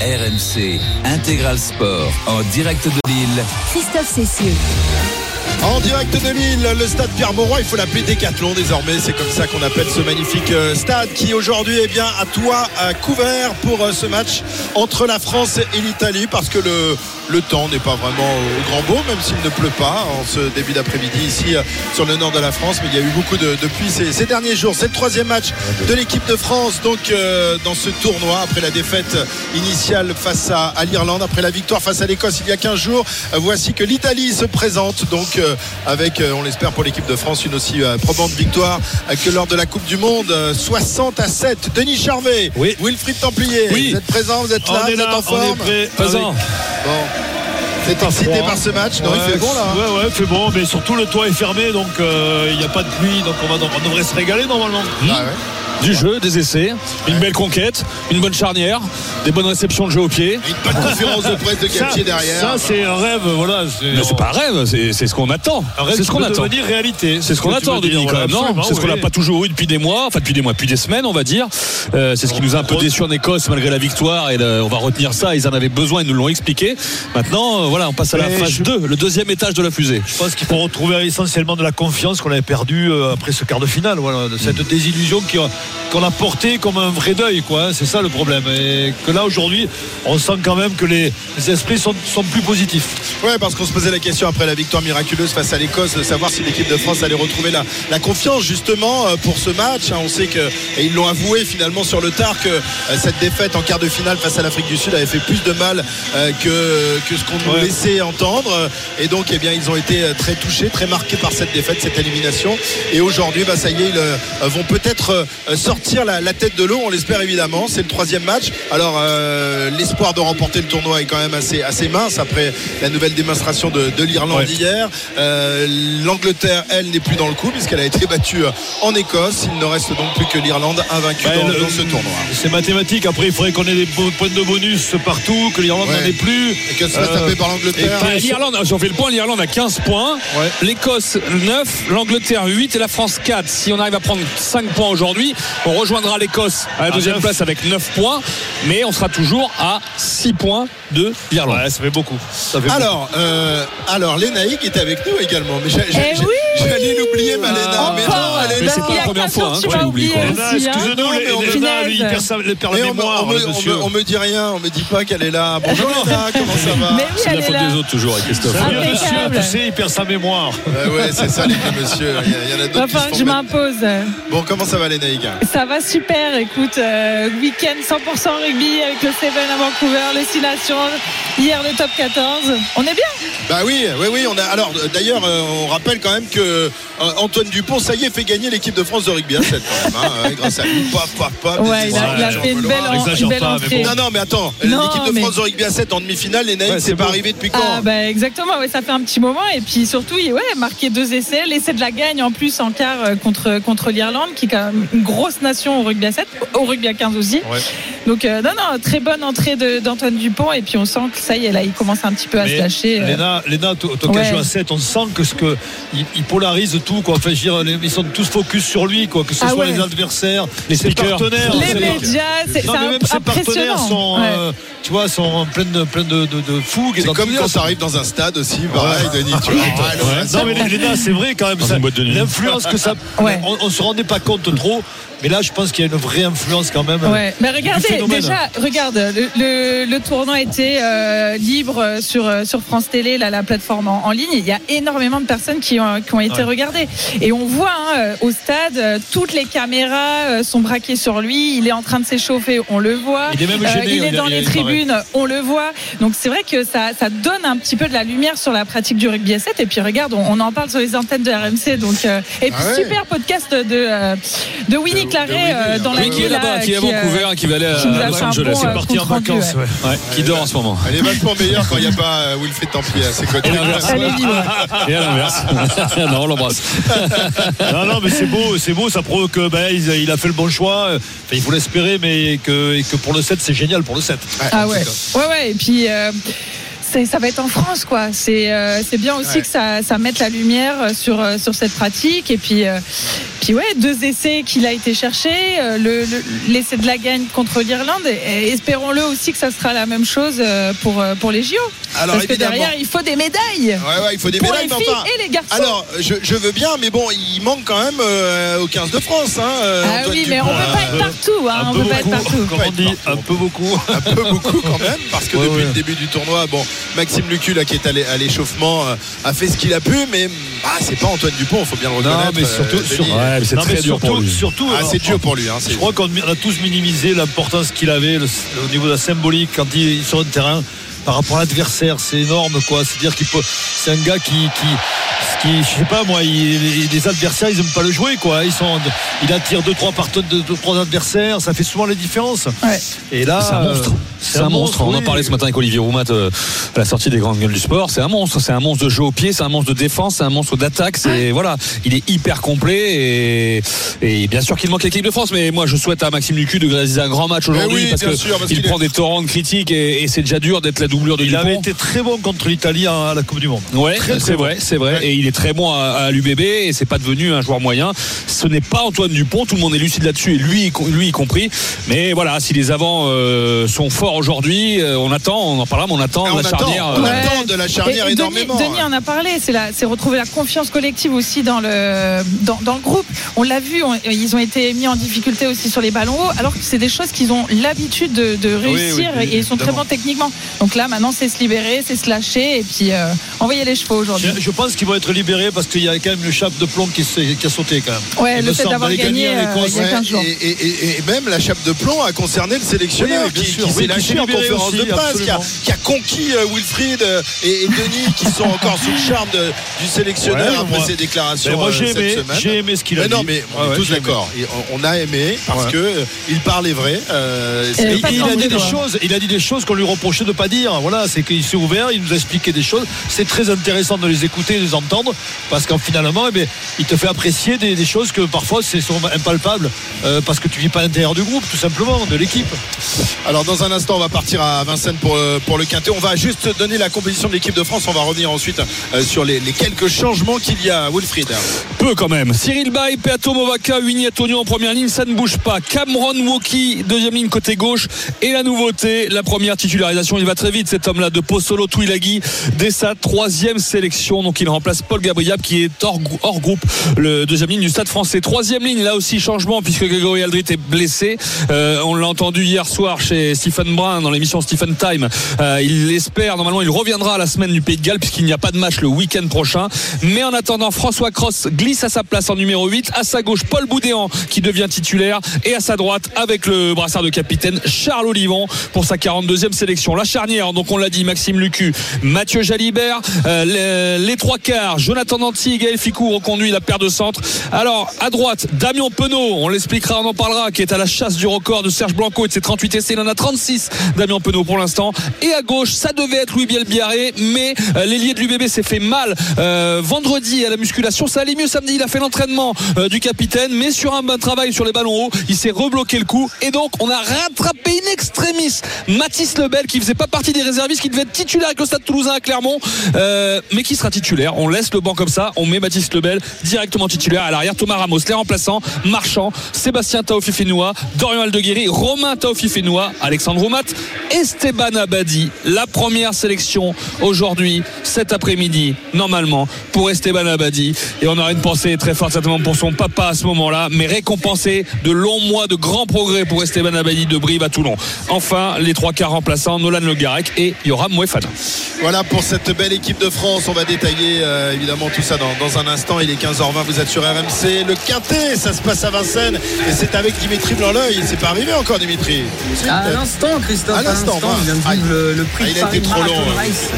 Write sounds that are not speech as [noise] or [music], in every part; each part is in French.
RMC Intégral Sport en direct de Lille. Christophe Cessieux. En direct de Lille, le stade Pierre-Mauroy, il faut l'appeler Décathlon désormais. C'est comme ça qu'on appelle ce magnifique euh, stade qui aujourd'hui est bien à toi à couvert pour euh, ce match entre la France et l'Italie parce que le, le temps n'est pas vraiment au grand beau, même s'il ne pleut pas en ce début d'après-midi ici euh, sur le nord de la France. Mais il y a eu beaucoup de, de pluie ces, derniers jours. C'est le troisième match de l'équipe de France donc euh, dans ce tournoi après la défaite initiale face à, à l'Irlande, après la victoire face à l'Écosse il y a 15 jours. Euh, voici que l'Italie se présente donc euh, avec, euh, on l'espère pour l'équipe de France, une aussi euh, probante victoire euh, que lors de la Coupe du Monde. Euh, 60 à 7. Denis Charvet, Oui. Wilfried Templier, Oui. vous êtes présent, vous êtes là, on est vous êtes là, en on forme. est prêt. Présent. Avec- Bon. Vous êtes excité froid. par ce match Non, il fait bon là. hein Ouais, ouais, il fait bon, mais surtout le toit est fermé, donc euh, il n'y a pas de pluie, donc on, va, on devrait se régaler normalement. Ah ouais. Du jeu, des essais, une belle conquête, une bonne charnière, des bonnes réceptions de jeu au pied. Une bonne conférence de presse de Ça, Galtier derrière. ça, c'est un rêve, voilà. Mais c'est pas un rêve, c'est c'est ce qu'on attend. C'est ce qu'on attend. devenir réalité. C'est ce qu'on attend, Denis, quand même, non C'est ce qu'on n'a pas toujours eu depuis des mois, enfin depuis des mois, depuis des semaines, on va dire. Euh, c'est ce qui nous a un peu déçu en Écosse malgré la victoire et on va retenir ça. Ils en avaient besoin, ils nous l'ont expliqué. Maintenant, euh, voilà, on passe à la phase je- 2, le deuxième étage de la fusée. Je pense qu'il faut retrouver essentiellement de la confiance qu'on avait perdue euh, après ce quart de finale. Voilà, de cette désillusion qui a- qu'on a portée comme un vrai deuil. quoi. hein. C'est ça le problème. Et que là, aujourd'hui, on sent quand même que les, les esprits sont, sont plus positifs. Ouais, parce qu'on se posait la question après la victoire miraculeuse face à l'Écosse de savoir si l'équipe de France allait retrouver la, la confiance justement euh, pour ce match. hein. On sait que, et ils l'ont avoué finalement sur le tard, que euh, cette défaite en quart de finale face à l'Afrique du Sud avait fait plus de mal euh, que, que ce qu'on nous Ouais. laissait entendre. Et donc, eh bien, ils ont été très touchés, très marqués par cette défaite, cette élimination. Et aujourd'hui, bah, ça y est, ils vont peut-être sortir la, la tête de l'eau, on l'espère évidemment. C'est le troisième match. Alors, euh, l'espoir de remporter le tournoi est quand même assez, assez mince après la nouvelle démonstration de, de l'Irlande Ouais. hier. Euh, L'Angleterre, elle, n'est plus dans le coup puisqu'elle a été battue euh, en Écosse. Il ne reste donc plus que l'Irlande invaincue Ouais, dans, le- dans ce tournoi. C'est mathématique. Après, il faudrait qu'on ait des points de bonus partout, que l'Irlande Ouais. n'en ait plus. Et que ce soit Euh, tapé par l'Angleterre. Enfin, L'Irlande, si on fait le point, l'Irlande a 15 points, Ouais. l'Écosse 9, l'Angleterre 8 et la France 4. Si on arrive à prendre 5 points aujourd'hui, on rejoindra l'Écosse à la deuxième place avec 9 points, mais on sera toujours à 6 points de l'Irlande. Ouais, ça fait beaucoup. Ça fait Alors, euh, alors Lénaïque est avec nous également. Mais j'ai- j'ai- Eh j'ai- oui J'allais l'oublier, ma Léna. Mais Encore. non, Mais Léna. c'est pas la première 15 fois jours, hein, tu qu'on m'as l'oublie. oublié. quoi. beaucoup. aussi, hein. Excusez-nous, Non, mais on les- me- Léna, lui, il perd la mémoire, on me, dit rien, on me dit pas qu'elle est là. Bonjour Léna, comment ça va C'est la faute des autres toujours avec Christophe. Impeccable. monsieur, tu sais, il perd sa mémoire. Ouais, ouais, c'est ça les vieux monsieur. Il y, en a d'autres que je m'impose. Bon, comment ça va Lénaïque Ça va super, écoute, euh, week-end 100% rugby avec le Seven à Vancouver, le Six Nations, hier le top 14. On est bien? Bah oui, oui, oui. On a. Alors, d'ailleurs, euh, on rappelle quand même que euh, Antoine Dupont, ça y est, fait gagner l'équipe de France de rugby à 7 quand même. hein, ouais, grâce à lui, [laughs] paf, paf, paf. Ouais, il a, il a Ouais, fait une belle, en- une entrée. bon. Non, non, mais attends, Non, l'équipe de mais- France de rugby à 7 en demi-finale, les Naïcs, Ouais, c'est pas arrivé depuis quand Ah bah exactement, ouais, ça fait un petit moment et puis surtout il ouais, marqué deux essais, l'essai de la gagne en plus en quart euh, contre contre l'Irlande qui est quand même une grosse nation au rugby à 7, au rugby à 15 aussi. Ouais. Donc euh, non non, très bonne entrée d'Antoine Dupont et puis on sent que ça y est là, il commence un petit peu à se lâcher. euh. Léna, Léna, toi toi qui as Ouais. joué à 7, on sent que ce que il, il polarise tout quoi. Enfin, je veux dire, les- ils sont tous focus sur lui quoi, que ce Ah soit ouais. les adversaires, Les ses speakers. partenaires. les médias, c'est même ses partenaires sont, Ouais. euh, tu vois, sont en pleine de, pleine de, de, de fougue. et C'est comme quand ça arrive dans un stade aussi, pareil, Denis, tu vois. [laughs] Ouais. Non mais Léna, c'est vrai quand même. L'influence que ça, Ouais. on, on se rendait pas compte trop, mais là, je pense qu'il y a une vraie influence quand même. Ouais, mais regardez, déjà, regarde, le, le, le tournoi était euh, libre sur, euh, sur France Télé, là, la plateforme en, en ligne. Il y a énormément de personnes qui ont, qui ont été Ouais. regardées. Et on voit hein, euh, au stade, euh, toutes les caméras euh, sont braquées sur lui. Il est en train de s'échauffer, on le voit. Il est même Euh, gêné, il est il a- dans il a- les tribunes, on le voit. Donc c'est vrai que ça, ça donne un petit peu de la lumière sur la pratique du rugby à 7. Et puis regarde, on, on en parle sur les antennes de RMC. Donc, euh, et puis Ah ouais. super podcast de, euh, de Winnie De Winnie, euh, dans hein. la Oui, qui est nuit, là-bas, là, qui est à euh, Vancouver, qui va aller qui nous a à Los Angeles. C'est euh, parti en vacances. ouais. qui dort en ce moment. Elle est vachement meilleure quand il n'y a pas euh, Wilfried Templier à ses côtés. Et à l'inverse. [laughs] non, on l'embrasse. Non, non, mais c'est beau, c'est beau, ça prouve que ben, il, a- fait le bon choix. Enfin, il faut l'espérer, mais que, et que pour le 7, c'est génial pour le 7. Ah ouais. Ouais, ouais. Et puis. euh, ça va être en France, quoi. C'est euh, c'est bien aussi Ouais. que ça, ça mette la lumière sur, euh, sur cette pratique. Et puis, euh, Puis ouais, deux essais qu'il a été cherché, euh, le, le- l'essai de la gagne contre l'Irlande. Et, et espérons-le aussi que ça sera la même chose euh, pour euh, pour les JO. Alors Parce que évidemment. derrière, il faut des médailles Ouais, ouais, il faut des pour médailles, les mais filles enfin. et les garçons. Alors, je, je veux bien, mais bon, il manque quand même euh, au 15 de France. Hein, ah Antoine oui, mais on peut pas être partout. Hein, un on peu peut pas être beaucoup, partout. comme on dit, un peu beaucoup. [laughs] un peu beaucoup quand même parce que Ouais, depuis ouais. le début du tournoi bon Maxime Lucu là qui est allé à l'échauffement a fait ce qu'il a pu mais bah, c'est pas Antoine Dupont il faut bien le Non, reconnaître mais surtout, euh, sur-. Ouais, mais c'est très dur pour lui. surtout, ah c'est euh, dur pour lui hein, Je crois qu'on on a tous minimisé l'importance qu'il avait le- au niveau de la symbolique quand il est sur le terrain par rapport à l'adversaire. C'est énorme, quoi. C'est-à-dire qu'il peut, c'est un gars qui, qui, qui, je sais pas moi, il, les adversaires, ils aiment pas le jouer, quoi. Ils sont, il attire deux, trois partenaires, deux, deux, trois adversaires. Ça fait souvent les différences. Ouais. Et là, C'est un monstre. euh, C'est un monstre. On en parlait ce matin avec Olivier Roumat euh, à la sortie des grandes gueules du sport. C'est un monstre. C'est un monstre de jeu au pied. C'est un monstre de défense. C'est un monstre d'attaque. C'est voilà. Il est hyper complet et, et bien sûr qu'il manque l'équipe de France. Mais moi, je souhaite à Maxime Lucu de réaliser un grand match aujourd'hui oui, parce qu'il prend est- des torrents de critiques et, et c'est déjà dur d'être la doublure de Il avait été très bon contre l'Italie à la Coupe du Monde. Ouais, très c'est bon. vrai, c'est vrai. Et il est très bon à, à l'UBB et c'est pas devenu un joueur moyen. Ce n'est pas Antoine Dupont. Tout le monde est lucide là-dessus et lui, lui y compris. Mais voilà, si les avants euh, sont forts aujourd'hui, euh, on attend, on en parlera, mais on attend Ah, on la attend, charnière. on euh, Ouais. attend de la charnière Et énormément Denis, Denis en a parlé, c'est retrouver la confiance collective aussi dans le, dans, dans le groupe. On l'a vu, on- ils ont été mis en difficulté aussi sur les ballons hauts, alors que c'est des choses qu'ils ont l'habitude de, de oui, réussir oui, et ils sont très bons techniquement. Donc là, maintenant, c'est se libérer, c'est se lâcher et puis euh, envoyer les chevaux aujourd'hui. Je, je pense qu'ils vont être libérés parce qu'il y a quand même le chape de plomb qui, a sauté quand même. Ouais, Il le fait d'avoir gagné gagner avec euh, il y a Ouais, 15 jours. et, et- et- et même la chape de plomb a concerné le sélectionneur Oui, qui, sûr. qui s'est Oui, qui lâché s'est en libéré conférence aussi, de presse, qui a, absolument. qui a conquis euh, Wilfried euh, et, et Denis qui sont encore sous le charme de- du sélectionneur Ouais, après moi- ses déclarations Mais moi j'ai cette aimé, semaine. j'ai aimé ce qu'il a Mais dit. non, mais on Ouais, est tous d'accord. On a aimé parce que il parlait vrai. il a dit des choses, il a dit des choses qu'on lui reprochait de pas dire. Voilà, c'est qu'il s'est ouvert, il nous a expliqué des choses. C'est très intéressant de les écouter, de les entendre, parce qu'en finalement, eh bien, il te fait apprécier des, des choses que parfois c'est sont impalpables, euh, parce que tu vis pas à l'intérieur du groupe, tout simplement, de l'équipe. Alors dans un instant, on va partir à Vincennes pour, euh, pour le quintet. On va juste donner la composition de l'équipe de France. On va revenir ensuite euh, sur les, les quelques changements qu'il y a. Wilfried. Peu quand même. Cyril Bay, Peato Movaca, Antonio en première ligne, ça ne bouge pas. Cameron Woki, deuxième ligne côté gauche. Et la nouveauté, la première titularisation, il va très vite cet homme-là de Pozzolo Tuilagi dès sa troisième sélection. Donc il remplace Paul Gabriel qui est hors, hors groupe, le deuxième ligne du Stade français. Troisième ligne, là aussi changement puisque Grégory Aldrit est blessé. Euh, on l'a entendu hier soir chez Stephen Brun dans l'émission Stephen Time. Euh, il espère, normalement il reviendra à la semaine du Pays de Galles puisqu'il n'y a pas de match le week-end prochain. Mais en attendant, François Cross glisse à sa place en numéro 8. À sa gauche, Paul Boudéan qui devient titulaire. Et à sa droite, avec le brassard de capitaine, Charles Olivon pour sa 42e sélection. La charnière, donc on l'a dit, Maxime Lucu, Mathieu Jalibert, euh, les, trois quarts, Jonathan Danty et Gaël Ficou reconduit la paire de centre. Alors, à droite, Damien Penaud, on l'expliquera, on en parlera, qui est à la chasse du record de Serge Blanco et de ses 38 essais. Il en a 36, Damien Penaud pour l'instant. Et à gauche, ça devait être Louis Bielbiaré, mais euh, l'ailier de l'UBB s'est fait mal euh, vendredi à la musculation. Ça allait mieux samedi, il a fait l'entraînement euh, du capitaine, mais sur un bon travail sur les ballons hauts, il s'est rebloqué le coup. Et donc, on a rattrapé in extremis Mathis Lebel, qui faisait pas partie des réservistes, qui devait être titulaire avec le Stade Toulousain à Clermont, euh, mais qui sera titulaire? On laisse le banc comme ça, on met Mathis Lebel directement titulaire à l'arrière. Thomas Ramos, les remplaçants, Marchand, Sébastien Taofi-Fenoua, Dorian Aldeguerri, Romain Taofi-Fenoua, Alexandre Roumat, Esteban Abadi. La première sélection aujourd'hui, cet après-midi, normalement, pour Esteban Abadi. Et on aura une pensée très forte certainement pour son papa à ce moment-là, mais récompensé de longs mois de grands progrès pour Esteban Abadi de Brive à Toulon. Enfin, les trois quarts remplaçants, Nolan Le Garec et Yoram Mouefana. Voilà pour cette belle équipe de France. On va détailler euh, évidemment tout ça dans, dans un instant. Il est 15h20, vous êtes sur RMC. Le Quintet, ça se passe à Vincennes et c'est avec Dimitri Blanc-L'œil. C'est pas arrivé encore, Dimitri. À l'instant, Christophe, À l'instant, bah. vient de vivre le, le prix Ah, il de a Paris été trop Marathon long. Race.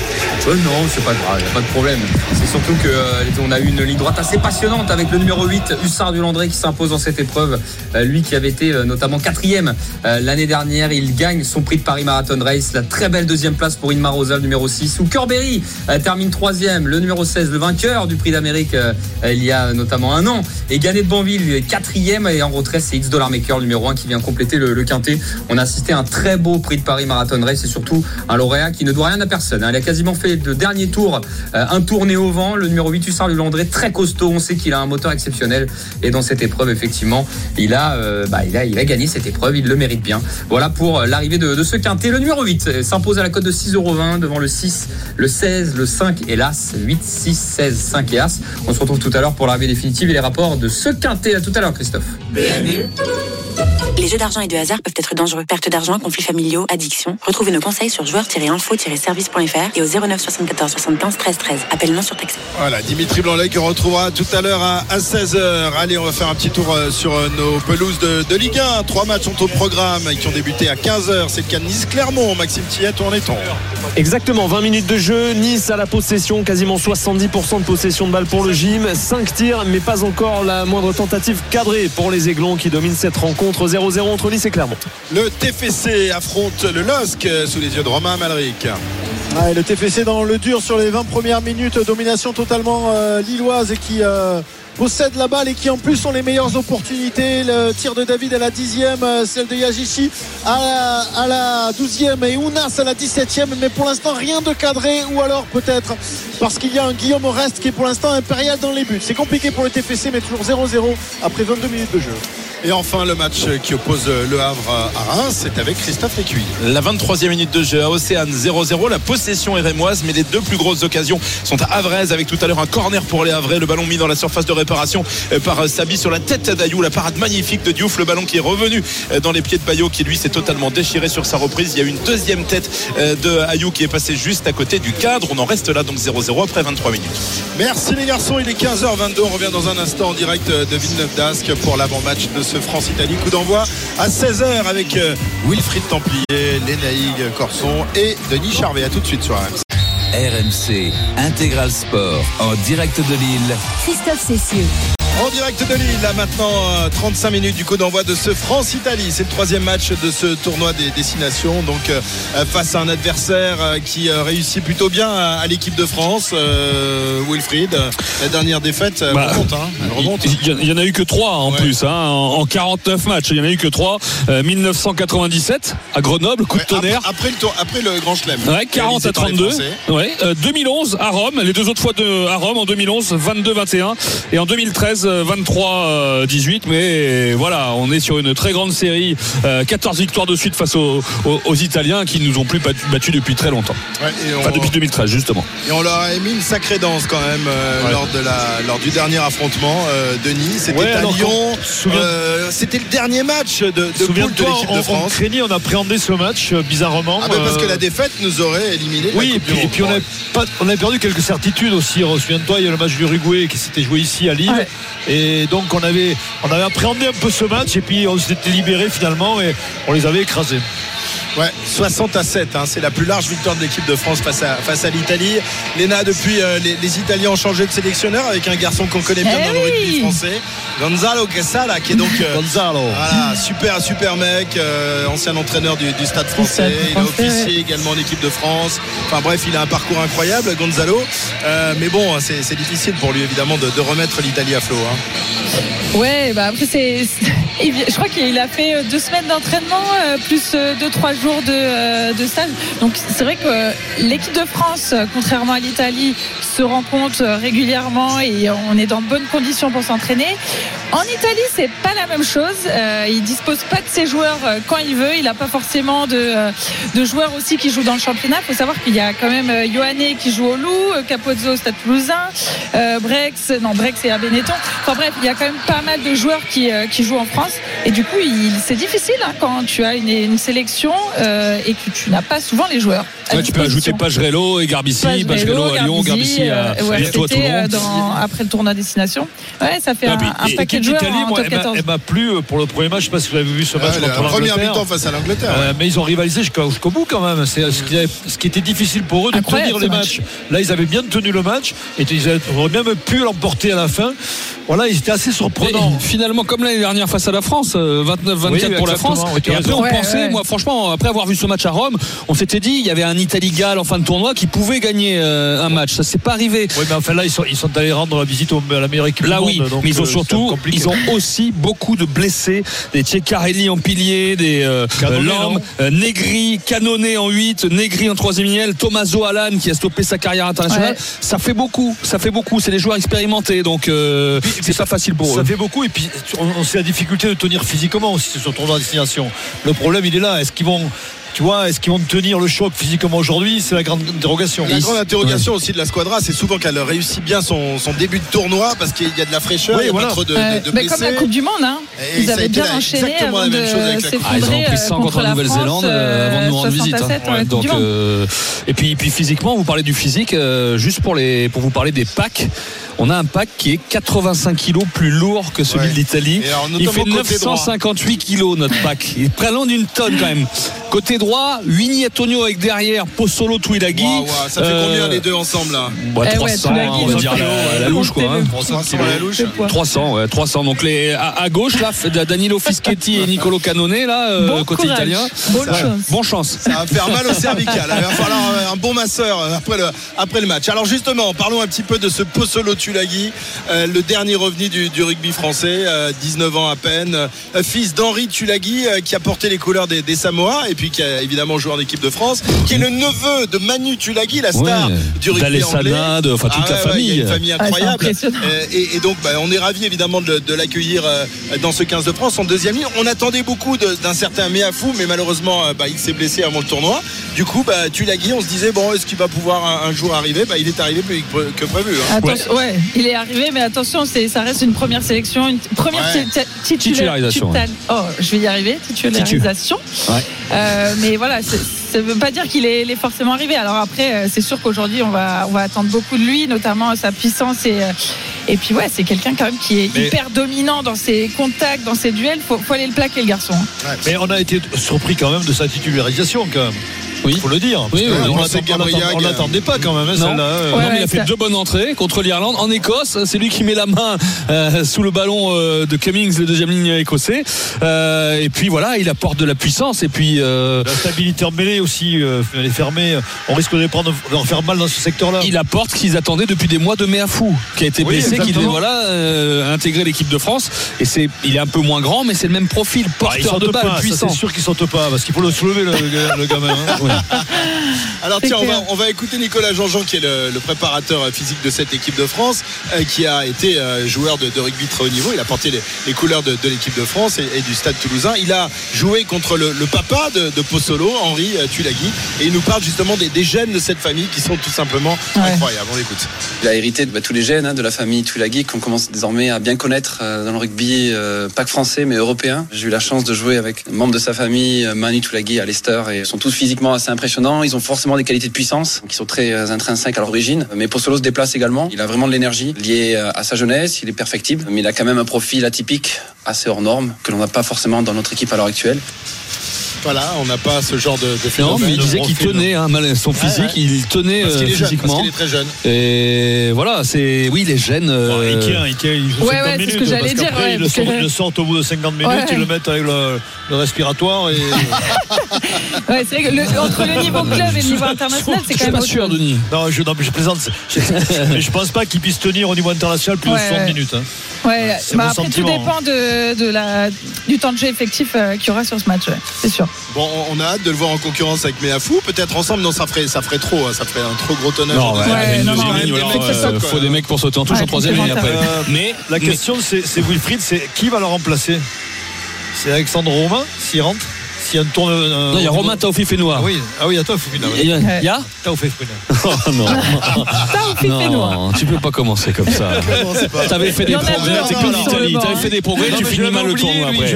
Euh, non, c'est pas grave, il a pas de problème. C'est surtout que euh, on a eu une ligne droite assez passionnante avec le numéro 8, Hussard du Landré, qui s'impose dans cette épreuve. Euh, lui qui avait été euh, notamment quatrième euh, l'année dernière, il gagne son prix de Paris Marathon Race. La très belle deuxième place pour Inma Rosa, le numéro 6. Ou Corberry euh, termine troisième, le numéro 16, le vainqueur du prix d'Amérique euh, euh, il y a notamment un an. Et Gagné de Banville, est quatrième et en retrait, c'est X Dollar Maker, le numéro 1, qui vient compléter le, le quintet. On a assisté à un très beau Prix de Paris Marathon Race. C'est surtout un lauréat qui ne doit rien à personne. hein. Il a quasiment fait de dernier tour euh, un tourné au vent. Le numéro 8 Hussard Landré, très costaud. On sait qu'il a un moteur exceptionnel. Et dans cette épreuve, effectivement, il a, euh, bah, il a, il a gagné cette épreuve. Il le mérite bien. Voilà pour euh, l'arrivée de, de ce quintet. Le numéro 8 euh, s'impose à la cote de 6,20€ devant le 6, le 16, le 5 et l'As. 8, 6, 16, 5 et As. On se retrouve tout à l'heure pour l'arrivée définitive et les rapports de ce quintet. À tout à l'heure, Christophe. Les jeux d'argent et de hasard peuvent être dangereux. Perte d'argent, conflits familiaux, addiction. Retrouvez nos conseils sur joueurs-info-service.fr et au 09 74 75 13 13. Appel non surtaxé. Voilà, Dimitri Blanc-Lec qu'on retrouvera tout à l'heure à, 16h. Allez, on va faire un petit tour euh, sur euh, nos pelouses de, de Ligue 1. Trois matchs sont au programme et qui ont débuté à 15h. C'est le cas de Nice-Clermont. Maxime Tillette, où Exactement, 20 minutes de jeu. Nice à la possession, quasiment 70% de possession de balle pour le gym. 5 tirs, mais pas encore la moindre tentative cadrée pour les Aiglons qui dominent cette rencontre 0-0 entre Nice et Clermont. Le TFC affronte le LOSC euh, sous les yeux de Romain Malric. Ouais, le TFC dans le dur sur les 20 premières minutes, domination totalement euh, lilloise et qui euh, possède la balle et qui en plus ont les meilleures opportunités. Le tir de David à la 10e, euh, celle de Yajichi à la, 12e et Ounas à la 17e. Mais pour l'instant, rien de cadré ou alors peut-être parce qu'il y a un Guillaume Reste qui est pour l'instant impérial dans les buts. C'est compliqué pour le TFC, mais toujours 0-0 après 22 minutes de jeu. Et enfin, le match qui oppose le Havre à Reims, c'est avec Christophe Lécuy. La 23e minute de jeu à Océane 0-0. La possession est rémoise, mais les deux plus grosses occasions sont à Havraises avec tout à l'heure un corner pour les Havrais. Le ballon mis dans la surface de réparation euh, par Sabi sur la tête d'Ayou. La parade magnifique de Diouf. Le ballon qui est revenu euh, dans les pieds de Bayo qui lui s'est totalement déchiré sur sa reprise. Il y a eu une deuxième tête euh, de Ayou qui est passée juste à côté du cadre. On en reste là donc 0-0 après 23 minutes. Merci les garçons, il est 15h22. On revient dans un instant en direct de Villeneuve d'Ascq pour l'avant-match de ce France-Italie. Coup d'envoi à 16h avec euh, Wilfried Templier, Lénaïg Corson et Denis Charvet. A tout de suite sur RMC. RMC Intégral Sport en direct de Lille. Christophe Cessieux. En direct de Lille, là maintenant euh, 35 minutes du coup d'envoi de ce France-Italie. C'est le troisième match de ce tournoi des destinations. Donc euh, face à un adversaire euh, qui euh, réussit plutôt bien à, à l'équipe de France, euh, Wilfried. La dernière défaite, elle Bah, remonte. hein. Elle remonte. Il y en- en a eu que 3 en Ouais. plus, hein, en en 49 matchs. Il y en a eu que 3. 1997 à Grenoble, coup Ouais, de tonnerre. Après, après le tour, après le Grand Chelem. Ouais, 40 réalisé à par les 32. Français. Ouais, euh, 2011 à Rome, les deux autres fois de, à Rome en 2011, 22-21 et en 2013 euh, 23-18. Mais voilà, on est sur une très grande série, euh, 14 victoires de suite face aux, aux- aux Italiens qui nous ont plus battus depuis très longtemps. Ouais, et on- Enfin depuis 2013 justement. Et on leur a mis une sacrée danse quand même euh, Ouais. lors, de la, lors du dernier affrontement euh, de Nice. C'était Ouais, à Lyon. Euh, C'était le dernier match de, de poule de Souviens-toi, l'équipe de on France. craignait, on appréhendait ce match euh, bizarrement. Ah ben parce que euh, la défaite nous aurait éliminé. Oui, et puis, et Monde. puis on, avait pas, on avait perdu quelques certitudes aussi. Souviens-toi, il y a le match du Uruguay qui s'était joué ici à Lille. Et donc on avait, on avait appréhendé un peu ce match et puis on s'était libéré finalement et on les avait écrasés. Ouais, 60 à 7, hein, c'est la plus large victoire de l'équipe de France face à, face à l'Italie. Léna, depuis, euh, les, les Italiens ont changé de sélectionneur avec un garçon qu'on connaît bien Eh dans le rugby français, Gonzalo Quesala, qui est donc euh, Gonzalo. Voilà, super, super mec, euh, ancien entraîneur du, du Stade français. Il a officié également en équipe de France. Enfin bref, il a un parcours incroyable, Gonzalo. Euh, mais bon, c'est c'est difficile pour lui évidemment de, de remettre l'Italie à flot. Ouais, bah après c'est, je crois qu'il a fait euh, deux semaines d'entraînement euh, plus euh, deux trois jours de, de stage. Donc c'est vrai que l'équipe de France, contrairement à l'Italie, se rencontre euh, régulièrement et on est dans de bonnes conditions pour s'entraîner. En Italie, c'est pas la même chose. Euh, il dispose pas de ses joueurs euh, quand il veut. Il n'a pas forcément de, euh, de joueurs aussi qui jouent dans le championnat. Il faut savoir qu'il y a quand même Ioane qui joue au Loup, Capozzo au Stade Toulousain, euh, Brex, non Brex et à Benetton. Enfin bref, il y a quand même pas mal de joueurs qui, euh, qui jouent en France. Et du coup, c'est difficile hein, quand tu as une, une sélection et que tu n'as pas souvent les joueurs. Ouais, tu peux ajouter. Pagerello et Garbici, Pagerello, Pagerello à Lyon, Garbici euh, ouais, bientôt à c'était, euh, Toulon. dans- après le tournoi destination. Ouais, ça fait Ah, un, et- paquet de joueurs d'Italie, en moi, top elle m'a- 14. elle m'a plu euh, pour le premier match. Je sais pas si vous avez vu ce match Ouais, contre la première mi-temps face à l'Angleterre. Euh, mais ils ont rivalisé jusqu'au jusqu'au bout quand même. C'est ce ce qui était difficile pour eux de Incroyable, tenir les matchs. Là, ils avaient bien tenu le match et ils auraient même pu l'emporter à la fin. Voilà, ils étaient assez surprenants. Et finalement, comme l'année dernière face à la France, euh, 29-24 Oui, pour la France. oui, et après, on Ouais, pensait, ouais. moi, franchement, après avoir vu ce match à Rome, on s'était dit, il y avait un Italie-Galles en fin de tournoi qui pouvait gagner euh, un match. Ça s'est pas arriver. Oui, mais enfin là, ils sont, ils sont allés rendre la visite au- à la meilleure équipe Là du oui, monde. donc, mais ils ont euh, surtout, ils ont aussi beaucoup de blessés, des Tchekarelli en pilier, des euh, euh, euh, Negri, Canonné en 8, Negri en troisième ligne, Tommaso Alan qui a stoppé sa carrière internationale. Ouais. Ça fait beaucoup, ça fait beaucoup. C'est des joueurs expérimentés, donc euh, c'est pas facile pour Ça eux. fait beaucoup et puis on, on sait la difficulté de tenir physiquement aussi sur ce tournoi de destination. Le problème il est là. Est-ce qu'ils vont, tu vois, est-ce qu'ils vont tenir le choc physiquement aujourd'hui? C'est la grande interrogation. La grande interrogation aussi de la squadra, c'est souvent qu'elle réussit bien son, son début de tournoi parce qu'il y a de la fraîcheur, Oui, il y a voilà. pas trop de, Ouais, de, de bah, comme la. Coupe du Monde, hein. Et ils avaient bien la- enchaîné exactement avant la même chose avec de la. Ah, ils ont pris euh, 100 contre la la Nouvelle-Zélande euh, avant de nous rendre visite. hein. 60 à 7 en Ouais, donc, euh, et puis, puis physiquement, vous parlez du physique, euh, juste pour les, pour vous parler des packs. On a un pack qui est 85 kilos plus lourd que celui Ouais. de l'Italie. Il fait côté droit. 958 kilos notre pack. Il est très loin d'une tonne quand même. Côté droit, Winnie Antonio avec derrière. Waouh, waouh, ça fait Euh, combien les deux ensemble là bah, Eh ouais, 300, Tuilagi, on va dire la, la euh, louche quoi. hein. comptez-le. 300 à la louche. Le poids. 300, ouais, 300. Donc les, à, à gauche, là, Danilo Fischetti et Nicolo Canone, là, euh, Bon côté courage. italien. Bonne chance. Bon chance. Ça va faire mal au cervical. Il va falloir euh, un bon masseur euh, après le, après le match. Alors justement, parlons un petit peu de ce Possolo Tulagi, euh, le dernier revenu du, du rugby français, euh, 19 ans à peine, euh, fils d'Henri Tulagi euh, qui a porté les couleurs des, des Samoa et puis qui a évidemment joué en équipe de France, qui est le neveu de Manu Tulagi, la star Ouais. du rugby anglais. de- enfin, toute Ah la ouais, ouais, famille. il y a une famille Ah, incroyable. Euh, et, et donc, bah, on est ravi évidemment de, de l'accueillir euh, dans ce 15 de France en deuxième ligne. On attendait beaucoup d'un certain Meafou, mais malheureusement, euh, bah, il s'est blessé avant le tournoi. Du coup, bah, Tulagi, on se disait, bon, est-ce qu'il va pouvoir un, un jour arriver? Bah, Il est arrivé plus que que prévu. hein. Attention, ouais. [laughs] il est arrivé, mais attention, ça reste une première sélection, une première Ouais. ti- ti- titula- Titularisation, Oh, je vais y arriver, titularisation. Ouais. Euh, mais voilà, ça ne veut pas dire qu'il est, forcément arrivé. Alors après, euh, c'est sûr qu'aujourd'hui, on va, on va attendre beaucoup de lui, notamment sa puissance et. euh, Et puis ouais, c'est quelqu'un quand même qui est Mais- hyper dominant dans ses contacts, dans ses duels. Faut, faut aller le plaquer le garçon. Mais on a été surpris quand même de sa titularisation quand même. Oui. faut le dire. Oui, oui, on l'attendait pas quand même, hein, Non. celle-là. non, Ouais, mais il a fait ça- deux bonnes entrées contre l'Irlande en Écosse. C'est lui qui met la main euh, sous le ballon euh, de Cummings, le deuxième ligne écossais. Euh, et puis voilà, il apporte de la puissance. Et puis euh, La stabilité en mêlée aussi, euh, elle est fermée. On risque de les prendre, de leur faire mal dans ce secteur-là. il apporte ce qu'ils attendaient depuis des mois de Méafou, qui a été Oui, blessé, qui voilà euh, intégrer l'équipe de France. Et c'est, il est un peu moins grand, mais c'est le même profil, Ah, il porteur de balle, puissant. c'est sûr qu'il saute pas, parce qu'il faut le soulever le, le- le gamin. hein. [laughs] [laughs] Alors tiens, on va, on va écouter Nicolas Jean-Jean qui est le, le préparateur physique de cette équipe de France, euh, qui a été euh, joueur de, de rugby très haut niveau. Il a porté les, les couleurs de, de l'équipe de France et, et du Stade Toulousain. Il a joué contre le, le papa de, de Possolo, Henri euh, Tulagi, et il nous parle justement des, des gènes de cette famille qui sont tout simplement Ouais. incroyables. On l'écoute. Il a hérité de bah, tous les gènes hein, de la famille Tulagi qu'on commence désormais à bien connaître euh, dans le rugby, euh, pas que français mais européen. J'ai eu la chance de jouer avec un membre de sa famille, Manu Tulagi à Leicester, et ils sont tous physiquement assez impressionnants. Ils ont forcément des qualités de puissance qui sont très euh, intrinsèques à l'origine. Mais Possolo se déplace également. Il a vraiment de l'énergie liée euh, à sa jeunesse. Il est perfectible, mais il a quand même un profil atypique, assez hors norme, que l'on n'a pas forcément dans notre équipe à l'heure actuelle. Voilà, on n'a pas ce genre de, de Non, mais il disait qu'il tenait hein, mal- son physique, ouais. il tenait parce euh, qu'il est jeune, parce physiquement. qu'il est très jeune. Et voilà, c'est oui les gènes. Bon, euh, il tient, il tient, il joue Ouais, 50 ouais, c'est ce minutes. que j'allais parce dire, ils le sortent, que- ils le sortent au bout de 50 minutes, Ouais. ils le mettent avec le, le respiratoire. Et... [laughs] Ouais, c'est vrai que le- entre le niveau [laughs] club et le niveau international, c'est Je quand suis même pas autre sûr, chose. Denis. non, je, non, mais je plaisante. [laughs] Je, mais je pense pas qu'il puisse tenir au niveau international plus Ouais, de 60 ouais. minutes. hein. Ouais, bah mon après tout sentiment, dépend de, de la, du temps de jeu effectif euh, qu'il y aura sur ce match, c'est sûr. Bon, on- a hâte de le voir en concurrence avec Meafou. Peut-être ensemble, non, ça ferait, ça ferait trop. hein, Ça ferait un trop gros tonnage. Non, ouais, non, non, qui euh, faut des mecs pour sauter en touche Ouais, en troisième ligne après. Euh, Mais La question, c'est c'est Wilfried, c'est qui va le remplacer? C'est Alexandre Romain, s'il rentre? Tourne. Non, il y a Romain Taofi Fénois. Ah oui, ah oui. Il y a, il y a. [laughs] Oh non, [laughs] non, tu peux pas commencer comme ça. [laughs] T'avais fait des progrès, t'es comme l'Italie, t'avais fait des progrès, tu mais finis mal le tournoi après.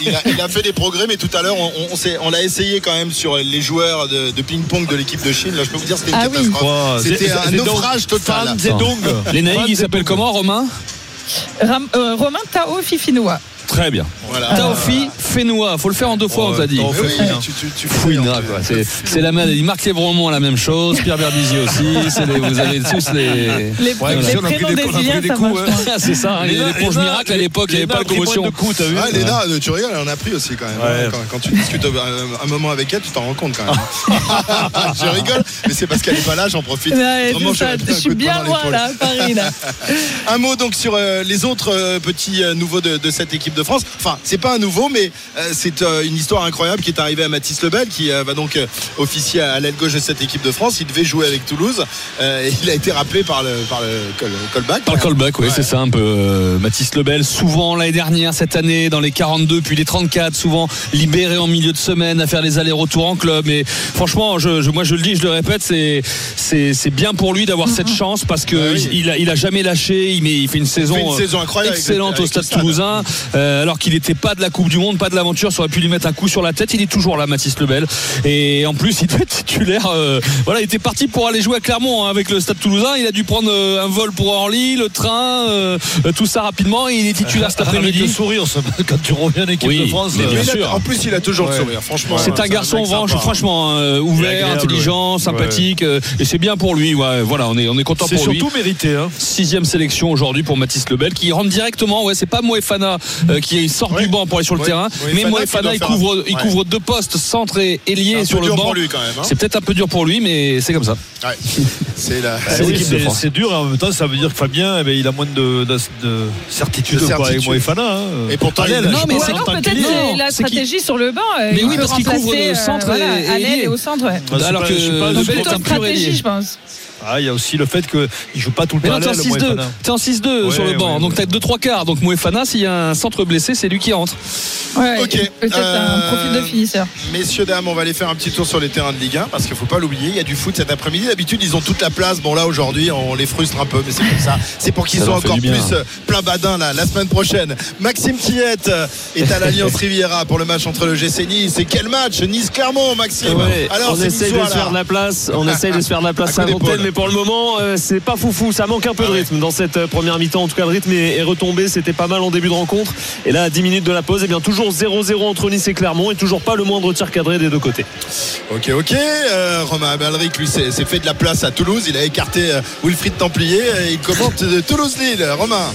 il, a, fait des progrès, mais tout à l'heure, on, l'a essayé quand même sur les joueurs de, de ping-pong de l'équipe de Chine. Là, je peux vous dire, c'était une Ah catastrophe. C'était un naufrage total. Les naïfs, Fan ils s'appellent comment, Romain? Ram- euh, Romain Tao Fifinois. Très bien. Voilà. Taofi Fouinois. Faut le faire en deux fois, on t'a dit. on fait Oui, rien. tu, tu, tu fais Fouina, un peu. quoi. C'est, c'est la même. Marc Lévremont a la même chose. Pierre Berbizier aussi. C'est les- vous avez tous les. Les, Ouais, les si on a pris prénoms des- on a pris brésiliens, des ça coups, [laughs] c'est ça. Il y a Léna- l'éponge Léna- miracle à l'époque. Il n'y avait pas de commotion. de coups, t'as vu Ah, Léna, euh, tu rigoles, elle en a pris aussi quand même. hein. Ouais. Quand, quand tu discutes un, un moment avec elle, tu t'en rends compte quand même. [laughs] je rigole, mais c'est parce qu'elle n'est pas là, j'en profite. Vraiment, ça. Je suis coup de poing bien l'épaule. là, à Paris là. [laughs] Un mot donc sur euh, les autres euh, petits euh, nouveaux de, de cette équipe de France. Enfin, c'est pas un nouveau, mais euh, c'est euh, une histoire incroyable qui est arrivée à Mathis Lebel, qui euh, va donc euh, officier à l'aile gauche de cette équipe de France. Il devait jouer avec Toulouse. euh, et il a été rappelé par le, par le call- callback. Par le callback, oui, Ouais. c'est ça un peu. euh, Mathis Lebel, souvent l'année dernière, cette année, dans les 42, puis les 34, souvent libéré en milieu de semaine à faire les allers-retours en club. Mais franchement, je, je- moi je le dis, je le répète, c'est bien pour lui d'avoir cette chance parce que Ouais, oui. il, il a, il a jamais lâché. Il, met, il fait une saison, fait une euh, saison incroyable avec le- excellente avec au Stade. Toulousain, euh, alors qu'il n'était pas de la Coupe du Monde, pas de l'aventure. Ça aurait pu lui mettre un coup sur la tête. Il est toujours là, Mathis Lebel. Et en plus, il devait être titulaire. euh, voilà, il était parti pour aller jouer à Clermont hein, avec le Stade Toulousain. Il a dû prendre euh, un vol pour Orly, le train, euh, euh, tout ça rapidement. Et il est titulaire cet [laughs] Avec le après-midi. sourire, quand tu reviens en équipe Oui, de France. mais euh, bien a- en plus, il a toujours Ouais. le sourire, franchement. C'est un garçon franchement euh, est ouvert, agréable, intelligent, ouais. sympathique euh, et c'est bien pour lui. Ouais, voilà, on est on est content C'est pour lui. surtout mérité. Hein. Sixième sélection aujourd'hui pour Mathis Lebel qui rentre directement. Ouais, c'est pas Moefana euh, qui sort Ouais. du banc pour aller sur le Ouais. terrain, mais Moefana il couvre un- il Ouais. couvre deux postes centre et ailier sur le banc. pour lui quand même. hein. C'est peut-être un peu dur pour lui, mais c'est comme ça. Ouais. [laughs] C'est la. Dur et en même temps ça veut dire que Fabien eh ben, il a moins de, de, de certitude, De quoi, avec. Moefana. Hein. Et pourtant, Allez, là, Non, mais c'est peut-être la stratégie sur le banc. euh, Mais il oui, parce qu'il couvre le centre voilà, et- au centre. Bah, Alors que je suis pas- stratégie, je pense. Ah, il y a aussi le fait qu'il joue pas tout le Mais temps t'es en l'aile, 6-2. Moefana. T'es en 6-2 Ouais, sur le banc. ouais, Donc t'as 2-3 quarts. Donc Moefana, s'il y a un centre blessé, c'est lui qui rentre. Ouais, Ok. Peut-être un Euh, profil de finisseur. Messieurs, dames, on va aller faire un petit tour sur les terrains de Ligue 1 parce qu'il faut pas l'oublier, il y a du foot cet après-midi. D'habitude, ils ont toute la place. Bon, là, aujourd'hui, on les frustre un peu, mais c'est comme ça. C'est pour qu'ils soient encore plus euh, plein badin là, la semaine prochaine. Maxime Tillette euh, est à l'Alliance [laughs] Riviera pour le match entre le GC Nice. Et quel match? Nice-Clermont, Maxime Ouais, Alors, on c'est essaye de se faire de la place. On [laughs] essaye de se faire de la place À mais pour le moment, euh, c'est pas foufou. Ça manque un peu de Ah rythme dans cette euh, première mi-temps. En tout cas, le rythme est, est retombé. C'était pas mal en début de rencontre. Et là, à 10 minutes de la pause, et bien toujours 0-0 entre Nice et Clermont et toujours pas le moindre tir cadré des deux côtés. Ok, ok. Euh, Romain Amalric, lui, s'est fait de la place à Toulouse. Il a écarté Wilfried Templier. Et il commente de Toulouse-Lille. Romain.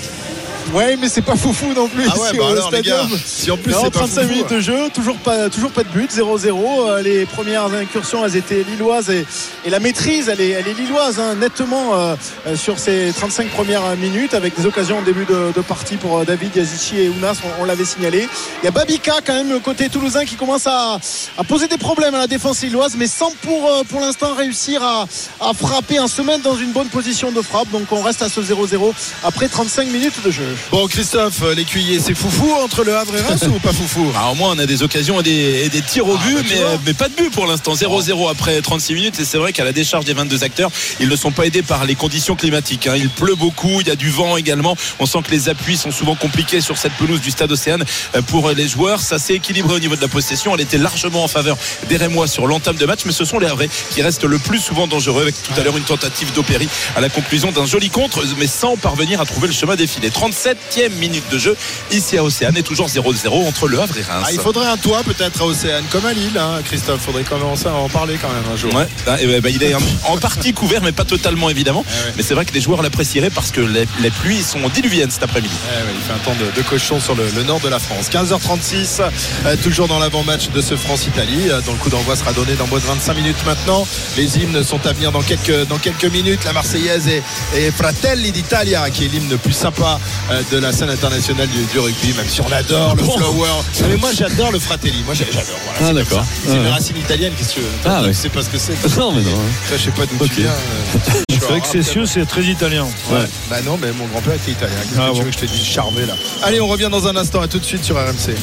Ouais, mais c'est pas foufou non plus. Ah ouais, [laughs] bah au alors, les gars, stadium. si en plus Non, c'est pas 35 foufou, minutes de jeu, toujours pas, toujours pas de but, 0-0. Euh, Les premières incursions, elles étaient lilloises et, et la maîtrise, elle est, elle est lilloise, hein, nettement euh, euh, sur ces 35 premières minutes, avec des occasions en début de, de partie pour David Yazici et Ounas, on, on l'avait signalé. Il y a Babika quand même côté toulousain qui commence à, à poser des problèmes à la défense lilloise, mais sans pour, pour l'instant réussir à, à frapper, à se mettre dans une bonne position de frappe. Donc on reste à ce 0-0 après 35 minutes de jeu. Bon, Christophe, euh, l'écuyer, c'est foufou entre le Havre et Reims ou pas foufou [laughs] Ah, au moins, on a des occasions et des, et des tirs au Ah, but, bah, mais, euh, mais pas de but pour l'instant. 0-0 après 36 minutes. Et c'est vrai qu'à la décharge des 22 acteurs, ils ne sont pas aidés par les conditions climatiques. hein. Il pleut beaucoup, il y a du vent également. On sent que les appuis sont souvent compliqués sur cette pelouse du stade Océane euh, pour les joueurs. Ça s'est équilibré au niveau de la possession. Elle était largement en faveur des Rémois sur l'entame de match, mais ce sont les Havrais qui restent le plus souvent dangereux avec tout à l'heure une tentative d'Opéry à la conclusion d'un joli contre, mais sans parvenir à trouver le chemin défilé. 37e minute de jeu ici à Océane et toujours 0-0 entre le Havre et Reims. Ah, il faudrait un toit peut-être à Océane, comme à Lille, hein, Christophe. Faudrait commencer à en parler quand même un jour. Ouais, bah, eh ben, bah, il est en, partie couvert, mais pas totalement évidemment. Eh ouais. Mais c'est vrai que les joueurs l'apprécieraient parce que les, les pluies sont diluviennes cet après-midi. Eh ouais, il fait un temps de, de cochon sur le, le nord de la France. 15h36, euh, toujours dans l'avant-match de ce France-Italie, euh, dont le coup d'envoi sera donné dans moins de 25 minutes maintenant. Les hymnes sont à venir dans quelques, dans quelques minutes. La Marseillaise et, et Fratelli d'Italia, qui est l'hymne le plus sympa euh, de la scène internationale du, du rugby, même si on adore le flower. Non, mais moi, j'adore le Fratelli. Moi, j'adore. Voilà, Ah, d'accord. ça. C'est Ah, une ouais. racine italienne, qu'est-ce que tu Ah, toi, ouais. Tu sais pas ce que c'est [laughs] Non, mais non. Ça, je sais pas d'où Ok. tu viens. euh, [laughs] C'est vrai que c'est sûr, c'est très italien. Ouais. Bah non, mais mon grand-père était italien. Qu'est-ce Ah que tu bon. veux que je te dise Charmé là? Allez, on revient dans un instant. À tout de suite sur RMC.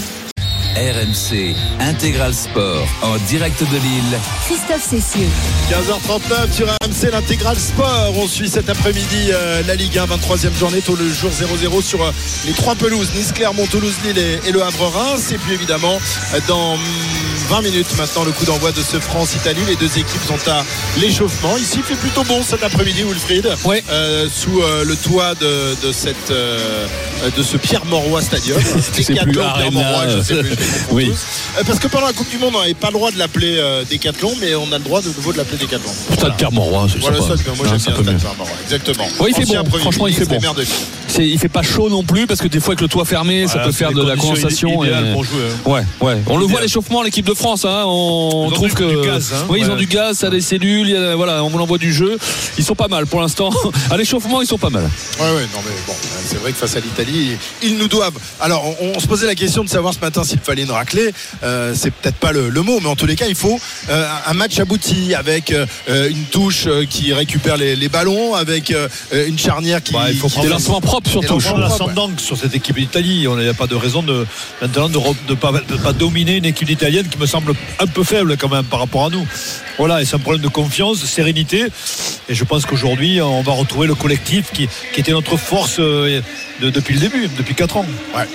RMC Intégral Sport en direct de Lille. Christophe Cessieux. 15h39 sur RMC, l'intégral sport. On suit cet après-midi euh, la Ligue 1, 23e journée, tôt le jour 0-0 sur euh, les trois pelouses, Nice, Clermont, Toulouse, Lille et, et le Havre-Reims. Et puis évidemment, euh, dans hum, 20 minutes maintenant, le coup d'envoi de ce France-Italie. Les deux équipes sont à l'échauffement. Ici, il fait plutôt bon cet après-midi, Wilfried. Euh, sous euh, le toit de, de cette, euh, de ce Pierre Mauroy Stadium. [laughs] Sais plus, Pierre je sais plus, oui. Euh, Parce que pendant la Coupe du Monde, on n'avait pas le droit de l'appeler euh, Décathlon, mais on a le droit de nouveau de l'appeler Décathlon. Stade Pierre Mauroy, c'est Voilà, sympa. moi j'aime bien Stade exactement. Oui, il fait Ancien bon. Franchement, il fait bon. il fait pas chaud non plus parce que des fois avec le toit fermé, ça peut faire de la condensation. et- pour jouer, hein. Ouais, ouais. On le voit l'échauffement, l'équipe de France. Hein, on Ils ont trouve du- que du gaz, hein. oui, ils ont du gaz, ça a des cellules. a- voilà, on envoie du jeu. Ils sont pas mal pour l'instant. [laughs] À l'échauffement, ils sont pas mal. Ouais, ouais, non, mais bon, c'est vrai que face à l'Italie, ils nous doivent. Alors, on, on se posait la question de savoir ce matin s'il fallait une raclée. Euh, c'est peut-être pas le, le mot, mais en tous les cas, il faut euh, un match abouti avec euh, une touche qui récupère les, les ballons, avec euh, une charnière qui. Bah, il faut qui- prendre Des lancements propres propres, l'ascendant sur cette équipe d'Italie. On n'a pas de raison de maintenant de ne pas, de pas dominer une équipe italienne qui me semble un peu faible quand même par rapport à nous. Voilà, et c'est un problème de confiance, de sérénité. Et je pense qu'aujourd'hui, on va retrouver le collectif qui, qui était notre force euh, de- depuis le début, depuis 4 ans. Ouais.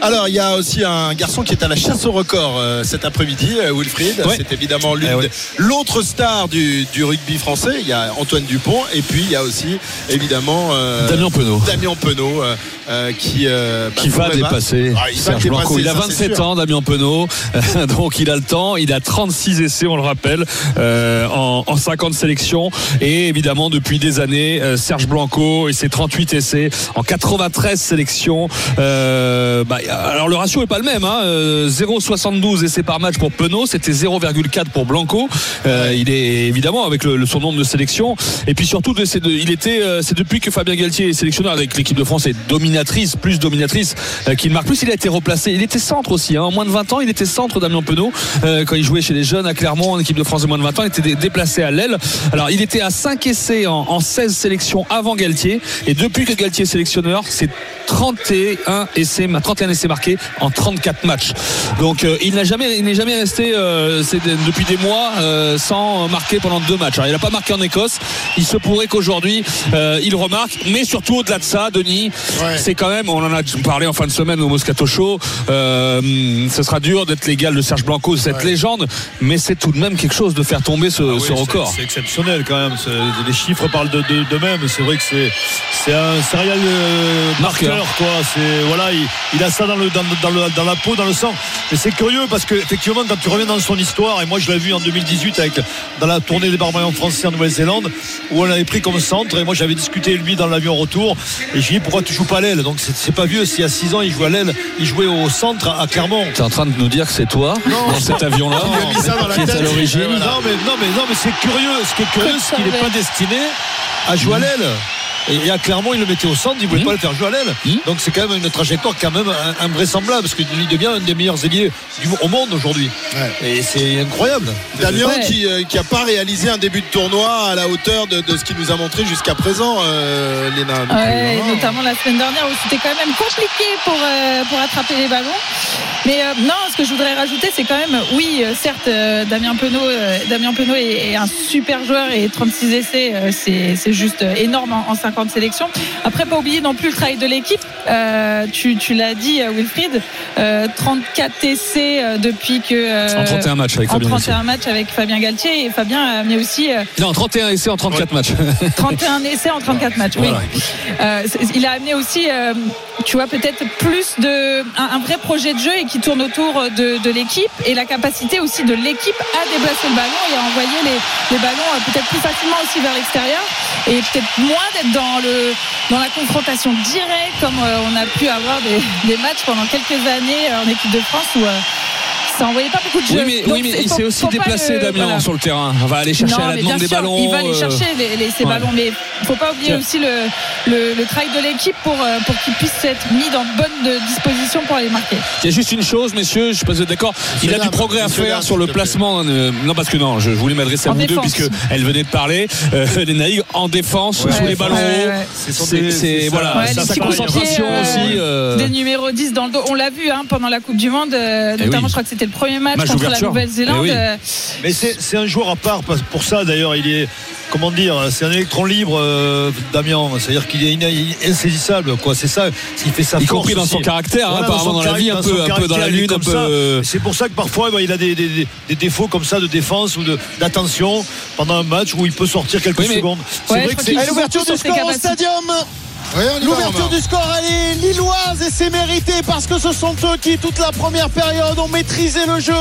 Alors, il y a aussi un garçon qui est à la chasse au record euh, cet après-midi, euh, Wilfried. Ouais. C'est évidemment l'une Eh ouais. des- l'autre star du, du rugby français. Il y a Antoine Dupont et puis il y a aussi évidemment euh, Damien Penaud. Damien Penaud euh, qui euh, bah, qui va dépasser Ah, il Serge dépasser, Blanco. Il a ça, c'est 27 sûr. ans, Damien Penaud. [laughs] Donc il a le temps. Il a 36 essais, on le rappelle, euh, en, en 50 sélections. Et évidemment, depuis des années, euh, Serge Blanco et ses 38 essais en 93 sélections. Euh, bah, alors le ratio est pas le même. Hein. Euh, 0,72 essais par match pour Penaud. C'était 0,4 pour Blanco. Euh, il est évidemment avec le, le- son nombre de sélections. Et puis surtout, il était, c'est depuis que Fabien Galtier est sélectionneur avec l'équipe de France est dominatrice, plus dominatrice euh, qu'il marque plus. Il a été replacé. Il était centre aussi. Hein. En moins de 20 ans, il était centre Damien Penaud euh, quand il jouait chez les jeunes à Clermont en équipe de France de moins de 20 ans. Il était dé- déplacé à l'aile. Alors il était à 5 essais en, en 16 sélections avant Galtier. Et depuis que Galtier est sélectionneur, c'est 31 essais, 31 essais marqués en 34 matchs. Donc euh, il n'a jamais, il n'est jamais resté euh, depuis des mois euh, sans marquer pendant deux matchs. Alors, il n'a pas marqué en Écosse. Il se pourrait qu'aujourd'hui euh, il remarque, mais surtout au-delà de ça, Denis, Ouais. C'est quand même, on en a parlé en fin de semaine au Moscato Show. Euh, ce sera dur d'être l'égal de Serge Blanco, cette Ouais. légende, mais c'est tout de même quelque chose de faire tomber ce, Ah oui, ce c'est- record. C'est exceptionnel quand même. Les chiffres parlent de, de, d'eux-mêmes. C'est vrai que c'est, un serial euh, Marqueur. marqueur. Quoi. C'est, voilà, il, il a ça dans, le, dans, dans, le- dans la peau, dans le sang. Mais c'est curieux parce que effectivement, quand tu reviens dans son histoire, et moi je l'ai vu en 2018 avec, dans la tournée des barbarians français en Nouvelle-Zélande, où on avait pris comme centre, et moi j'avais discuté lui dans l'avion retour, et j'ai dit pourquoi tu joues pas à l'aile Donc c'est, pas vieux, s'il y a 6 ans il jouait à l'aile, il jouait au centre à Clermont. Tu es en train de nous dire que c'est toi dans cet avion-là qui est à l'origine. Non mais non mais non mais c'est curieux. Ce qui est curieux, c'est qu'il n'est pas destiné à jouer à l'aile. Et, et à Clermont, il le mettait au centre, il ne voulait Mhm. pas le faire jouer à l'aile. Mhm. Donc c'est quand même une trajectoire quand même in- invraisemblable, parce qu'il devient un des meilleurs ailiers du, au monde aujourd'hui. Ouais. Et c'est incroyable. Damien Ouais. qui n'a pas réalisé un début de tournoi à la hauteur de, de ce qu'il nous a montré jusqu'à présent, euh, Léna. Ouais, euh, notamment la semaine dernière où c'était quand même compliqué pour, euh, pour attraper les ballons. Mais euh, non, ce que je voudrais rajouter, c'est quand même, oui, euh, certes, euh, Damien Penaud, euh, Damien Penaud est, est un super joueur et 36 essais, euh, c'est c'est juste euh, énorme en, en 50 sélections. Après, pas oublier non plus le travail de l'équipe. Euh, tu tu l'as dit, euh, Wilfried, euh, 34 essais euh, depuis que. euh, En 31 matchs avec en Fabien Galtier. 31 matchs avec Fabien Galtier et Fabien a amené aussi Non, 31 essais en 34 matchs. [laughs] 31 essais en 34 matchs. Oui. Voilà. C'est- il a amené aussi, tu vois, peut-être plus de un, un vrai projet de jeu et qui tourne autour de, de l'équipe et la capacité aussi de l'équipe à déplacer le ballon et à envoyer les, les ballons peut-être plus facilement aussi vers l'extérieur et peut-être moins d'être dans la confrontation directe comme euh, on a pu avoir des, des matchs pendant quelques années en équipe de France où euh, ça envoyait pas beaucoup de jeux. Oui, mais, Donc, oui, mais c'est- il s'est aussi déplacé, le- Damien, voilà. sur le terrain. On va aller chercher Non, à la demande des sûr, ballons. Il va aller euh, chercher les, les- ces ouais. ballons, mais il faut pas oublier Tiens. aussi le, le, le travail de l'équipe pour, euh, pour qu'il puisse être mis dans de bonnes de- dispositions pour aller marquer. Il y a juste une chose, messieurs, je sais pas si vous êtes d'accord. Il a du Dame, progrès à faire sur le placement. euh, non, parce que non, je, voulais m'adresser à vous deux, puisque elle venait de parler. [laughs] Les Naïgs en défense, sous les ballons. C'est voilà, sa, concentration aussi. Des numéros 10 dans le dos. On l'a vu hein, pendant la Coupe du Monde, Eh notamment je crois que c'était le premier match, Match contre la. Nouvelle-Zélande. Eh oui. euh, Mais c'est un joueur à part parce- pour ça d'ailleurs. Il est comment dire, c'est un électron libre, euh, Damien. C'est-à-dire qu'il est insaisissable. Quoi, c'est ça. Il fait sa y force compris dans son caractère, hein, Voilà, son dans la vie, un peu, son un peu dans la lune, un peu. euh, C'est pour ça que parfois bah, il a des, des- des- des défauts comme ça de défense ou d'attention pendant un match où il peut sortir quelques Oui, mais- secondes. C'est Ouais, vrai que c'est l'ouverture du score au stadium Oui, L'ouverture du score, elle est lilloise et c'est mérité parce que ce sont eux qui, toute la première période, ont maîtrisé le jeu,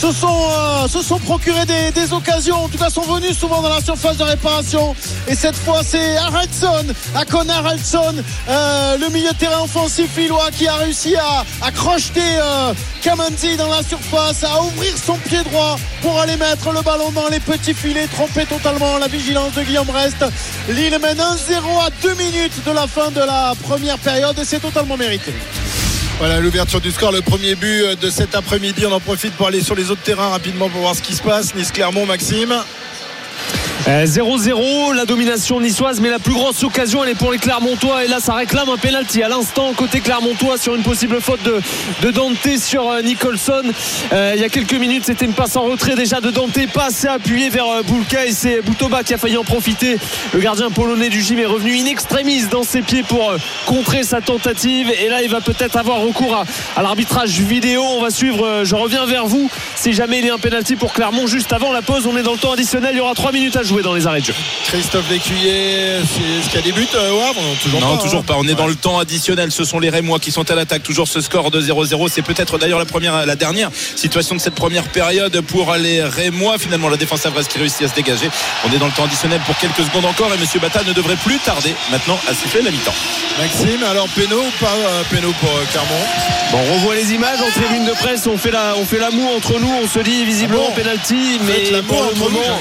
se sont, euh, se sont procurés des, des occasions, en tout cas sont venus souvent dans la surface de réparation. Et cette fois, c'est Haraldson, Akon Haraldson, euh, le milieu de terrain offensif lillois qui a réussi à, à crocheter euh, Kamanzi dans la surface, à ouvrir son pied droit pour aller mettre le ballon dans les petits filets, tromper totalement la vigilance de Guillaume Rest. Lille mène 1-0 à 2 minutes de la fin de la première période et c'est totalement mérité. Voilà l'ouverture du score, le premier but euh, de cet après-midi. On en profite pour aller sur les autres terrains rapidement pour voir ce qui se passe. Nice-Clermont, Maxime. Euh, 0-0, la domination niçoise, mais la plus grosse occasion, elle est pour les Clermontois. Et là, ça réclame un penalty à l'instant côté Clermontois sur une possible faute de, de Dante sur euh, Nicholson. Euh, il y a quelques minutes, c'était une passe en retrait déjà de Dante, pas assez appuyé vers euh, Boulka et c'est Boutoba qui a failli en profiter. Le gardien polonais du gym est revenu in extremis dans ses pieds pour euh, contrer sa tentative. Et là, il va peut-être avoir recours à, l'arbitrage vidéo. On va suivre, euh, je reviens vers vous si jamais il y a un penalty pour Clermont juste avant la pause. On est dans le temps additionnel, il y aura 3 minutes à jouer dans les arrêts de jeu. Christophe Lécuyer, c'est ce qu'il y a des buts euh, au Havre Non, toujours non, pas. toujours hein. pas. On est dans le temps additionnel. Ce sont les Rémois qui sont à l'attaque. Toujours ce score de 0-0. C'est peut-être d'ailleurs la première, la dernière situation de cette première période pour les Rémois. Finalement, la défense avraise qui réussit à se dégager. On est dans le temps additionnel pour quelques secondes encore et Monsieur Bata ne devrait plus tarder maintenant à siffler la mi-temps. Maxime, alors Péno ou pas euh, Péno pour euh, Clermont? Bon, on revoit les images en tribune de presse. On fait la, on fait l'amour entre nous. On se dit visiblement Ah bon penalty, Faites mais l'amour pour le moment,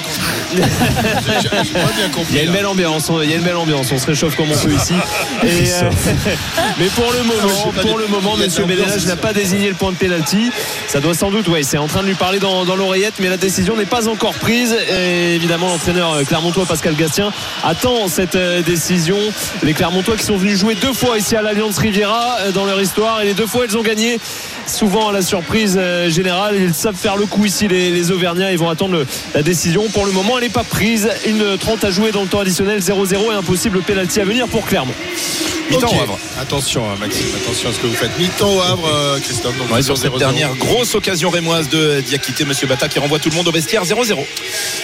[laughs] il y a une belle ambiance. Il y a une belle ambiance. On se réchauffe comme on peut ici. [laughs] Et, euh, [laughs] mais pour le moment, pour le moment, Monsieur n'a pas désigné le point de penalty. Ça doit sans doute, ouais, c'est en train de lui parler dans, dans l'oreillette, mais la décision n'est pas encore prise. Et évidemment, l'entraîneur euh, clermontois Pascal Gastien attend cette euh, décision. Les Clermontois qui sont venus jouer deux fois ici à l'Alliance Riviera dans leur histoire, et les deux fois ils ont gagné. Souvent à la surprise euh, générale, ils savent faire le coup ici les, les Auvergnats. Ils vont attendre le- la décision. Pour le moment, elle n'est pas prise. Une 30 à jouer dans le temps additionnel, 0-0 et un possible penalty à venir pour Clermont. Mi-temps au Havre. Attention, hein, Maxime, attention à ce que vous faites. Mi-temps au Havre, euh, Christophe. Donc Ouais, sur cette 0-0. dernière grosse occasion rémoise de Diakité, Monsieur Bata qui renvoie tout le monde au vestiaire 0-0.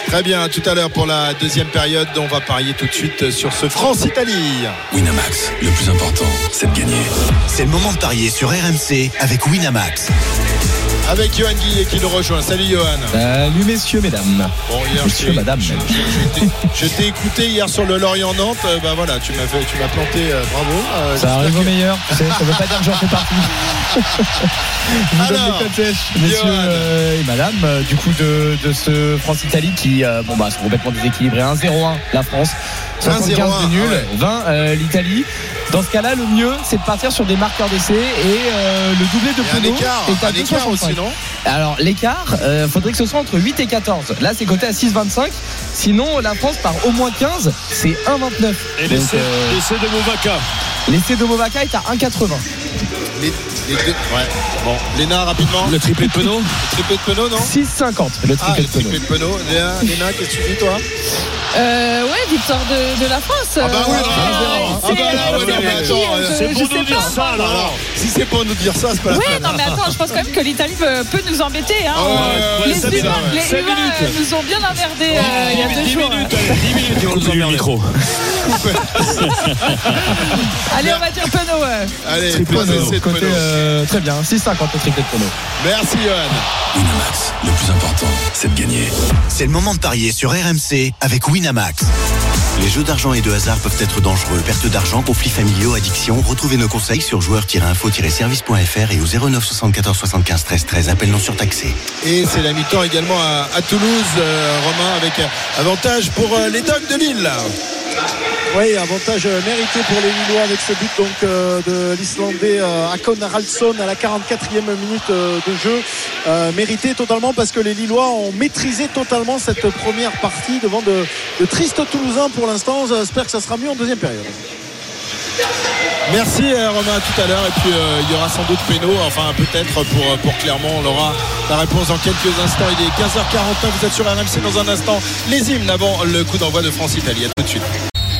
Très bien, tout à l'heure pour la deuxième période, on va parier tout de suite sur ce France-Italie. Winamax, le plus important, c'est de gagner. C'est le moment de parier sur RMC avec Winamax. Avec Johan Guillet qui nous rejoint. Salut Johan. Salut messieurs, mesdames. Bon, hier, t'ai- madame, je- t'ai- écouté hier sur le Lorient-Nantes. Euh, bah voilà, tu m'as tu m'as planté. euh, bravo. Euh, Ça arrive au meilleur, ça veut pas dire que j'en fais partie. [laughs] Je vous donne Alors, les messieurs euh, et madame, du coup de, de ce France-Italie qui bon, bah, sont complètement déséquilibrés. 1-0-1 la France, 75 de 1-0-1, nul, ouais. 20 euh, l'Italie. Dans ce cas-là, le mieux, c'est de partir sur des marqueurs d'essai et euh, le doublé de écart, est à un écart 2,65. aussi, non? Alors l'écart, euh, faudrait que ce soit entre 8 et 14. Là, c'est coté à 6,25. Sinon, la France par au moins 15, c'est 1,29. Et l'essai euh, de Movaca. L'essai de Movaca est à 1,80. les, les deux. Ouais. Bon, Léna, rapidement. Le triplé de Penaud. [laughs] Le triplé de Penaud, non? 6,50 le Ah, triplé le de Penaud. triplé de Penaud. Léna, Léna, qu'est-ce que tu dis, toi? Euh, ouais, victoire de, de la France. Ah bah oui, Euh, ah bah, ah bah, ah bah, mais attends, euh, euh, c'est pour nous dire ça, alors. Alors, si c'est pour nous dire ça, c'est pas la Ouais, peine. non, mais attends, je pense quand même que l'Italie peut, nous embêter. Hein. Ah ouais, les humains, les euh, nous ont bien emmerdés il y a deux 10 jours. minutes, allez, 10 minutes, ils vont nous le emmerder. micro. [laughs] Allez, on va dire Penaud. Allez, de Côté, euh, très bien, 6,50 le triplé de Penaud. Merci, Johan. Winamax, le plus important, c'est de gagner. C'est le moment de parier sur RMC avec Winamax. Les jeux d'argent et de hasard peuvent être dangereux. Perte d'argent, conflits familiaux, addiction. Retrouvez nos conseils sur joueurs-info-service.fr et au 09 74 75 13 13. Appel non surtaxé. Et c'est la mi-temps également à, à Toulouse, euh, Romain, avec euh, avantage pour euh, les Dogs de Lille. Oui, avantage euh, mérité pour les Lillois avec ce but donc euh, de l'Islandais euh, Akon Haraldsson à la 44e minute euh, de jeu. Euh, mérité totalement parce que les Lillois ont maîtrisé totalement cette première partie devant de, de tristes Toulousains pour l'instant. J'espère que ça sera mieux en deuxième période. Merci euh, Romain à tout à l'heure. Et puis euh, il y aura sans doute Pénaud enfin peut-être pour, euh, pour Clermont. On aura la réponse dans quelques instants. Il est 15h41 vous êtes sur RMC dans un instant. Les hymnes avant le coup d'envoi de France-Italie à tout de suite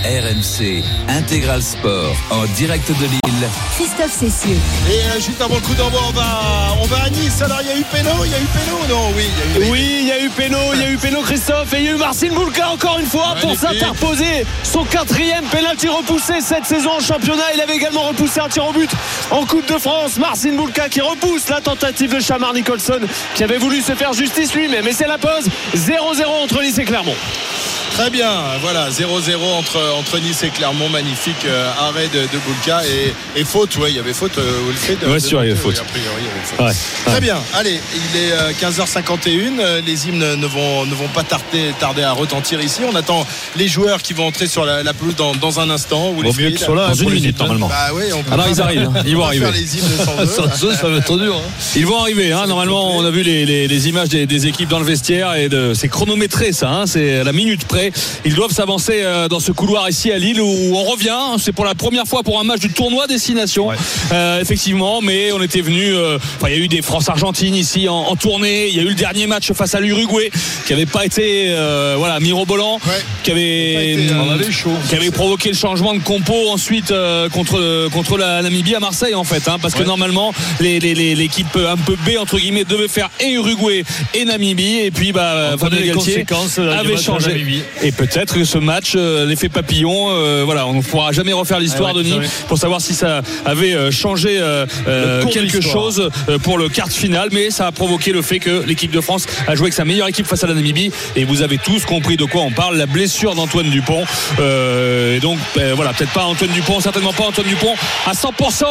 RMC Intégral Sport en direct de Lille. Christophe Cessieux. Et euh, juste avant le coup d'envoi, on va, on va à Nice. Alors, il y a eu Péno, il y a eu Péno Non, oui, il y a eu. Oui, il y a eu Péno, il y a eu Péno Christophe et il y a eu Marcin Boulka encore une fois pour s'interposer. Son quatrième pénalty repoussé cette saison en championnat. Il avait également repoussé un tir au but en Coupe de France. Marcin Boulka qui repousse la tentative de Chamar Nicholson qui avait voulu se faire justice lui-même. Et c'est la pause 0-0 entre Nice et Clermont. Très bien, voilà, 0-0 entre, entre Nice et Clermont, magnifique euh, arrêt de, de Boulka et, et faute, ouais, il y avait faute euh, Wilfried, Ouais, sûr, il y avait faute. oui, a priori, il y avait faute. Ouais. Très bien, allez, il est euh, 15h51, euh, les hymnes ne vont, ne vont pas tarder, tarder à retentir ici. On attend les joueurs qui vont entrer sur la, la pelouse dans, dans un instant. Vaut mieux qu'ils soient là Dans une minute, normalement. Bah oui, on peut Ah non, pas ils arrivent, hein. ils [laughs] on vont arriver. faire les hymnes sans [laughs] eux. Sans eux, ça va être dur. hein. Ils vont arriver, hein. normalement on a vu les, les- les images des, des équipes dans le vestiaire et c'est chronométré ça, hein. c'est à la minute près. Ils doivent s'avancer euh, dans ce couloir ici à Lille où on revient, hein. c'est pour la première fois pour un match du tournoi destination, Euh, effectivement, mais on était venu, euh, il y a eu des France-Argentine ici en, en tournée, il y a eu le dernier match face à l'Uruguay qui avait pas été euh, voilà, mirobolant, qui avait, été, euh, qui avait provoqué le changement de compo ensuite contre contre la Namibie à Marseille en fait hein, parce que normalement les- les- les- l'équipe un peu B entre guillemets devait faire et Uruguay et Namibie. Et puis bah les Galtier avait changé. Et peut-être que ce match l'effet papillon euh, voilà on ne pourra jamais refaire l'histoire Ah ouais, Denis pour savoir si ça avait euh, changé euh, quelque chose pour le quart de finale mais ça a provoqué le fait que l'équipe de France a joué avec sa meilleure équipe face à la Namibie et vous avez tous compris de quoi on parle la blessure d'Antoine Dupont et donc ben, voilà peut-être pas Antoine Dupont certainement pas Antoine Dupont à 100%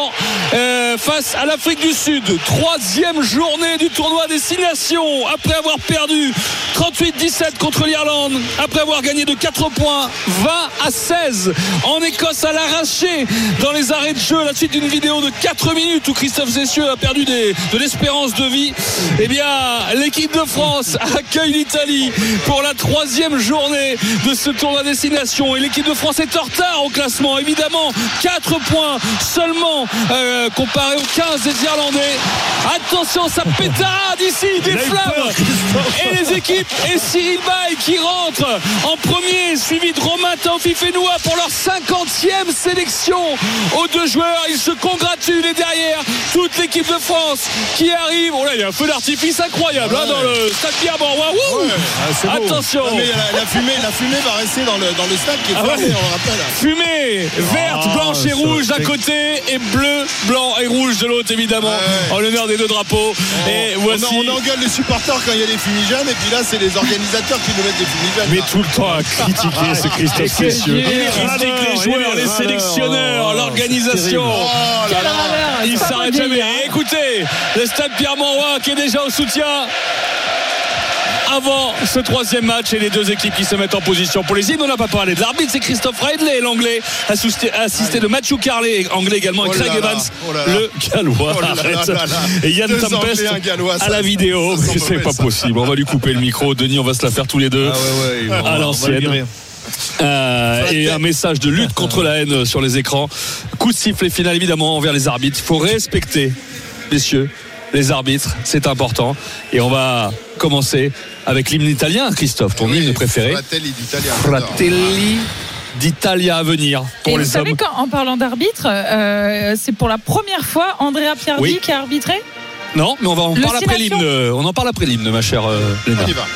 euh, face à l'Afrique du Sud. Troisième journée du tournoi Destination après avoir perdu 38-17 contre l'Irlande après avoir gagné de 4 points 20 à 16 en Écosse à l'arraché dans les arrêts de jeu à la suite d'une vidéo de 4 minutes où Christophe Zessieux a perdu des- de l'espérance de vie eh bien l'équipe de France [laughs] accueille l'Italie pour la troisième journée de ce tournoi destination. Et l'équipe de France est en retard au classement. Évidemment 4 points seulement euh, comparé aux 15 des Irlandais. Attention ça pétarade ici des flammes. et les équipes et Cyril Bay qui rentre en premier suivi de Romain Taufifenoua pour leur 50e sélection aux deux joueurs ils se congratulent et derrière toute l'équipe de France qui arrive oh là il y a un feu d'artifice incroyable hein, dans le stade Pierre Wouh Ouais. attention Non, mais la, la fumée, la fumée va rester dans le, dans le stade qui est Ah ouais. on le rappelle. Fumée verte, Ah, blanche et rouge d'un côté et bleu, blanc et rouge de l'autre évidemment Ouais. en l'honneur des deux drapeaux. et On- voici. on, on engueule les supporters quand il y a des fumigènes et puis là c'est les organisateurs qui nous mettent des fumigènes. mais là. tout le temps à critiquer ce Christophe Les joueurs, les sélectionneurs, l'organisation. Oh là. valeur, Il s'arrête jamais. hein. Écoutez, le stade Pierre-Mauroy qui est déjà au soutien. Avant ce troisième match et les deux équipes qui se mettent en position pour les hymnes, on n'a pas parlé de l'arbitre, c'est Christophe Ridley, l'anglais, assisté, assisté de Matthew Carley, anglais également, et Oh Craig là là, Evans, oh là là. le gallois. Oh là là Arrête. là là. Et Yann Deux Tempest à la vidéo, c'est pas ça. possible. On va lui couper le micro. Denis, on va se la faire tous les deux Ah ouais, ouais, à l'ancienne. Euh, et un message de lutte contre la haine sur les écrans. Coup de sifflet final évidemment envers les arbitres. Il faut respecter, messieurs, les arbitres, c'est important. Et on va commencer avec l'hymne italien, Christophe, ton hymne préféré. Fratelli d'Italia. Fratelli d'Italia à venir pour Et vous savez qu'en en parlant d'arbitre, euh, c'est pour la première fois Andrea Pierdi Oui. qui a arbitré? Non, mais on va en Le parler après l'hymne. On en parle après l'hymne, ma chère euh, Léna. On y va.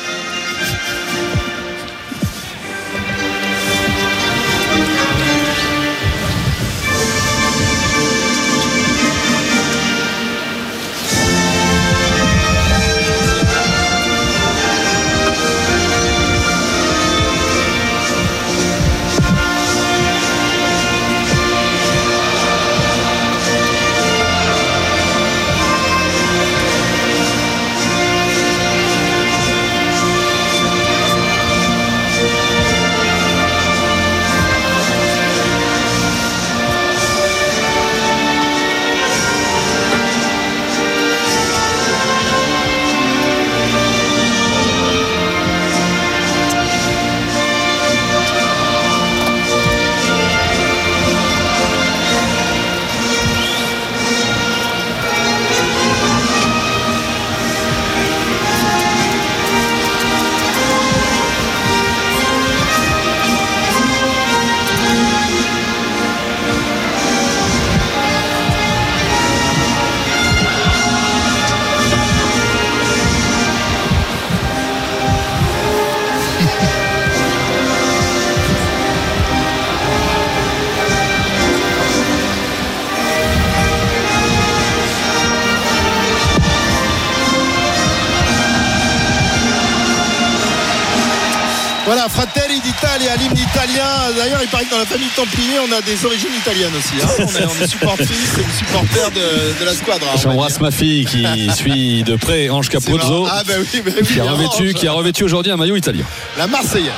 Dans la famille Templier, on a des origines italiennes aussi. hein. On est, on est supportrice et supporter de, de la squadra. J'embrasse ma fille qui [laughs] suit de près Ange Capozzo. Ah, bah oui, bah oui, Qui a revêtu, qui a revêtu aujourd'hui un maillot italien. La Marseillaise.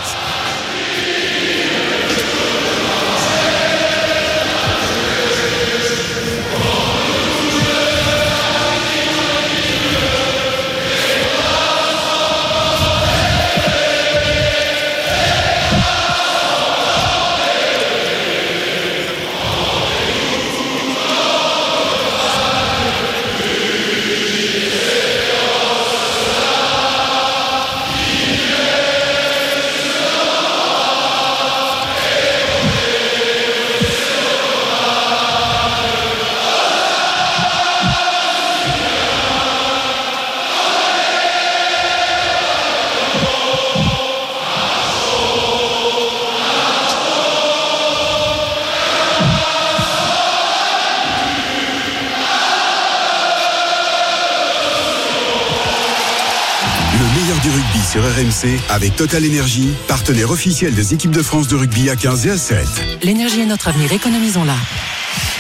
Avec Total Energy, partenaire officiel des équipes de France de rugby à 15 et à 7. L'énergie est notre avenir, économisons-la.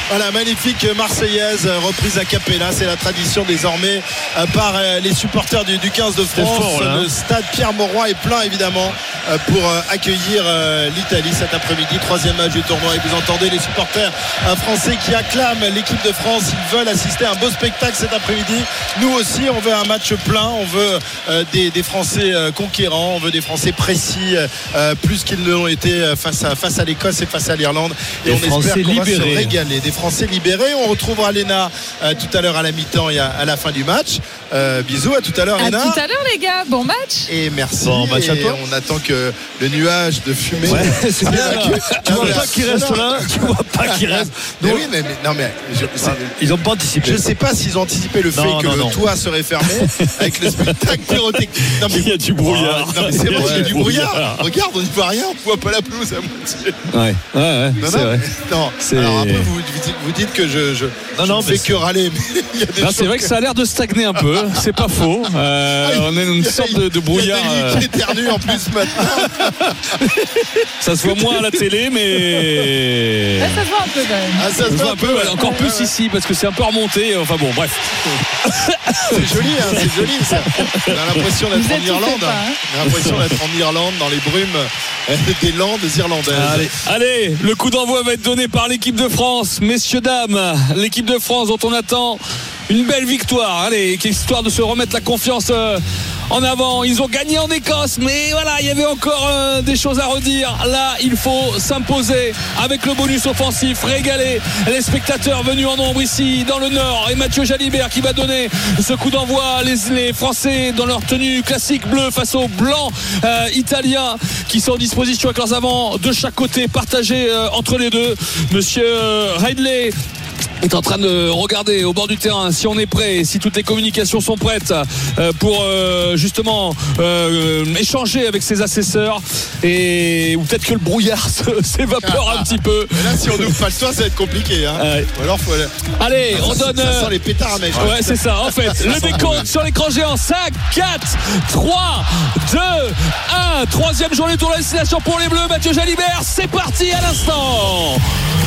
Voilà, magnifique Marseillaise, euh, reprise à Capella. C'est la tradition désormais euh, par euh, les supporters du, du 15 de France. fort, là, hein. Le stade Pierre-Mauroy est plein, évidemment, pour euh, accueillir euh, l'Italie cet après-midi. Troisième match du tournoi. Et vous entendez les supporters euh, français qui acclament l'équipe de France. Ils veulent assister à un beau spectacle cet après-midi. Nous aussi, on veut un match plein. On veut euh, des, des Français euh, conquérants. On veut des Français précis, euh, plus qu'ils ne l'ont été euh, face à, face à l'Écosse et face à l'Irlande. Et Des on espère qu'on va se régaler. Des Français libérés. On retrouvera Léna euh, tout à l'heure à la mi-temps et à, à la fin du match. Euh, bisous, à tout à l'heure, À Léna. tout à l'heure, les gars. Bon match. Et merci. Bon match à Et toi. On attend que le nuage de fumée. Ouais, [laughs] c'est bien. s'évacue. Tu vois pas qu'il reste là [laughs] Tu vois pas qu'il reste Mais Non. oui, mais, mais- non, mais je, c'est- Ils ont pas anticipé. je sais pas s'ils ont anticipé le fait Non, que non, le non. toit serait fermé [laughs] avec le spectacle pyrotechnique. Non, mais, Il y a du brouillard. non, mais c'est vrai, il y a du brouillard. Regarde, on n'y voit rien, on voit pas la pelouse à moitié. Ouais, ouais, ouais, Non, vrai. non. C'est- Alors après, vous, vous dites, vous dites que je, je, Non, je non, ne fais que râler, mais il y a des Non, choses c'est vrai que ça a l'air de stagner un peu, c'est pas faux. [laughs] Euh, on est une sorte de, de brouillard. Il euh, éternuent en plus maintenant. [laughs] ça se voit moins à la télé, mais. Ça se voit un peu quand même. Ah, ça se voit un peu, ouais. encore plus ici parce que c'est un peu remonté. Enfin bon, bref. [laughs] C'est joli, hein, c'est joli. Ça. On a l'impression d'être en Irlande. hein. On a l'impression d'être en Irlande, dans les brumes des Landes irlandaises. Allez, allez, le coup d'envoi va être donné par l'équipe de France, messieurs dames, l'équipe de France dont on attend une belle victoire. Allez, histoire de se remettre la confiance euh, en avant. Ils ont gagné en Écosse, mais voilà, il y avait encore euh, des choses à redire. Là, il faut s'imposer avec le bonus offensif, régaler les spectateurs venus en nombre ici dans le Nord. Et Mathieu Jalibert qui va donner ce coup d'envoi. Les, Français dans leur tenue classique bleue face aux blancs euh, italiens qui sont en disposition avec leurs avants de chaque côté, partagés entre les deux. Monsieur Ridley est en train de regarder au bord du terrain si on est prêt, si toutes les communications sont prêtes euh, pour euh, justement euh, échanger avec ses assesseurs et ou peut-être que le brouillard [laughs] s'évapore un petit peu. Mais là, si on n'ouvre pas le toit, ça va être compliqué. Hein. Ouais. Ou alors, faut aller- Allez, Ah, on ça, donne. ça sent les pétards à mèche. Ouais, c'est ça. En fait, [laughs] le décompte sur l'écran géant 5, 4, 3, 2, 1. Troisième journée tour de la destination pour les Bleus. Mathieu Jalibert, c'est parti à l'instant.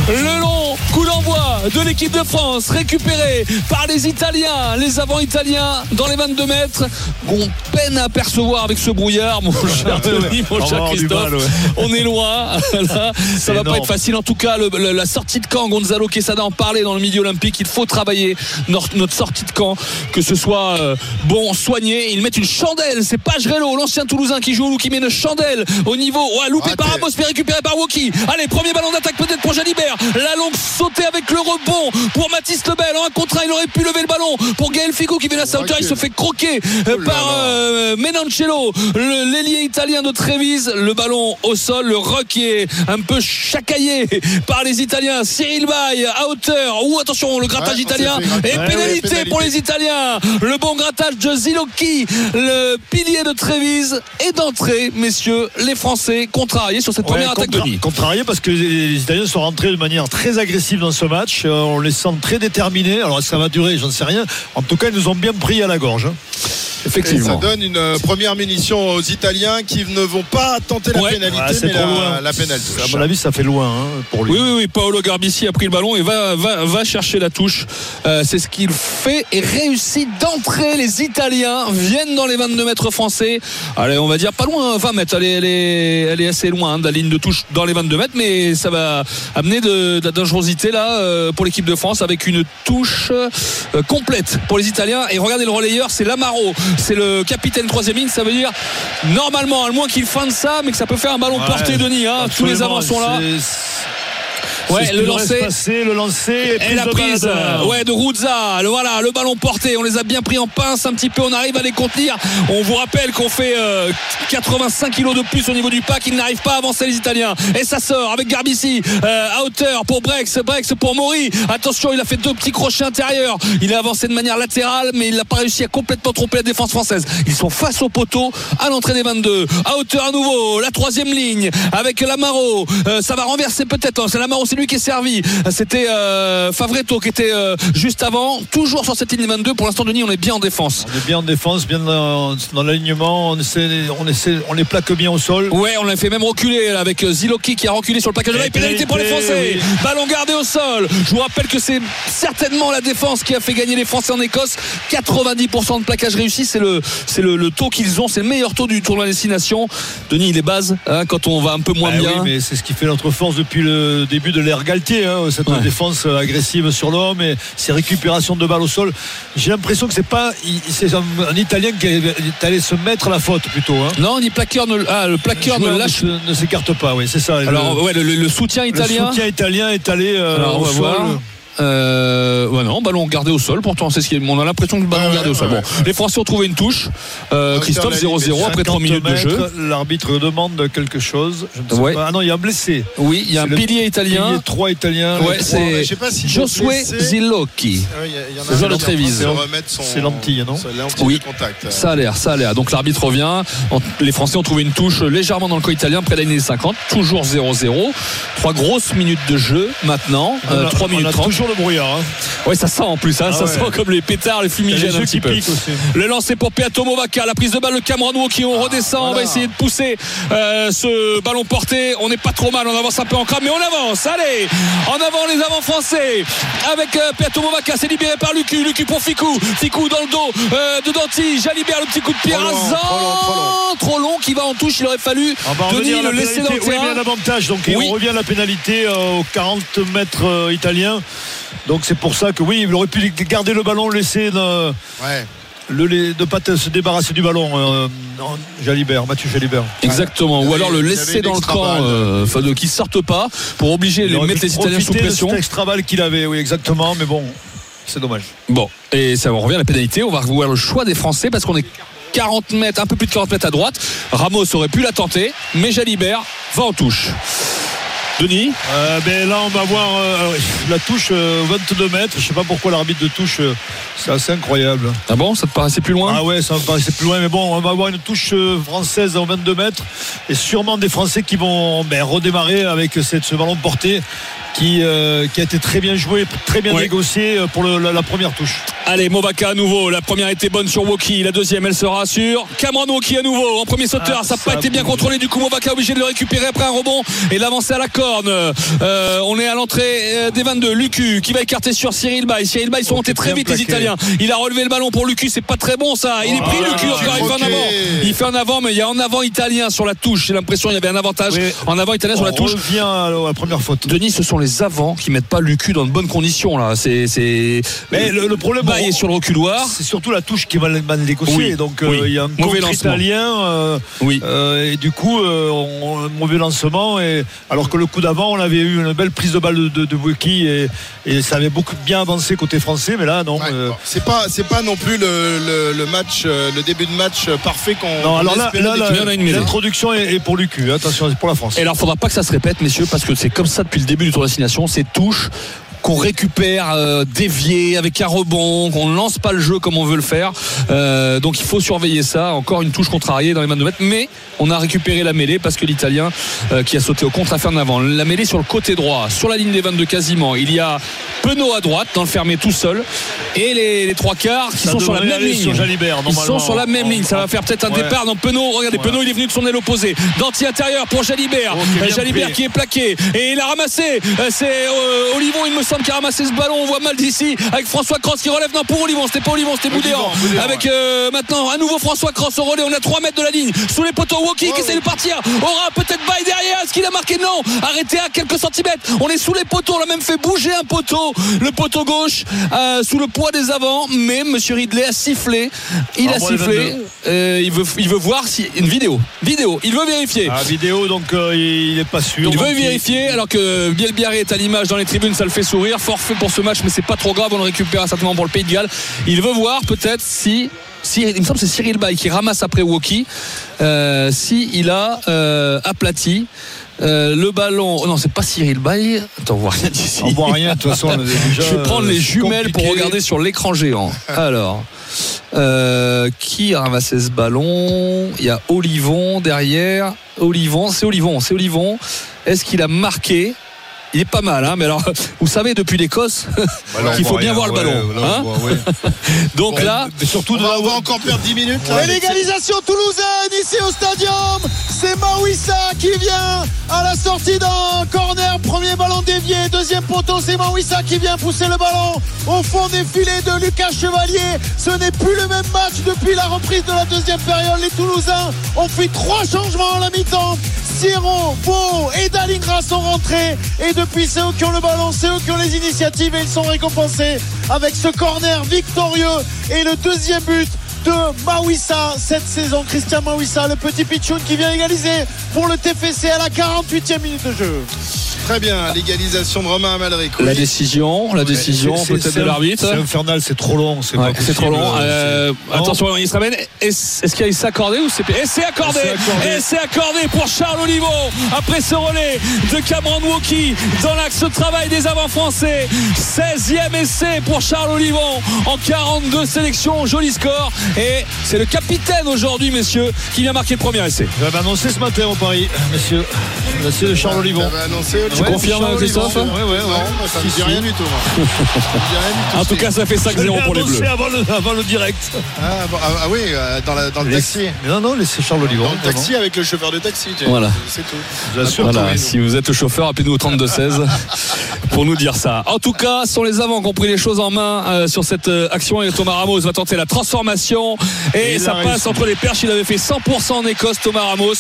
Le long coup d'envoi de l'équipe de France récupéré par les Italiens, les avants italiens dans les 22 mètres. On peine à apercevoir avec ce brouillard, mon [laughs] cher Tony, mon cher Christophe. mal, ouais. On est loin. [laughs] Là, ça va pas être facile. En tout cas, le- le- la sortie de camp, Gonzalo Quesada en parlait dans le milieu olympique. Il faut travailler notre, notre sortie de camp, que ce soit euh, bon, soigné. Ils mettent une chandelle. C'est Pagerello, l'ancien Toulousain qui joue au loup, qui met une chandelle au niveau. Ouais, loupé Ah, par Ramos, mais récupéré par Woki. Allez, premier ballon d'attaque peut-être pour Jalibert. La longue sautée avec le rebond pour Mathis Lebel. En un contre un, il aurait pu lever le ballon pour Gaël Figo qui vient à sa hauteur. Il se fait croquer euh, Oh par euh, Menancello, l'ailier italien de Trévise. Le ballon au sol, le rock qui est un peu chacaillé par les Italiens. Cyril Bay à hauteur. Ou attention, le grattage Ouais, italien. fait. Et Ouais, pénalité, pour les Italiens. Le bon grattage de Zilocchi, le pilier de Trévise. Et d'entrée, messieurs, les Français contrariés sur cette première attaque de contra- nuit. Contrarié parce que les Italiens sont rentrés de manière très agressive dans ce match. Euh, On les sent très déterminés. Alors est-ce que ça va durer? J'en sais rien. En tout cas, ils nous ont bien pris à la gorge. hein. Effectivement. Et ça donne une euh, première munition aux Italiens qui ne vont pas tenter la Ouais. pénalité, mais trop la, loin. la pénalité. À mon avis, ça fait loin hein, pour lui. Oui, oui, oui. Paolo Garbici a pris le ballon et va, va, va chercher la touche. Euh, c'est ce qu'il fait et réussit d'entrer. Les Italiens viennent dans les 22 mètres français. Allez, on va dire pas loin, 20 mètres. Elle est, elle est, elle est assez loin hein, de la ligne de touche dans les 22 mètres, mais ça va amener de, de la dangerosité là euh, pour l'équipe de France avec une touche euh, complète pour les Italiens. Et regardez le relayeur, c'est Lamaro, c'est le capitaine troisième ligne. Ça veut dire normalement, à moins qu'il feinte ça, mais que ça peut faire un ballon Ouais, porté, Denis. hein. Tous les avants sont là. Ouais, ce le lancer. passer, le lancer. Et la de prise de- euh, ouais, de Ruzza, le, voilà, le ballon porté, on les a bien pris en pince un petit peu, on arrive à les contenir. On vous rappelle qu'on fait euh, 85 kilos de plus au niveau du pack, ils n'arrivent pas à avancer les Italiens. Et ça sort avec Garbici euh, à hauteur pour Brex, Brex pour Mori. Attention, il a fait deux petits crochets intérieurs. Il a avancé de manière latérale, mais il n'a pas réussi à complètement tromper la défense française. Ils sont face au poteau à l'entrée des 22. À hauteur à nouveau, la troisième ligne avec Lamaro. Euh, ça va renverser peut-être. hein. C'est Lamaro, c'est lui qui est servi. C'était euh, Favretto qui était euh, juste avant. Toujours sur cette ligne 22. Pour l'instant, Denis, on est bien en défense. On est bien en défense, bien dans, dans l'alignement. On essaie, on essaie, on les plaque bien au sol. Ouais, on l'a fait même reculer avec euh, Ziloki qui a reculé sur le package. Et Et pénalité pour les Français. oui. Ballon gardé au sol. Je vous rappelle que c'est certainement la défense qui a fait gagner les Français en Écosse. 90% de plaquage réussi, c'est le, c'est le, le taux qu'ils ont, c'est le meilleur taux du tournoi destination. Denis, il est base hein, quand on va un peu moins Ah bien. oui, mais c'est ce qui fait notre force depuis le début de l'ère Galtier, hein, cette Ouais. défense agressive sur l'homme et ces récupérations de balles au sol. J'ai l'impression que c'est pas, c'est un, un Italien qui est allé se mettre la faute plutôt. Hein. Non, ni plaqueur ne, ah, le plaqueur ne lâche. ne, s'écarte pas, oui, c'est ça. Alors, le, ouais, le, le soutien le italien. soutien italien est allé euh, Alors, on au va sol. voir. Euh, ouais, non, ballon gardé au sol. Pourtant, c'est ce qui est- on a l'impression que le ballon Ouais, gardé au sol. Bon, les Français ont trouvé une touche. Euh, Christophe dans la 0-0 limite, après 3 minutes de 50 jeu. L'arbitre demande quelque chose. Je ne sais pas. Ah non, il y a un blessé. Oui, il y a un pilier italien. Pilier, trois italiens. Ouais, les trois- c'est si Josué. Zilocchi. Le un joueur de Trévise. C'est l'antille, non Oui. contact. Ça a l'air, ça a l'air. Donc l'arbitre revient. En- Les Français ont trouvé une touche légèrement dans le camp italien près de la ligne des 50. Toujours 0-0. Trois grosses minutes de jeu maintenant. On Euh, a- 3 on minutes a 30. Toujours le brouillard. hein. Ouais, ça sent en plus. hein. Ah ça ouais. sent comme les pétards, les fumigènes un petit qui peu. Le lancer pour Peato Movaca, la prise de balle de Cameron Woki, on redescend, on va essayer de pousser euh, ce ballon porté. On n'est pas trop mal, on avance un peu en crame, mais on avance. Allez, en avant les avants français avec euh, Peato Movaca, c'est libéré par Lucu, Lucu pour Ficou, Ficou dans le dos euh, de Danti, Jalibert le petit coup de pied Trop long, trop long, trop long. trop long qui va en touche, il aurait fallu revenir Denis le laisser dans le. Oui, mais terrain. un avantage. Donc Oui. on revient à la pénalité euh, aux 40 mètres italiens. Donc c'est pour ça que oui, il aurait pu garder le ballon, laisser le, Ouais. le, de pas se débarrasser du ballon. euh, Jalibert, Mathieu Jalibert. Exactement, ou alors le laisser dans le camp, euh, enfin de qu'ils sortent pas pour obliger les mettre les Italiens sous pression. extra balle qu'il avait, oui, exactement. Mais bon, c'est dommage. Bon, et ça on revient à la pénalité. On va revoir le choix des Français parce qu'on est 40 mètres, un peu plus de 40 mètres à droite. Ramos aurait pu la tenter, mais Jalibert va en touche. Denis Euh, ben là, on va voir euh, la touche euh, 22 mètres. Je sais pas pourquoi l'arbitre de touche, euh, c'est assez incroyable. Ah bon, ça te paraissait plus loin? Ah ouais, ça me paraissait plus loin, mais bon, on va avoir une touche française en 22 mètres et sûrement des Français qui vont ben, redémarrer avec cette, ce ballon porté qui, euh, qui a été très bien joué, très bien Ouais. négocié euh, pour le- la, la première touche. Allez, Movaka à nouveau. La première était bonne sur Woki. La deuxième, elle sera sur Cameron Woki à nouveau. En premier sauteur, Ah, ça n'a pas été bien contrôlé. Du coup, Movaka obligé de le récupérer après un rebond et l'avancer à la corne. Euh, on est à l'entrée des 22. Lucu qui va écarter sur Cyril Bay. Cyril Bay, ils sont Oh, montés très vite, les. Italiens. Il a relevé le ballon pour Lucu. C'est pas très bon, ça. Il est pris, Oh là Lucu, encore. Il fait en avant. Il fait en avant, mais il y a en avant italien sur la touche. J'ai l'impression qu'il y avait un avantage Oui. en avant italien sur la On touche. revient à la, à la première faute. Denis, ce sont les avants qui mettent pas Lucu dans de bonnes conditions là. C'est, c'est. Mais le, le problème, est sur le reculoir. c'est surtout la touche qui va le- mal négocier. Oui, Donc euh, il y a un Mauvais lancement. italien euh, Oui. euh, et du coup euh, on, un mauvais lancement. Et, alors que le coup d'avant, on avait eu une belle prise de balle de, de, de Wiki et, et ça avait beaucoup bien avancé côté français. Mais là, non. Ouais. euh, C'est pas, c'est pas non plus le, le- le match, le début de match parfait qu'on. non, alors là, l'introduction est, est pour Lucu. Attention, c'est pour la France. Et alors, faudra pas que ça se répète, messieurs, parce que c'est comme ça depuis le début du tour d'assignation. Ces touches qu'on récupère euh, dévié avec un rebond, qu'on ne lance pas le jeu comme on veut le faire. Euh, donc il faut surveiller ça. Encore une touche contrariée dans les mains de mètres, mais on a récupéré la mêlée parce que l'Italien euh, qui a sauté au contre a fait en avant. La mêlée sur le côté droit, sur la ligne des 22 quasiment. Il y a Penaud à droite dans le fermé tout seul et les, les trois quarts qui Ça sont sur la même ligne. sur Jalibert, Ils sont sur la même En- ligne. Ça va faire peut-être un Ouais. départ dans Penaud. Regardez. Penaud il est venu de son aile opposée. Danti intérieur pour Jalibert. Oh, qui Jalibert qui est plaqué et il a ramassé. Euh, C'est euh, Olivon, il me semble, qui a ramassé ce ballon. On voit mal d'ici avec François Cross qui relève. Non, pour Olivon, c'était pas Olivon, c'était Boudéan. Avec euh, maintenant un nouveau François Cross au relais. On a 3 mètres de la ligne sous les poteaux. Woki qui essaie de partir. Aura peut-être bail derrière. Est-ce qu'il a marqué? Non. Arrêté à quelques centimètres. On est sous les poteaux. On a même fait bouger un poteau. Le poteau gauche euh, sous le poids des avants. Mais Monsieur Ridley a sifflé. Il Ah, a bon, sifflé. 22. Euh, il, veut, il veut voir si. Une vidéo. Vidéo. Il veut vérifier. Ah, vidéo, donc il n'est pas sûr. Il veut vérifier alors que Bielbiaré est à l'image dans les tribunes, ça le fait sourire. Forfait pour ce match, mais c'est pas trop grave, on le récupère certainement pour le Pays de Galles. Il veut voir peut-être si. si il me semble que c'est Cyril Bay qui ramasse après Woki. Euh, si il a euh, aplati. euh, le ballon, oh non, c'est pas Cyril Bay. Attends, on voit rien d'ici. On voit rien, de toute façon. on est [laughs] déjà, Je vais prendre les euh, jumelles pour regarder sur l'écran géant. Alors, qui a ramassé ce ballon? Il y a Olivon derrière. Olivon, c'est Olivon, c'est Olivon. Est-ce qu'il a marqué? Il est pas mal, hein, mais alors, [laughs] vous savez, depuis l'Écosse, là, [laughs] qu'il on faut bien rien, voir le ouais, ballon. hein. voit, ouais. [laughs] Donc Bon, là, Mais surtout On de va, la on va encore perdre 10 minutes. là. Et l'égalisation toulousaine ici au stadium. C'est Mawissa qui vient à la sortie d'un corner. Premier ballon dévié. Deuxième poteau, c'est Mawissa qui vient pousser le ballon au fond des filets de Lucas Chevalier. Ce n'est plus le même match depuis la reprise de la deuxième période. Les Toulousains ont fait trois changements à la mi-temps. Siro, Beau et Dalingra sont rentrés. Et depuis, c'est eux qui ont le ballon, c'est eux qui ont les initiatives et ils sont récompensés avec ce corner victorieux et le deuxième but de Mawissa cette saison. Christian Mawissa, le petit pitchoun qui vient égaliser pour le TFC à la 48e minute de jeu. Très bien, l'égalisation de Romain Amalric. la décision, la décision peut-être de l'arbitre. C'est infernal, c'est trop long. C'est Ouais, trop long. Euh, attention, il se ramène. Est-ce qu'il y a essai accordé ou c'est Et c'est accordé. Et c'est accordé pour Charles Olivon. Après ce relais de Cameron Woki dans l'axe de travail des avants français. 16e essai pour Charles Olivon en 42 sélections. Joli score. Et c'est le capitaine aujourd'hui, messieurs, qui vient marquer le premier essai. J'avais annoncé ce matin au Paris, monsieur. Monsieur de Charles Olivon. Annoncé, Tu Ouais, confirmes, Charles Christophe ouais, ouais. Non, ça Si, dit si. rien du tout. moi. Ça me dit rien du tout. [laughs] En tout cas, ça fait Je l'ai 5-0 pour les Bleus. avant le, avant le direct. Ah, bon, ah, ah oui, euh, dans, la- dans le Les- taxi. Mais non, non, c'est Charles Olivon. Dans le taxi avec le chauffeur de taxi. Voilà. C'est tout. Vous. Voilà, oui, si vous êtes chauffeur, appelez-nous au 32-16 [laughs] pour nous dire ça. En tout cas, ce sont les avants qui ont pris les choses en main euh, sur cette euh, action et Thomas Ramos va tenter la transformation et, Et ça passe entre les perches. Il avait fait 100% en Écosse, Thomas Ramos.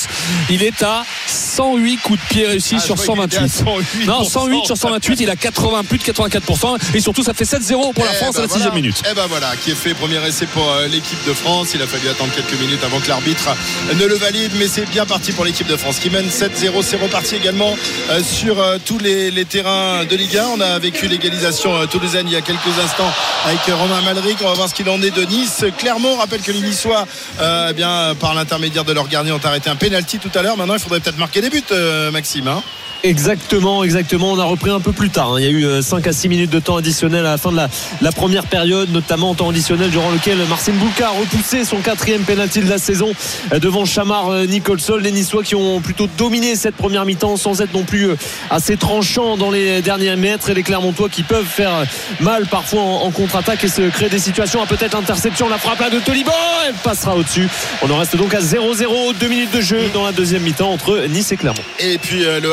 Il est à 108 coups de pied réussis Ah, sur je croyais qu'il était à 128. 108%. Non, 108 sur 128, il a 80, plus de 84%. Et surtout, ça fait 7-0 pour la Eh France ben à la 6 voilà. minute. Eh ben voilà, qui est fait premier essai pour euh, l'équipe de France. Il a fallu attendre quelques minutes avant que l'arbitre ne le valide, mais c'est bien parti pour l'équipe de France qui mène 7-0. C'est reparti également euh, sur euh, tous les, les terrains de Ligue 1. On a vécu l'égalisation euh, toulousaine il y a quelques instants avec euh, Romain Malric. On va voir ce qu'il en est de Nice. Clermont rappelle que les Niçois, euh, eh bien, par l'intermédiaire de leur gardien, ont arrêté un penalty tout à l'heure. Maintenant, il faudrait peut-être marquer des buts, euh, Maxime. hein. Exactement, exactement. On a repris un peu plus tard. hein. Il y a eu euh, 5 à 6 minutes de temps additionnel à la fin de la, première période, notamment en temps additionnel durant lequel Marcin Bouka a repoussé son quatrième penalty de la saison euh, devant Chamar euh, Nicholson. Les Niçois qui ont plutôt dominé cette première mi-temps sans être non plus euh, assez tranchants dans les derniers mètres et les Clermontois qui peuvent faire euh, mal parfois en, contre-attaque et se créer des situations à peut-être interception. La frappe là de Tolibo, elle passera au-dessus. On en reste donc à 0-0, 2 minutes de jeu dans la deuxième mi-temps entre Nice et Clermont. Et puis euh, le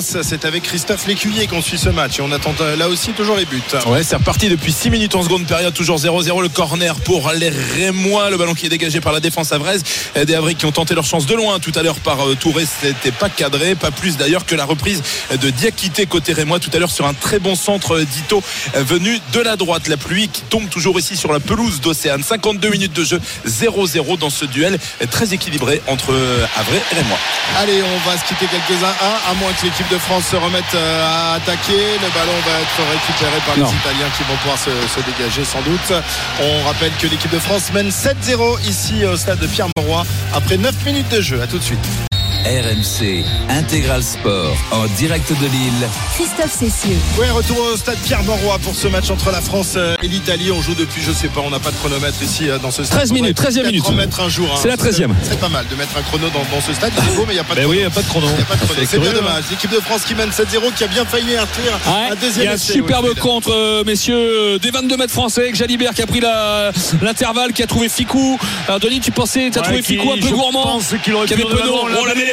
C'est avec Christophe Lécuyer qu'on suit ce match. Et on attend euh, là aussi toujours les buts. Ouais, c'est reparti depuis 6 minutes en seconde période, toujours 0-0 le corner pour les Rémois, le ballon qui est dégagé par la défense avraise. Des Havrais qui ont tenté leur chance de loin tout à l'heure par euh, Touré, c'était pas cadré, pas plus d'ailleurs que la reprise de Diakité côté Rémois tout à l'heure sur un très bon centre euh, d'Ito venu de la droite. La pluie qui tombe toujours ici sur la pelouse d'Océane. 52 minutes de jeu, 0-0 dans ce duel très équilibré entre Havrais et Rémois. Allez, on va se quitter quelques-uns, à, à moins que l'équipe de France se remette euh, à attaquer. Le ballon va être récupéré par Non. les Italiens qui vont pouvoir se, se dégager sans doute. On rappelle que l'équipe de France mène 7-0 ici au stade de Pierre-Mauroy après 9 minutes de jeu. À tout de suite. RMC Intégral Sport en direct de Lille. Christophe Cessieux. Ouais, retour au stade Pierre-Mauroy pour ce match entre la France euh, et l'Italie. On joue depuis, je sais pas, on n'a pas de chronomètre ici euh, dans ce stade. 13 minutes, 13e minute. En mettre un jour. hein. C'est la 13e. C'est pas mal de mettre un chrono dans, dans ce stade. Il est beau, mais il n'y a pas de Ben chrono. oui, il n'y a pas de chrono. A pas de chrono. C'est C'est bien curieux, dommage. L'équipe de France qui mène 7-0, qui a bien failli inscrire Ouais, un il y deuxième a un essai. superbe contre, euh, messieurs, des 22 mètres français avec Jalibert qui a pris la- l'intervalle, qui a trouvé Ficou. Alors, Denis, tu pensais, tu as Ouais, trouvé qui, Ficou un peu je gourmand. pense qu'il aurait pu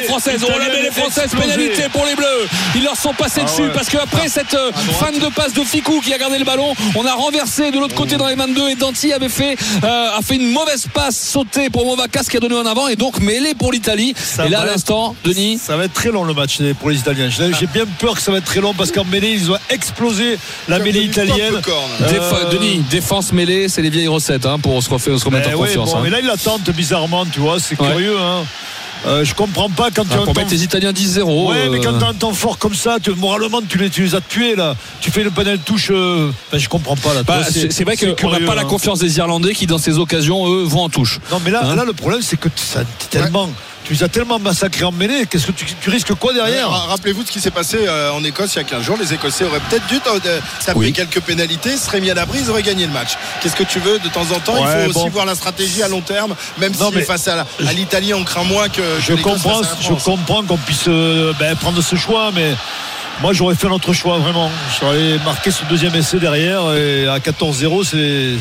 avait peu d'eau. vraiment Oh, la mêlée française, oh, la l'Italien mêlée était française, explosé. pénalité pour les Bleus. Ils leur sont passés Ah dessus ouais. parce qu'après cette euh, fan de passe de Ficou qui a gardé le ballon, on a renversé de l'autre côté dans les 22 et Danti avait fait, euh, a fait une mauvaise passe sautée pour Movakas qui a donné en avant et donc mêlé pour l'Italie. Et là, à l'instant, Denis. Ça va être très long le match pour les Italiens. J'ai bien peur que ça va être très long parce qu'en mêlée, ils ont explosé la mêlée italienne. Euh, Denis, défense mêlée, c'est les vieilles recettes hein, pour se, refaire, se remettre Ben en ouais, confiance. bon, hein. mais là, il l'attente bizarrement, tu vois, c'est Ouais. curieux. Hein. Euh, je comprends pas quand tu Ah, as un pour temps- mettre les Italiens 10-0. Ouais, mais euh, quand t'as un temps fort comme ça, tu, moralement, tu les, tu les as tués là. Tu fais le panel touche. euh, ben, je comprends pas là. Tu bah, c'est vrai qu'on n'a pas la hein. confiance des Irlandais qui, dans ces occasions, eux, vont en touche. Non, mais là, Hein là le problème, c'est que ça, t'es tellement. Tu les as tellement massacrés en mêlée. Qu'est-ce que tu, tu risques quoi derrière Ra- Rappelez-vous de ce qui s'est passé euh, en Écosse il y a 15 jours. Les Écossais auraient peut-être dû euh, taper Oui. quelques pénalités, seraient mis à l'abri, ils auraient gagné le match. Qu'est-ce que tu veux de temps en temps? Il faut aussi voir la stratégie à long terme, même Non, si mais- face à l'Italie, on craint moins que, que Je l'Écosse comprends, je comprends qu'on puisse euh, ben, prendre ce choix, mais moi j'aurais fait un autre choix vraiment. J'aurais marqué ce deuxième essai derrière et à 14-0, c'est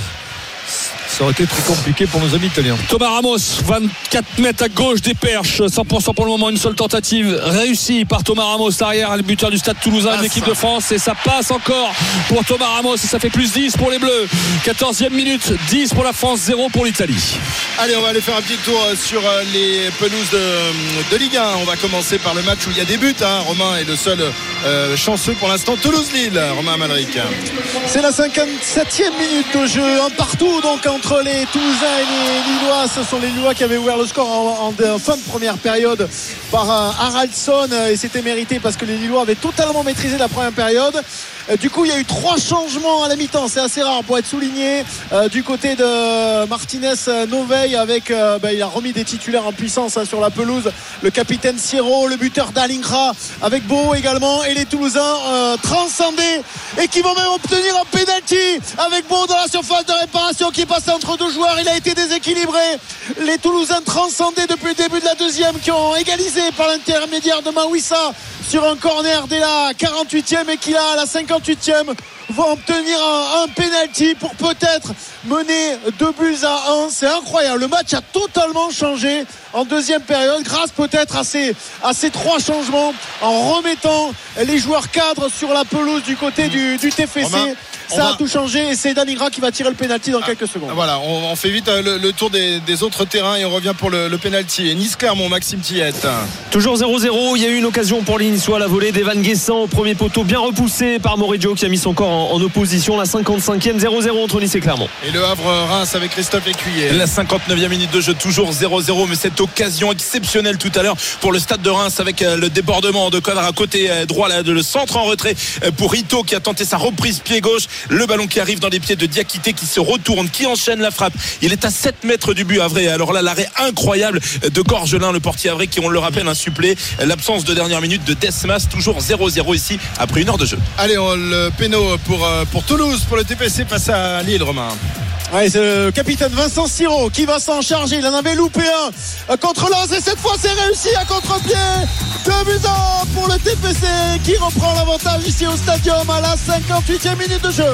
ça aurait été très compliqué pour nos amis italiens. Thomas Ramos, 24 mètres à gauche des perches, 100% pour le moment, une seule tentative réussie par Thomas Ramos, l'arrière, le buteur du stade toulousain de l'équipe de France, et ça passe encore pour Thomas Ramos, et ça fait plus 10 pour les Bleus. 14e minute, 10 pour la France, 0 pour l'Italie. Allez, on va aller faire un petit tour euh, sur euh, les pelouses de, de Ligue 1. On va commencer par le match où il y a des buts. hein. Romain est le seul euh, chanceux pour l'instant. Toulouse-Lille, Romain Amalric. C'est la 57e minute de jeu, un partout donc entre les Toulousains et les Lillois. Ce sont les Lillois qui avaient ouvert le score en, fin de première période par euh, Haraldson et c'était mérité parce que les Lillois avaient totalement maîtrisé la première période. Euh, Du coup, il y a eu trois changements à la mi-temps. C'est assez rare pour être souligné. Euh, du côté de Martinez euh, Noveil, avec, bah, il a remis des titulaires en puissance hein, sur la pelouse. Le capitaine Sierro, le buteur d'Alingra, avec Beau également. Et les Toulousains transcendés et qui vont même obtenir un penalty avec Beau dans la surface de réparation qui passe entre deux joueurs. Il a été déséquilibré. Les Toulousains transcendés depuis le début de la deuxième qui ont égalisé par l'intermédiaire de Mawissa sur un corner dès la 48e et qui là à la 58e vont obtenir un, un penalty pour peut-être mener deux buts à un. C'est incroyable. Le match a totalement changé en deuxième période grâce peut-être à ces, à ces trois changements en remettant les joueurs cadres sur la pelouse du côté du, du TFC. Romain, Ça va- a tout changé et c'est Danigra qui va tirer le penalty dans quelques secondes. Voilà, on, on fait vite euh, le, le tour des, des autres terrains et on revient pour le, le penalty. Nice-Clermont, Maxime Tillette. Toujours 0-0, il y a eu une occasion pour les Niçois, la volée d'Evan Guessant au premier poteau, bien repoussé par Moreggio qui a mis son corps en, en opposition. La 55e, 0-0 entre Nice et Clermont. Et le Havre-Reims avec Christophe Écuyer. La 59e minute de jeu, toujours 0-0, mais cette occasion exceptionnelle tout à l'heure pour le stade de Reims avec euh, le débordement de Quadra à côté euh, droit, là, de le centre en retrait euh, pour Ito qui a tenté sa reprise pied gauche. Le ballon qui arrive dans les pieds de Diakité qui se retourne, qui enchaîne la frappe. Il est à 7 mètres du but Havre. Alors là, l'arrêt incroyable de Gorgelin, le portier Havre, qui, on le rappelle, un supplé. L'absence de dernière minute de Desmas, toujours 0-0 ici après une heure de jeu. Allez, on- le péno pour, euh, pour Toulouse, pour le TPC face à Lille, Romain. C'est le capitaine Vincent Siro qui va s'en charger. Il en avait loupé un euh, contre Lens et cette fois c'est réussi à contre-pied. Deux buts à un pour le TPC qui reprend l'avantage ici au stadium à la 58e minute de jeu.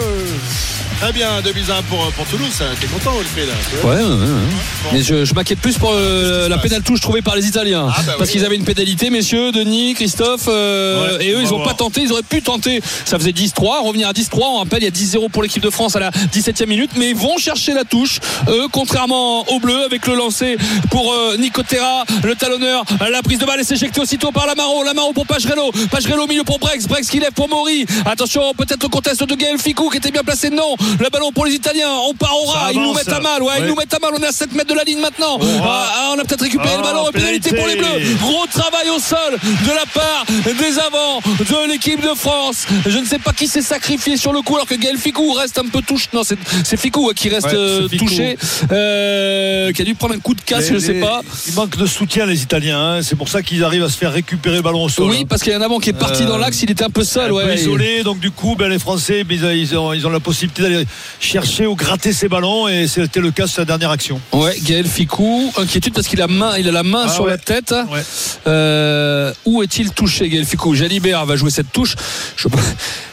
Très bien, 2 buts à 1 pour, pour Toulouse. T'es content, Wilfried Ouais, ouais, ouais. Mais je, je m'inquiète plus pour euh, la pénale touche trouvée par les Italiens. Ah, bah parce oui. qu'ils avaient une pénalité, messieurs, Denis, Christophe. euh, Ouais, et eux, ils n'ont pas tenté, ils auraient pu tenter. Ça faisait 10-3, revenir à 10-3. On rappelle, il y a 10-0 pour l'équipe de France à la 17e minute. Mais ils vont chercher la touche, eux, contrairement aux Bleus, avec le lancer pour euh, Nico Terra, le talonneur. La prise de balle est s'éjectée aussitôt par Lamaro. Lamaro pour Pagerello. Pagerello au milieu pour Brex. Brex qui lève pour Maury. Attention, peut-être le contest de Gaël Ficou qui était bien placé. Non, Le ballon pour les Italiens. On part au ras. Ils nous mettent à mal. Ouais, ils nous mettent à mal. On est à 7 mètres de la ligne maintenant. Ras. Ah, on a peut-être récupéré Ah, le ballon. Pénalité pour les. Bleus. Gros travail au sol de la part des avants de l'équipe de France. Je ne sais pas qui s'est sacrifié sur le coup alors que Gaël Ficou reste un peu touché. Non, c'est Ficou hein, qui reste Ouais, euh, touché. Euh, qui a dû prendre un coup de casse, Les- je sais les- pas. Il manque de soutien, les Italiens. hein. C'est pour ça qu'ils arrivent à se faire récupérer le ballon au sol. Oui, parce qu'il y a un avant qui est parti Euh, dans l'axe, il était un peu seul. un ouais. peu isolé, donc du coup, ben, les Français, ben, ont, ils ont la possibilité d'aller chercher ou gratter ces ballons, et c'était le cas sur la dernière action. Ouais, Gaël Ficou, inquiétude parce qu'il a, main, il a la main Ah sur ouais. la tête. Ouais. Euh, où est-il touché, Gaël Ficou? Jalibert va jouer cette touche. Je-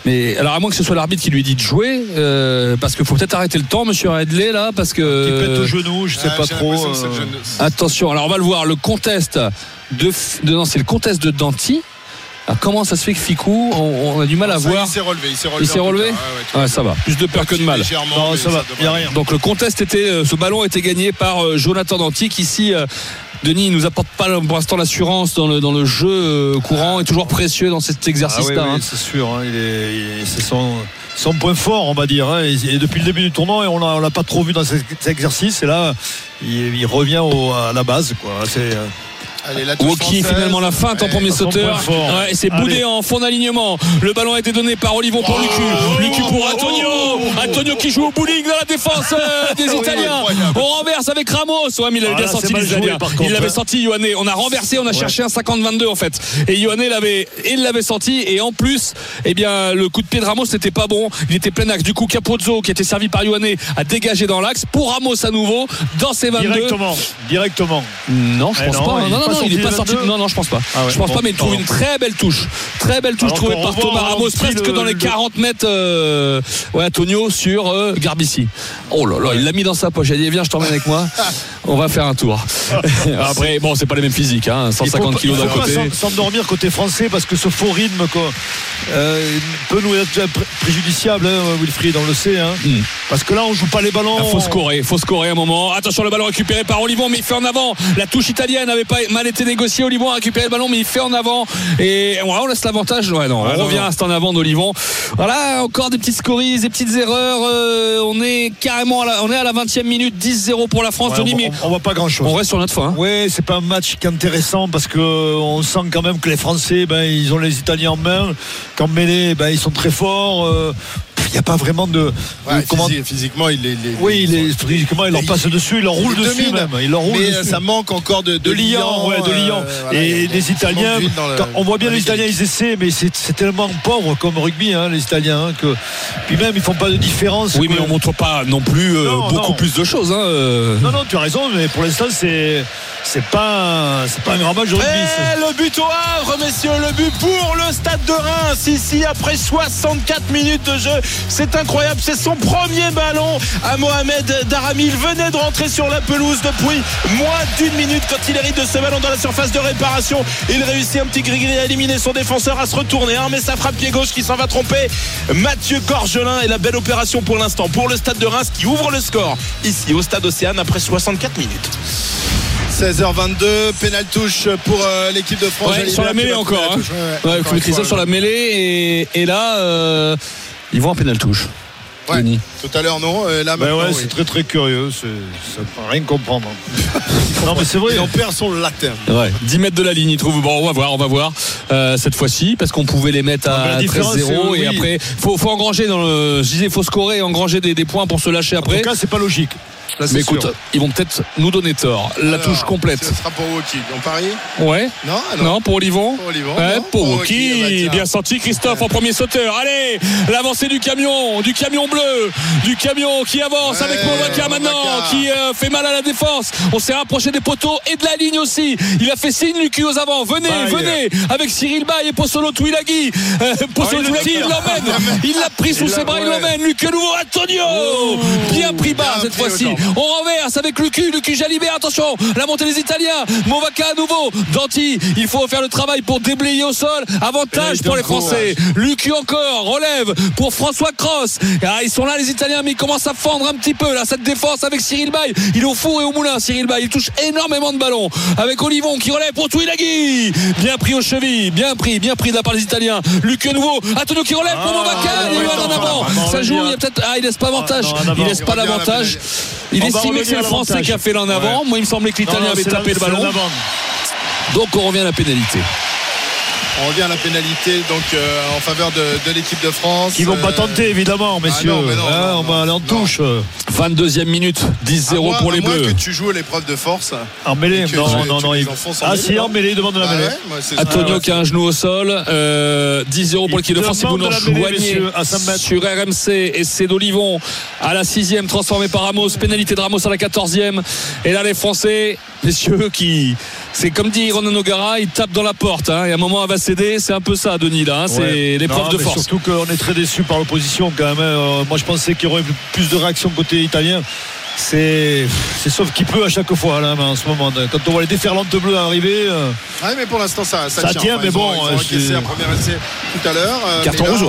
Mais alors, à moins que ce soit l'arbitre qui lui dit de jouer, euh, parce qu'il faut peut-être arrêter le temps, monsieur Redley, là, parce Qui pète que. au genou, je sais Ah, pas trop. que euh, Attention, alors on va le voir, le contest de. de non, c'est le contest de Danti. Alors, comment ça se fait que Ficou, on, on a du mal à Ça, voir Il s'est relevé. Il s'est relevé. Il s'est en tout relevé cas. Ouais, va ça va. Plus de peur que de mal. Non, ça va, devrait y a aller. rien. Donc le contest était, euh, ce ballon était gagné par euh, Jonathan Danti qui ici, euh, Denis, il nous apporte pas pour l'instant l'assurance dans le, dans le jeu courant et toujours précieux dans cet Ah oui, exercice-là. oui, hein. c'est sûr. hein, il est, il- c'est son, son point fort, on va dire. hein, et, et depuis le début du tournoi, on l'a, on l'a pas trop vu dans cet cet exercice. Et là, il, il revient au- à la base. Quoi. C'est, euh, Allez, la touche Woki finalement la feinte en premier sauteur. Ouais, et c'est boudé en fond d'alignement. Le ballon a été donné par Olivon pour Lucu. Lucu pour Antonio. Antonio qui joue au bowling dans la défense euh, [laughs] des Italiens. On renverse avec Ramos. Ouais, mais il avait Ah, bien sorti les Italiens. Il l'avait hein. sorti, Ioane. On a renversé, on a cherché un 50-22 en fait. Et Ioane l'avait, il l'avait sorti. Et en plus, eh bien, le coup de pied de Ramos n'était pas bon. Il était plein axe. Du coup, Capozzo, qui était servi par Ioane, a dégagé dans l'axe pour Ramos à nouveau dans ses 22. directement. Directement. Non, je Eh pense non, pas. Non, non, non, il est pas sorti. 22. Non, non, je pense pas. Ah ouais, je pense bon, pas, mais il trouve une très belle touche. Très belle touche Alors trouvée par Thomas Ramos, presque le- dans les le- 40 mètres. euh, ouais, Antonio sur euh, Garbici. Oh là là, il l'a mis dans sa poche. Il a dit Viens, je t'emmène avec moi. [laughs] On va faire un tour. [laughs] Après, bon, c'est pas les mêmes physiques. Hein, Il faut 150 pas- kilos il d'un côté. s'en- s'endormir côté français parce que ce faux rythme quoi, euh, peut nous être pré- préjudiciable, hein, Wilfried, on le sait. hein. Hmm. Parce que là, on joue pas les ballons. Il faut scorer, faut scorer un moment. Attention, le ballon récupéré par Olivon, mais il fait en avant. La touche italienne n'avait pas mal été négociée. Olivon a récupéré le ballon, mais il fait en avant. Et ouais, on laisse l'avantage. Ouais, non, on revient non. à cet en avant d'Olivon. Voilà, encore des petites scories, des petites erreurs. Euh, on est carrément à la, on est à la 20e minute, 10-0 pour la France. Ouais, on, mais on- on voit pas grand chose. on reste sur notre fin. hein. Ouais, c'est pas un match qui est intéressant parce que euh, on sent quand même que les Français, ben, ils ont les Italiens en main. Quand mêlés, ben, ils sont très forts. euh, Il n'y a pas vraiment de. comment- Physiquement, il est. Oui, il est, physiquement, il leur il- passe dessus, il leur roule il dessus domine. même. Il leur roule Mais dessus. euh, ça manque encore de, de Lyon, ouais, de Lyon. euh, voilà, et les Italiens, le- quand on voit bien les Italiens, ils essaient, mais c'est tellement pauvre comme rugby, hein, les Italiens, hein, que puis même ils font pas de différence. Oui, mais on montre pas non plus euh, Non, beaucoup non. plus de choses. hein, euh. Non, non, tu as raison, mais pour l'instant, c'est c'est pas c'est pas un grand match de rugby. c'est- Et le but au Havre, messieurs, le but pour le stade de Reims. Ici, après 64 minutes de jeu, c'est incroyable. C'est son premier ballon à Mohamed Darami. Il venait de rentrer sur la pelouse depuis moins d'une minute quand il hérite de ce ballon dans la surface de réparation. Il réussit un petit gris-gris à éliminer son défenseur, à se retourner. hein, mais ça frappe pied gauche qui s'en va tromper. Mathieu Gorgelin et la belle opération pour l'instant pour le stade de Reims qui ouvre le score ici au stade Océane après 64 minutes. 16h22, pénal touche pour euh, l'équipe de France. Ouais, sur la mêlée encore. hein. touche. Ouais, ouais, Ouais, encore faut une maîtriser fois, sur la mêlée et, et là, euh, ils vont en pénal touche. Ouais. Denis. Tout à l'heure, non. euh, Là, Ben ouais, oui. c'est très très curieux, ça ne rien comprendre. [laughs] non mais c'est vrai. Il en perd son latin. Ouais, 10 mètres de la ligne, il trouve. Bon, on va voir, on va voir euh, cette fois-ci, parce qu'on pouvait les mettre Ah, à la différence, 13-0 c'est- et oui. après, faut, faut engranger dans le. Je disais, faut scorer et engranger des, des points pour se lâcher En après. tout cas, c'est pas logique. Mais écoute, sûr. ils vont peut-être nous donner tort. La Alors, touche complète. Ce sera pour Woki. On parie Ouais. Non, Non, pour Olivon. Pour Olivon, Ouais, non, pour pour Woki. Bien senti Christophe en premier sauteur. Allez, l'avancée du camion, du camion bleu, du camion qui avance Ouais, avec Movaca maintenant, qui euh, fait mal à la défense. On s'est rapproché des poteaux et de la ligne aussi. Il a fait signe Lucu aux avant. Venez, venez avec Cyril Bay et Possolo Twilaghi. Euh, Possolo Ah, il l'emmène. Il l'a pris sous Il ses bras, il l'emmène. Lucu nouveau, Antonio. Bien pris bas cette fois-ci. On renverse avec Lucu. Lucu Jalibert. Attention, la montée des Italiens. Movaca à nouveau. Danti, il faut faire le travail pour déblayer au sol. Avantage pour les Français. Lucu encore. Relève pour François Cross. Ah, ils sont là, les Italiens, mais ils commencent à fendre un petit peu. Là, cette défense avec Cyril Bay. Il est au four et au moulin, Cyril Bay. Il touche énormément de ballons. Avec Olivon qui relève pour Touilagui. Bien pris aux chevilles. Bien pris, bien pris de la part des Italiens. Lucu à nouveau. Antonio qui relève pour Movaca. Il y a eu un en avant. Ça joue. Il y a peut-être. Ah, il laisse pas avantage. Il laisse pas l'avantage. Il estimait que c'est le Français qui a fait l'en avant. Ouais. Moi, il me semblait que l'Italien avait tapé le ballon. Donc, on revient à la pénalité. On revient à la pénalité donc euh, en faveur de, de l'équipe de France. Qui vont pas Euh, tenter, évidemment, messieurs. non, mais non, Hein, non, on va aller en touche. 22e minute, 10-0 à moins- pour les à moins Bleus. que tu joues l'épreuve de force. En mêlée Et que Non, tu- non, tu non. il- Ah, si, en non mêlée, devant de la Ah mêlée. ouais. Antonio Ah ouais. qui a un genou au sol, euh, 10-0 pour l'équipe de France. Si vous demande nous rejoignez messieurs, à 5 mètres. sur RMC et c'est d'Olivon à la 6 transformé par Ramos, pénalité de Ramos à la 14e. Et là, les Français, messieurs, qui. C'est comme dit Ronan O'Gara, ils tapent dans la porte. hein. et à un moment, C'est un peu ça, Denis, là. hein. C'est Ouais. l'épreuve de force. Surtout qu'on est très déçu par l'opposition quand même. Euh, moi je pensais qu'il y aurait plus de réactions côté italien. C'est c'est sauf qui peut à chaque fois là mais en ce moment. Quand on voit les déferlantes bleues arriver, euh, Ouais, mais pour l'instant, ça, ça, Ça tient. tient, Enfin, mais ils ont- bon, Ils ont euh, encaissé c'est- un premier essai tout à l'heure. euh, Carton rouge euh,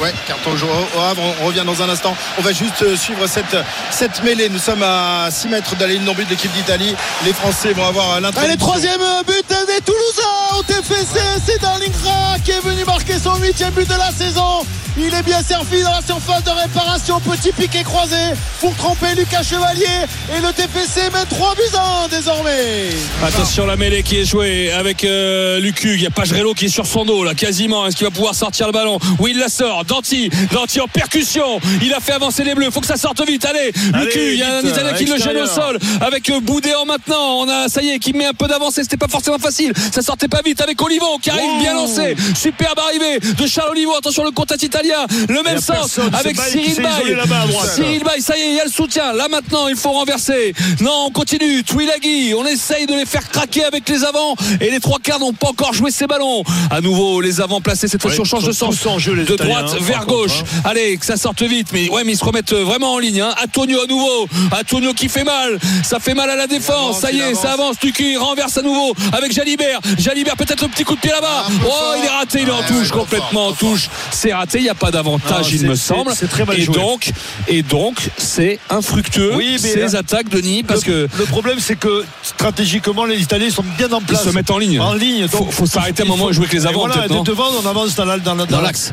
ouais, carton rouge au au Havre. On revient dans un instant. On va juste euh, suivre cette, cette mêlée. Nous sommes à 6 mètres de la ligne non but de l'équipe d'Italie. Les Français vont avoir euh, l'introduction. Allez, troisième but des Toulousains au TFC. C'est Darlingra qui est venu marquer son huitième but de la saison. Il est bien servi dans la surface de réparation. Petit piqué croisé pour tromper Lucas Chevalier. Et le TFC mène 3 buts à 1 désormais. Attention la mêlée qui est jouée avec euh, Lucu. Il y a Pagerello qui est sur son dos là quasiment. Est-ce qu'il va pouvoir sortir le ballon? Oui il la sort. Danti, Danti en percussion. Il a fait avancer les Bleus. Faut que ça sorte vite. Allez, Allez, Lucu. Il y a un Italien qui le gêne au sol avec euh, Boudéan maintenant. On a ça y est qui met un peu d'avancée. C'était pas forcément facile. Ça sortait pas vite avec Olivon qui arrive bien lancé. Superbe arrivée de Charles Olivon. Attention le contact italien. Le même sens personne. Avec Cyril Bay. Cyril Bay, ça y est, il y a le soutien. Là maintenant, il faut renverser. Non, on continue. Twilagui, on essaye de les faire craquer avec les avants. Et les trois quarts n'ont pas encore joué ces ballons. À nouveau, les avants placés. Cette Ouais, on change de sens. en jeu, les de droite hein, vers contre, gauche. Allez, que ça sorte vite. Mais ouais, mais ils se remettent vraiment en ligne. Hein. Antonio à nouveau. Antonio qui fait mal. Ça fait mal à la défense. avance, Ça y est, avance. ça avance. Tuki renverse à nouveau avec Jalibert. Jalibert, peut-être le petit coup de pied là-bas. Ah, Oh, fort. il est raté. Il est en touche, ouais, complètement en touche. C'est raté. Il n'y a pas d'avantage, Non, il me semble. c'est très mal et joué. donc, et donc, c'est infructueux Oui, mais ces là- attaques, Denis, parce le, que le problème c'est que stratégiquement les Italiens sont bien en ils place. se mettent en ligne. En ligne. Faut, donc, faut s'arrêter un moment et jouer avec les avants, voilà, de devant, on avance dans la- dans la- Dans la- l'axe.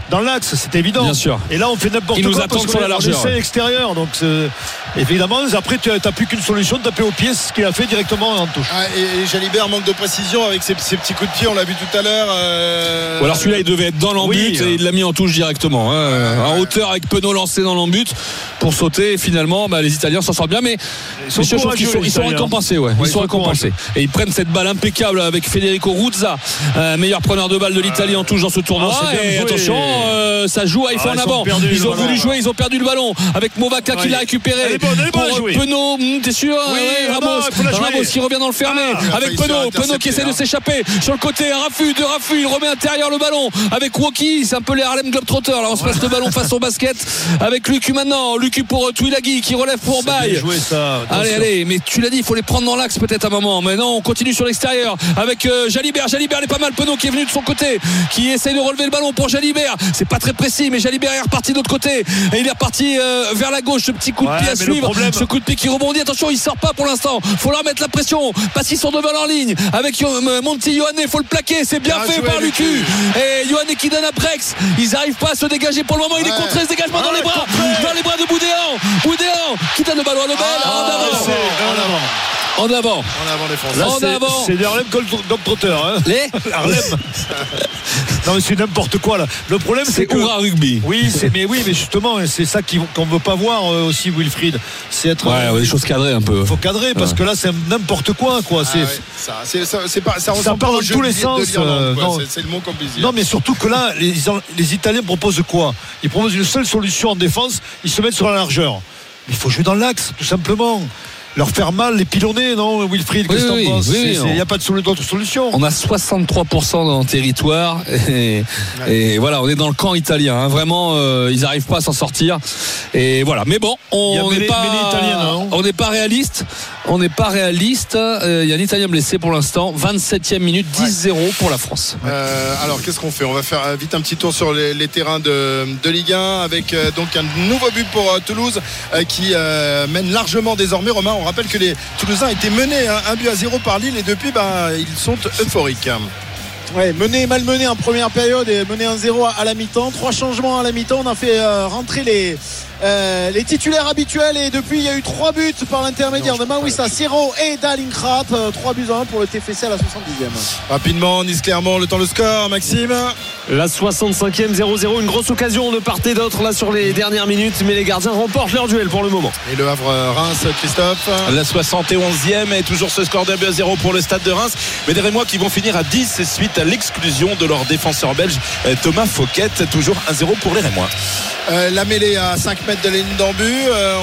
L'axe, c'est évident. Bien sûr. Et là, on fait n'importe quoi. nous parce sur la largeur, ouais. l'extérieur. Donc, évidemment, après, tu n'as plus qu'une solution de taper au pied, ce qu'il a fait directement en touche. Ah, et, et Jalibert manque de précision avec ses, ses petits coups de pied. On l'a vu tout à l'heure. euh, Ou alors celui-là, il devait être dans l'embut Oui. et il l'a mis en touche directement. hein. En hauteur avec Penaud lancé dans l'embut pour sauter. Et finalement, bah, les Italiens s'en sortent bien. Mais Ils sont ils sont récompensés. Ouais. Ouais, ils ils sont sont récompensés. Et ils prennent cette balle impeccable avec Federico Ruzza, euh, meilleur preneur de balle de l'Italie en touche dans ce tournoi. Ah, et attention, euh, ça joue. Faut Ah, en avant. perdu Ils ont voulu jouer, ils ont perdu le ballon avec Movaca qui l'a récupéré. Elle elle à pour. Penaud, hum, t'es sûr non, Ramos. Ramos qui revient dans le fermé Ah, avec Penaud. Penaud qui essaie de hein. s'échapper sur le côté. Un raffut, deux raffus. Il remet intérieur le ballon avec Woki. C'est un peu les Harlem Globetrotters. Là, on se passe le ballon face au basket avec Lucu maintenant. Lucu pour euh, Twilagui qui relève pour Baye. Allez, allez, mais tu l'as dit, il faut les prendre dans l'axe peut-être à un moment. Mais non, on continue sur l'extérieur avec euh, Jalibert. Jalibert, il est pas mal. Penaud qui est venu de son côté, qui essaye de relever le ballon pour Jalibert. C'est pas très précis, mais Jalibert est reparti de l'autre côté. Et il est reparti euh, vers la gauche. Ce petit coup de Ouais, pied à suivre. problème- Ce coup de pied qui rebondit. Attention, il sort pas pour l'instant. Faut leur mettre la pression parce qu'ils sont devant leur ligne. Avec Monti Yohanné, faut le plaquer. C'est bien Bien fait par Lucu. Et Yohanné qui donne à Brex. Ils arrivent pas à se dégager pour le moment. Il est contré ce dégagement dans Ouais, les bras. Dans les bras de Boudéan. Boudéan qui donne le ballon à Lebel. Ah, en avant. En avant. En avant. Les Français. Là, En c'est- avant. C'est des Harlem Globetrotters. Hein. Les [laughs] Harlem. [laughs] non, mais c'est n'importe quoi là. Le problème, c'est C'est que. Oura Rugby. Oui, c'est mais oui, mais justement, c'est ça qui- qu'on ne veut pas voir euh, aussi, Wilfried. C'est être. Ouais, des choses cadrées un peu. faut cadrer parce que là, c'est n'importe quoi, quoi. Ah c'est. ouais, ça, c'est- ça, c'est pas, ça part dans tous les sens, euh. C'est- le mot qu'on puisse dire. Non, mais surtout que là, les, les Italiens proposent quoi? Ils proposent une seule solution en défense. Ils se mettent sur la largeur. Mais il faut jouer dans l'axe, tout simplement. Leur faire mal, les pilonner, non, Wilfried Oui, Qu'est-ce que t'en oui, penses oui, on- Il n'y a pas d'autre solution. On a 63% dans le territoire et, et voilà, on est dans le camp italien. hein. Vraiment, euh, ils n'arrivent pas à s'en sortir. Et voilà. Mais bon, Il on n'est pas, non on n'est pas réaliste. On n'est pas réaliste. Euh, Il y a un Italien blessé pour l'instant. 27e minute, 10-0 pour la France. Euh, alors qu'est-ce qu'on fait? On va faire vite un petit tour sur les, les terrains de, de Ligue 1 avec donc un nouveau but pour Toulouse qui mène largement désormais. Romain, on rappelle que les Toulousains étaient menés hein, un but à zéro par Lille et depuis ben, ils sont euphoriques. Ouais, mené, mal mené en première période et mené 1-0 à, à la mi-temps. Trois changements à la mi-temps. On a fait euh, rentrer les, euh, les titulaires habituels et depuis il y a eu trois buts par l'intermédiaire de Mawissa Siro et d'Alinkrat. Euh, Trois buts en un pour le TFC à la 70e. Rapidement, Nice Clermont, le temps, le score, Maxime. La 65e 0-0, une grosse occasion de part et d'autre là sur les dernières minutes, mais les gardiens remportent leur duel pour le moment. Et le Havre euh, Reims, Christophe. La 71e et toujours ce score d'un but à 0 pour le stade de Reims. Mais des Rémois qui vont finir à 10 suite à l'exclusion de leur défenseur belge euh, Thomas Fouquet. Toujours 1-0 pour les Rémois. Euh, la mêlée à 5 mètres de la ligne d'embut. Euh,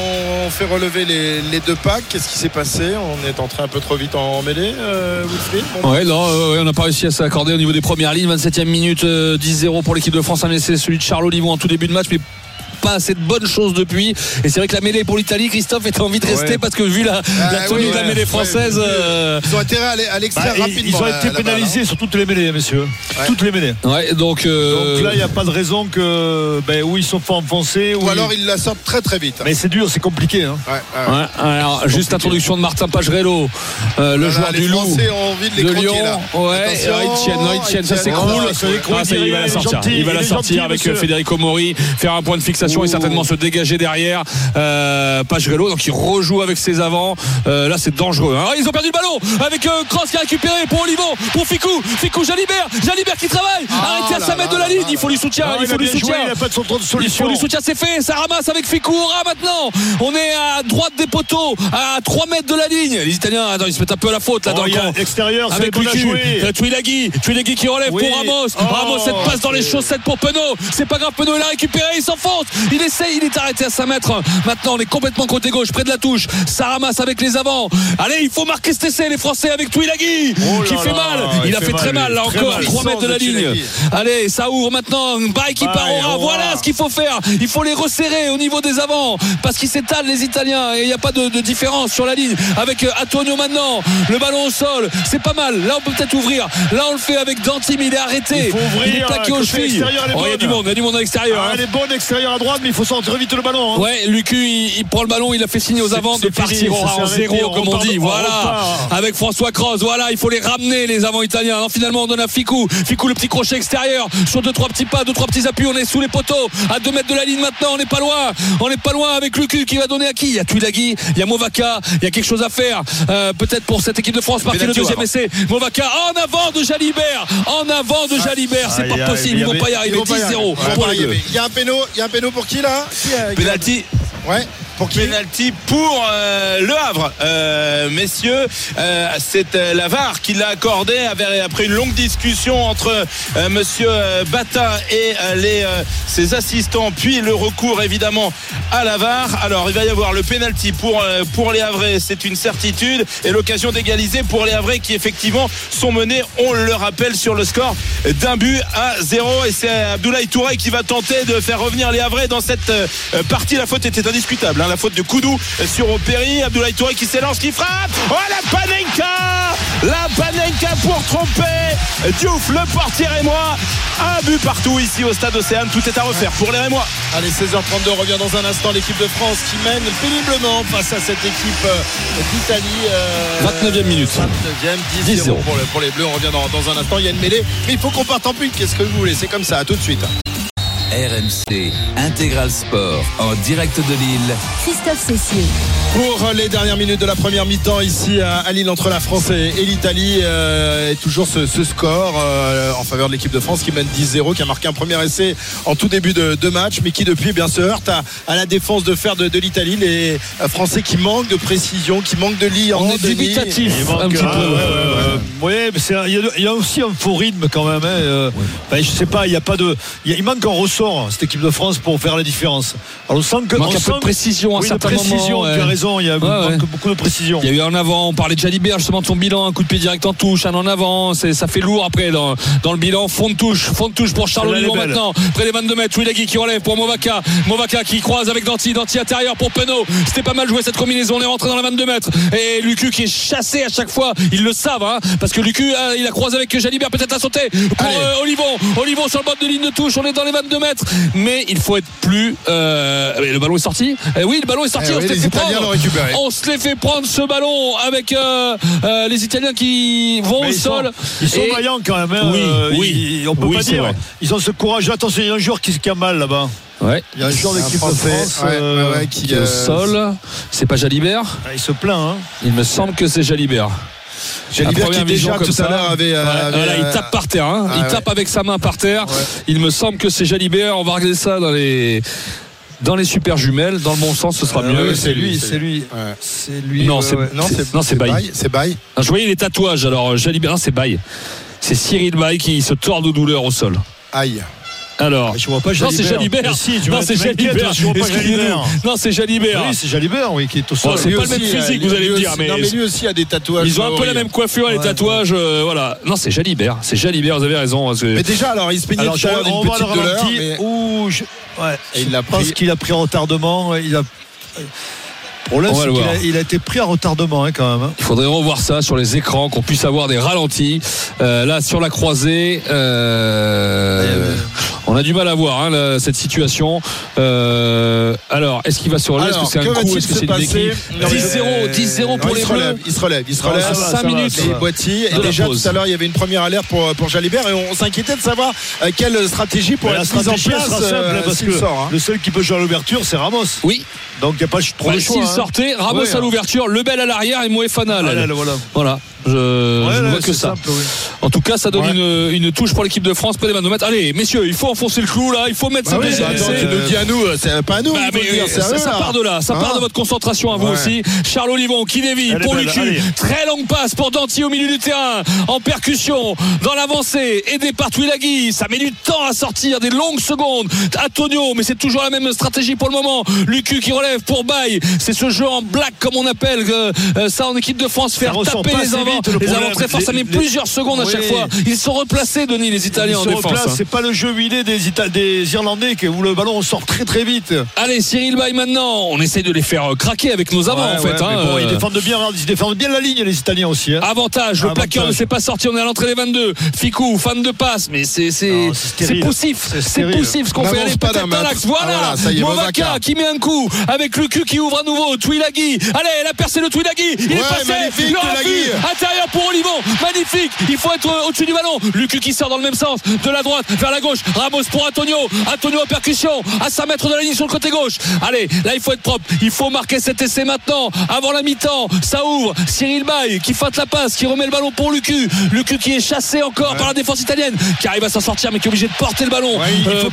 on fait relever les, les deux packs. Qu'est-ce qui s'est passé? On est entré un peu trop vite en mêlée, euh, Wilfried? Bon, Ouais, non, euh, ouais, on n'a pas réussi à s'accorder au niveau des premières lignes. 27e minute, euh, 10-0 pour l'équipe de France. Un essai, celui de Charles Olivon en tout début de match, mais pas assez de bonnes choses depuis. Et c'est vrai que la mêlée pour l'Italie, Christophe était envie de rester Ouais. parce que vu la, Ah, la tenue oui, de la mêlée française. ouais, euh, Ils ont intérêt à aller- à Bah, l'extraire ils- rapidement. ils ont été balle, pénalisés hein. sur toutes les mêlées, messieurs. Ouais. Toutes les mêlées. ouais, donc, euh, Donc là, il n'y a pas de raison que ben, où ils sont pas enfoncés. Ou alors ils la sortent très très vite. Mais c'est dur, c'est compliqué. Hein. Ouais, ouais, ouais. ouais, alors, juste introduction de Martin Pagerello, euh, le Voilà, joueur du Loup. Français ont envie de les de croquer, Lyon, là. ouais, il tienne, ça s'écroule. Oh, ça s'écroule. Ah, il va la sortir, il va la sortir avec euh, Federico Mori, faire un point de fixation et Ouh. certainement se dégager derrière. Euh, Pagerello, donc il rejoue avec ses avants. Euh, là, c'est dangereux. hein. Ah, ils ont perdu le ballon avec euh, qui a récupéré pour Olivon, pour Ficou, Ficou Jalibert, Jalibert qui travaille. Arrêtez à là 5 mètres de la ligne, il faut lui soutien, Ah, il il faut joué, soutien. il n'a pas de son- de Il solution. faut lui soutien, c'est fait. Ça ramasse avec Ficou. Ora maintenant. On est à droite des poteaux, à 3 mètres de la ligne. Les Italiens, attends, ils se mettent un peu à la faute là Oh, dans le camp. extérieur, c'est Avec à Lucu, euh, Tuilagi, Tuilagi qui relève Oui. pour Ramos. Oh, Ramos, cette passe dans les chaussettes pour Penaud. C'est pas grave, Penaud il a récupéré, il s'enfonce. Il essaye, il est arrêté à 5 mètres. Maintenant, on est complètement côté gauche, près de la touche. Ça ramasse avec les avants. Allez, il faut marquer cet essai, les Français avec Tuilagi Oh qui là fait mal. Il, il a fait fait très mal, là très encore, mal. 3 mètres de la de ligne. Allez, ça ouvre maintenant. Bail qui part au au Voilà. Ce qu'il faut faire. Il faut les resserrer au niveau des avants parce qu'ils s'étalent les Italiens et il n'y a pas de, de différence sur la ligne avec euh, Antonio maintenant. Le ballon au sol, c'est pas mal. Là, on peut peut-être ouvrir. Là, on le fait avec Danti, mais il est arrêté. Il faut ouvrir, il est plaqué aux chevilles. extérieur, Oh, il y a du monde, il y a du monde à l'extérieur. Ah, hein. elle est bonne extérieure à droite, mais il faut sortir vite le ballon. hein. Ouais, Lucu, il, il prend le ballon, il a fait signe aux avants de partir en zéro, on comme on dit. Voilà. Avec François Cross, voilà, il faut les ramener, les avants italiens. Alors finalement, on donne à Ficou. Ficou, le petit crochet extérieur, sur deux, trois petits pas, deux, trois petits appuis. On est sous les poteaux, à deux mètres de la ligne maintenant. On n'est pas loin. On n'est pas loin avec Lucu qui va donner à qui? Il y a Tuilagi, il y a Movaka, il y a quelque chose à faire. Euh, Peut-être pour cette équipe de France, partie le deuxième essai. Movaka en avant de Jalibert. En avant de Jalibert. C'est pas possible. Ils vont pas y arriver. vont pas y 10-0 arriver. Ils vont pour pas les y deux. arriver. Il y a un péno, il y a un péno pour qui là? Penalty. Ouais. Pour qui Penalty pour euh, Le Havre, Euh, messieurs. euh, c'est euh, la VAR qui l'a accordé après une longue discussion entre euh, Monsieur euh, Bata et les, ses assistants, puis le recours évidemment à la VAR. Alors il va y avoir le penalty pour pour les Havrais, c'est une certitude, et l'occasion d'égaliser pour les Havrais qui effectivement sont menés, on le rappelle, sur le score d'un but à zéro. Et c'est Abdoulaye Touré qui va tenter de faire revenir les Havrais dans cette partie. La faute était indiscutable, hein, la faute de Koudou sur Opéry. Abdoulaye Touré qui s'élance, qui frappe. Oh la Panenka La Panenka pour tromper Diouf, le portier Rémois. Un but partout ici au stade Océane. Tout est à refaire pour les Rémois. Allez, 16h32, on revient dans un instant. L'équipe de France qui mène péniblement face à cette équipe euh, d'Italie. euh, 29e minute. 29e, 10-0 pour, le- pour les Bleus. On revient dans, dans un instant. Il y a une mêlée. Mais il faut qu'on parte en pute. Qu'est-ce que vous voulez? C'est comme ça. À tout de suite. RMC Intégral Sport en direct de Lille. Christophe Cessier. Pour les dernières minutes de la première mi-temps ici à Lille entre la France et, l'Italie, euh, et toujours ce, ce score euh, en faveur de l'équipe de France qui mène 10-0, qui a marqué un premier essai en tout début de, de match, mais qui depuis bien se heurte à, à la défense de fer de, de l'Italie. Les euh, Français qui manquent de précision, qui manquent de lit en On est déni. dubitatif Il manque, un petit peu. ouais, ouais, ouais. Ouais, mais c'est un- il y, a- il y a aussi un faux rythme quand même. hein, euh, ben, je sais pas, il y a pas de, il y a- il manque un ressort sort cette équipe de France pour faire la différence. Alors on sent que on un sent de précision à oui, de certains précision, moments, Tu as raison, il y a Ouais, manque ouais. beaucoup de précision. Il y a eu en avant, on parlait de Jalibert justement de son bilan, un coup de pied direct en touche, un en avant, ça fait lourd après dans, dans le bilan, fond de touche, fond de touche pour Charles Olivon maintenant, près des 22 mètres, Wilagui qui relève pour Movaka, Movaka qui croise avec Danti, Danti intérieur pour Penaud, c'était pas mal joué cette combinaison, on est rentré dans la 22 mètres, et Lucu qui est chassé à chaque fois, ils le savent, hein, parce que Lucu, euh, il a croisé avec Jalibert, peut-être à sauter pour euh, Olivon, Olivon sur le bord de ligne de touche, on est dans les 22 mètres, mais il faut être plus, euh, le ballon est sorti, Eh oui, le ballon est sorti, Eh on oui, s'est les fait prendre. On se les fait prendre ce ballon avec euh, euh, les Italiens qui vont Mais au ils sont- sol. Ils sont Et- vaillants quand même. hein. Oui, Euh, oui. ils- on peut Oui, pas dire. vrai. Ils ont ce courage. Attention, il y a un joueur qui, qui a mal là-bas. Ouais. Il y a un joueur d'équipe de France. ouais, euh, ouais, ouais, qui, Qui est au sol. C'est pas Jalibert. ah, Il se plaint. Hein. Il me semble que c'est Jalibert. Jalibert qui déjà comme tout ça. à l'heure avait, euh, Ouais, avait, voilà, il euh, tape par terre. hein. ah, il ouais. tape avec sa main par terre. Il me semble que c'est Jalibert. On va regarder ça dans les dans les super jumelles. Dans le bon sens, ce sera Euh, mieux. oui, c'est lui, c'est lui. C'est lui. Non, ouais, c'est- ouais. Non, c'est Non, c'est Baye. C'est Baye. Ah, Je voyais les tatouages. Alors Jalibert, non, c'est Baye. C'est Cyril Baye qui se tord de douleur au sol. Aïe. Alors, Je vois pas non, c'est Jalibert. Mais si, tu non, c'est Jalibert. Je vois pas. Jalibert. Non, c'est Jalibert. Oui, c'est Jalibert, oui, qui est au sol. Oh, c'est pas le même aussi, physique, euh, vous allez lui me dire, aussi- mais- Non, mais lui aussi a des tatouages. Ils ont un peu la même coiffure, les Ouais. tatouages, euh, voilà. Non, c'est Jalibert, c'est Jalibert, vous avez raison. parce que- Mais déjà, alors, il se plaignait Alors, tout à d'une petite douleur. je... pense pris. qu'il a pris un retardement. Il a. On va c'est le qu'il voir. a, il a été pris en retardement hein, quand même. hein. Il faudrait revoir ça sur les écrans, qu'on puisse avoir des ralentis. Euh, là, sur la croisée, euh, on a du mal à voir hein, là, cette situation. Euh, alors, est-ce qu'il va se relever Est-ce que c'est un coup? Est-ce que se c'est une passer? béquille Non, mais- 10-0, 10-0 Non, pour il les se relève, il se relève, il se Non, relève. ça va, Cinq ça va, minutes. ça Et. Boiti. Et déjà tout à l'heure, il y avait une première alerte pour, pour Jalibert et on s'inquiétait de savoir quelle stratégie pour la être mise en place sera simple parce que sort. hein. le seul qui peut jouer à l'ouverture, c'est Ramos. Oui, Donc il n'y a pas trop Bah, de choix. Sortait, Ramos Ouais, à hein. l'ouverture, Lebel à l'arrière et Moefana Ah, là, là, voilà. Voilà, je, je Ouais, que ça. simple, oui. En tout cas, ça donne Ouais. une, une touche pour l'équipe de France des 22 mètres. Allez, messieurs, il faut enfoncer le clou là, il faut mettre Bah ce oui, tu nous dis à nous, euh, c'est pas à nous. Bah, mais dire, à ça, eux, ça part de là, ça part Hein de votre concentration à vous aussi. Charles Olivon qui dévie pour Lucu. Très longue passe pour Danti au milieu du terrain. En percussion, dans l'avancée, aidé par Twilagui. Ça met du temps à sortir, des longues secondes. Antonio, mais c'est toujours la même stratégie pour le moment. Lucu qui relève pour Baye. C'est ce jeu en black, comme on appelle euh, euh, ça en équipe de France. Faire taper les vite, le Les avants très ça met les- plusieurs secondes à chaque fois. Ils sont replacés, Denis, les Italiens Ils en se défense. replacent, hein. C'est pas le jeu huilé des, Ita- des Irlandais que- où le ballon sort très très vite. Allez, Cyril Bay maintenant. On essaie de les faire euh, craquer avec nos avants, Ouais, en fait. ouais, hein, bon, euh. ils, défendent bien, ils défendent bien la ligne, les Italiens aussi. hein. Avantage, le Avantage. plaqueur ne s'est pas sorti, on est à l'entrée des 22. Ficou, fan de passe, mais c'est c'est Non, c'est c'est stérile. poussif, C'est poussif ce qu'on On fait. Allez, pas l'axe, voilà. Ah, Movaka qui met un coup avec le cul qui ouvre à nouveau. Twilagui, allez, elle a percé le Twilagui, il est passé, intérieur pour Olivon, [laughs] magnifique. Il faut être au-dessus du ballon. Lucu qui sort dans le même sens, de la droite vers la gauche. Ramos pour Antonio, Antonio en percussion, à 5 mètres de la ligne sur le côté gauche. Allez, là il faut être propre, il faut marquer cet essai maintenant, avant la mi-temps. Ça ouvre, Cyril Bay qui feinte la passe, qui remet le ballon pour Lucu. Lucu qui est chassé encore par la défense italienne, qui arrive à s'en sortir, mais qui est obligé de porter le ballon. Ouais, il euh. Il faut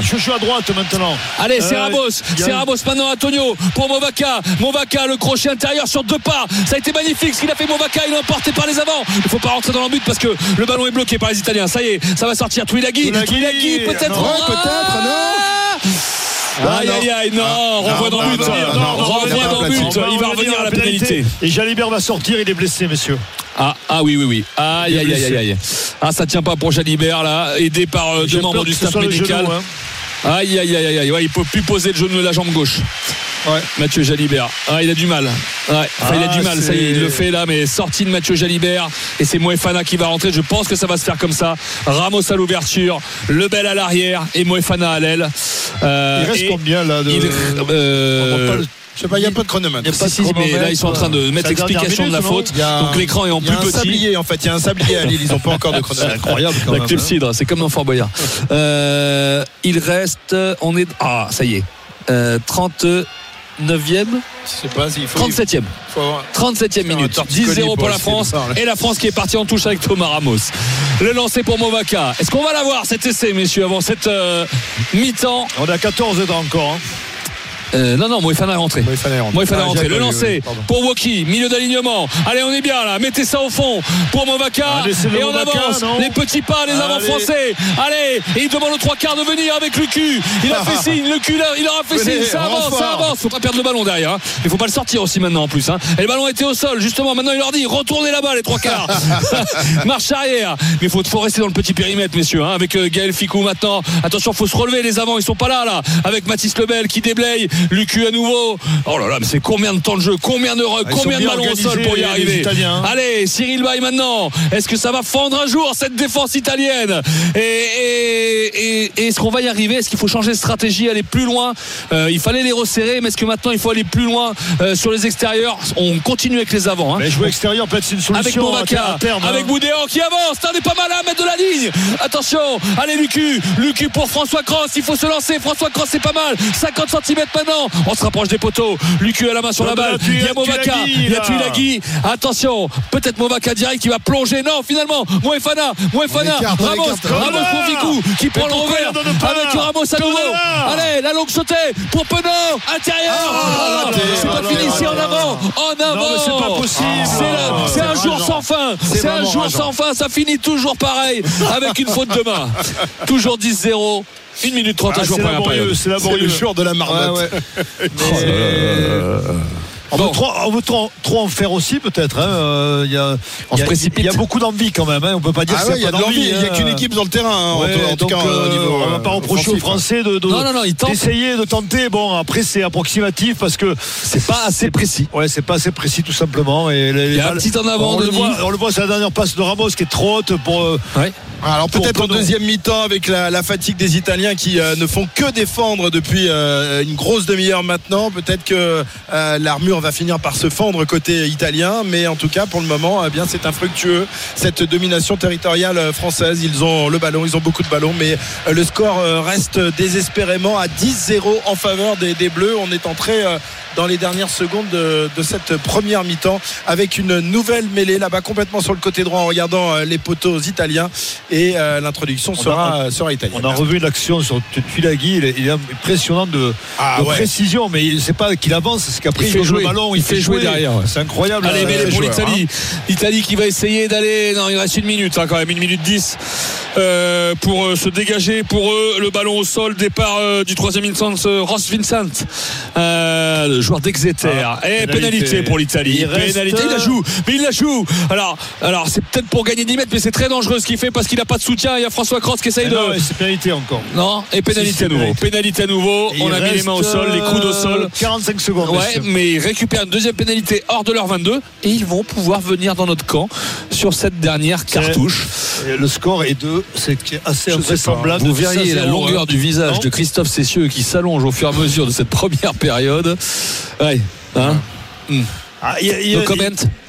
qu'il joue à droite maintenant. Allez, c'est Euh, Ramos, y a- c'est Ramos maintenant Antonio pour Movaca. Movaca, le crochet intérieur sur deux pas. Ça a été magnifique ce qu'il a fait Movaca, il est emporté par les avants. Il faut pas rentrer dans le but parce que le ballon est bloqué par les Italiens. Ça y est, ça va sortir. Twilagui, Twilagui, Twilagui, peut-être. non. Ouais, peut-être, non Aïe aïe aïe, non, renvoi dans non, le but. non, non, non, Renvoi non, dans le non, but. non, Il va revenir à la pénalité. Et Jalibert va sortir, il est blessé, messieurs. Ah, ah oui, oui, oui. Aïe, aïe, aïe, aïe, aïe. Ah, ça tient pas pour Jalibert, là, aidé par euh, deux membres du staff médical. genou, hein. Aïe, aïe, aïe, aïe, aïe. Ouais, il peut plus poser le genou de la jambe gauche. Ouais. Mathieu Jalibert. Ah, il a du mal. Ouais. Enfin, il a Ah, du mal, ça y est, il le fait là, mais sortie de Mathieu Jalibert. Et c'est Moefana qui va rentrer. Je pense que ça va se faire comme ça. Ramos à l'ouverture, Lebel à l'arrière et Moefana à l'aile. Euh, Il reste combien là de... il- euh, Je sais pas, il n'y a pas de chronomètre. Il a pas de si, mais là ils sont en train de euh, mettre c'est l'explication de la faute. Il a- Donc l'écran est en Il y a plus un petit. sablier en fait, il y a un sablier à Lille, ils n'ont pas encore de C'est chronomètre. incroyable quand La même. clepsydre, c'est comme dans Fort Boyard. Euh, il reste, on est, ah, ça y est, euh, 39e, Je sais pas s'il faut. 37e. faut avoir- 37e Faire un minute. torticolis 10-0 pour la France. Et la France qui est partie en touche avec Thomas Ramos. Le lancer pour Movaca. Est-ce qu'on va l'avoir cet essai, messieurs, avant cette euh, mi-temps? On à 14 ans encore. hein. Euh, non, non, Moefana est rentré. Moefana est rentré. Moefana est Ah, rentré. Le lancer oui, pour Woki, milieu d'alignement. Allez, on est bien là. Mettez ça au fond pour Movaka. Ah, et on Movaka, avance. non Les petits pas, les avant français. Allez, et il demande aux trois quarts de venir avec le cul. Il a [laughs] fait signe, le cul, là, il aura fait signe. Ça avance, renfort. ça avance. Faut pas perdre le ballon derrière. hein. Il faut pas le sortir aussi maintenant en plus. hein. Et le ballon était au sol, justement. Maintenant, il leur dit retournez là-bas, les trois quarts. [laughs] [laughs] Marche arrière. Mais faut, faut rester dans le petit périmètre, messieurs. hein, avec euh, Gaël Ficou maintenant. Attention, faut se relever. Les avants, ils sont pas là, là. Avec Mathis Lebel qui déblaye. Lucu à nouveau. Oh là là, mais c'est combien de temps de jeu Combien de rugs Ah, Combien de ballons au sol pour y arriver hein. Allez, Cyril Bay maintenant. Est-ce que ça va fendre un jour cette défense italienne? Et, et- et- et est-ce qu'on va y arriver? Est-ce qu'il faut changer de stratégie, aller plus loin? Euh, Il fallait les resserrer, mais est-ce que maintenant il faut aller plus loin euh, sur les extérieurs? On continue avec les avants. hein. Mais jouer extérieur peut être une Avec solution terme. hein. avec Boudéan qui avance, t'en es pas mal à mettre de la ligne. Attention, allez Lucu, Lucu pour François Cross, il faut se lancer. François Cross c'est pas mal, 50 cm maintenant. On se rapproche des poteaux. Lucu à la main sur la balle. Il y a Tuilagi, il y a. Tuilagi. Attention, peut-être Movaca direct qui va plonger. Non, finalement, Moefana, Moefana, Ramos. Ramos pour Vicou qui prend le revers avec Ramos à nouveau. Allez, la longue sautée pour Penaud, intérieur. Ah, raté. c'est pas Ah, fini, c'est en avant, en avant. c'est pas possible. C'est Ah, un jour sans fin. C'est un jour sans fin. Ça finit toujours pareil avec une faute de main. [laughs] Toujours 10-0. 1 minute 30 à jouer première période. c'est laborieux. le jour de la marmotte. Ouais, ouais. [laughs] On Bon. veut trop, on veut trop, trop en faire aussi peut-être. hein. Euh, Il y a, On il y se a- précipite. il y a beaucoup d'envie quand même. Hein. On peut pas dire Ah ouais, il y a de l'envie. Il n'y a qu'une hein. équipe sur le terrain, hein, en Ouais, en tout donc, cas, euh, niveau. on va euh, pas reprocher aux. Français de, de- Non, non, non, ils tentent. d'essayer de tenter. Bon, après c'est approximatif parce que C'est pas assez précis. ouais, c'est pas assez précis tout simplement. Et les- Il y a un petit en avant on le, voit, on le voit, c'est la dernière passe de Ramos qui est trop haute pour. euh, Ouais. Alors peut-être en deuxième mi-temps avec la, la fatigue des Italiens qui euh, ne font que défendre depuis euh, une grosse demi-heure maintenant. Peut-être que euh, l'armure va finir par se fendre côté italien, mais en tout cas pour le moment, eh c'est infructueux cette domination territoriale euh, française. Ils ont le ballon, ils ont beaucoup de ballons, mais euh, le score euh, reste désespérément à 10-0 en faveur des, des Bleus. On est entré dans les dernières secondes de, de cette première mi-temps avec une nouvelle mêlée là-bas complètement sur le côté droit en regardant euh, les poteaux italiens et euh, l'introduction On sera, a- sera italienne. On a revu l'action sur Tuilagi, il est, il est impressionnant de, Ah de ouais. précision, mais c'est pas qu'il avance, c'est qu'après Il fait joue jouer. le ballon, Il fait jouer derrière. C'est incroyable. Allez, mêlée pour l'Italie. L'Italie qui va essayer d'aller. Non, il reste une minute hein, quand même, une minute 10 euh, pour euh, se dégager. Pour eux, le ballon au sol, départ du troisième instance, Ross Vincent, euh, joueur d'Exeter. Ah, Et pénalité. pénalité pour l'Italie. Il reste- Pénalité, il la joue, mais il la joue. Alors, alors c'est peut-être pour gagner 10 mètres, mais c'est très dangereux ce qu'il fait parce qu'il n'a pas de soutien. Il y a François Cross qui essaye mais de. non, c'est pénalité encore. Non, et pénalité Si, à nouveau. pénalité. Pénalité à nouveau. Et On a mis les mains au sol, les coudes au sol. euh, 45 secondes. Ouais, mais ils récupèrent une deuxième pénalité hors de leur 22 et ils vont pouvoir venir dans notre camp sur cette dernière cartouche. Et le score est de, c'est assez invraisemblable. Vous de 10 à verriez la 0, longueur du visage de Christophe Cessieux qui s'allonge au fur et à mesure de cette première période. Ouais, hein Ah, il y a- y comment.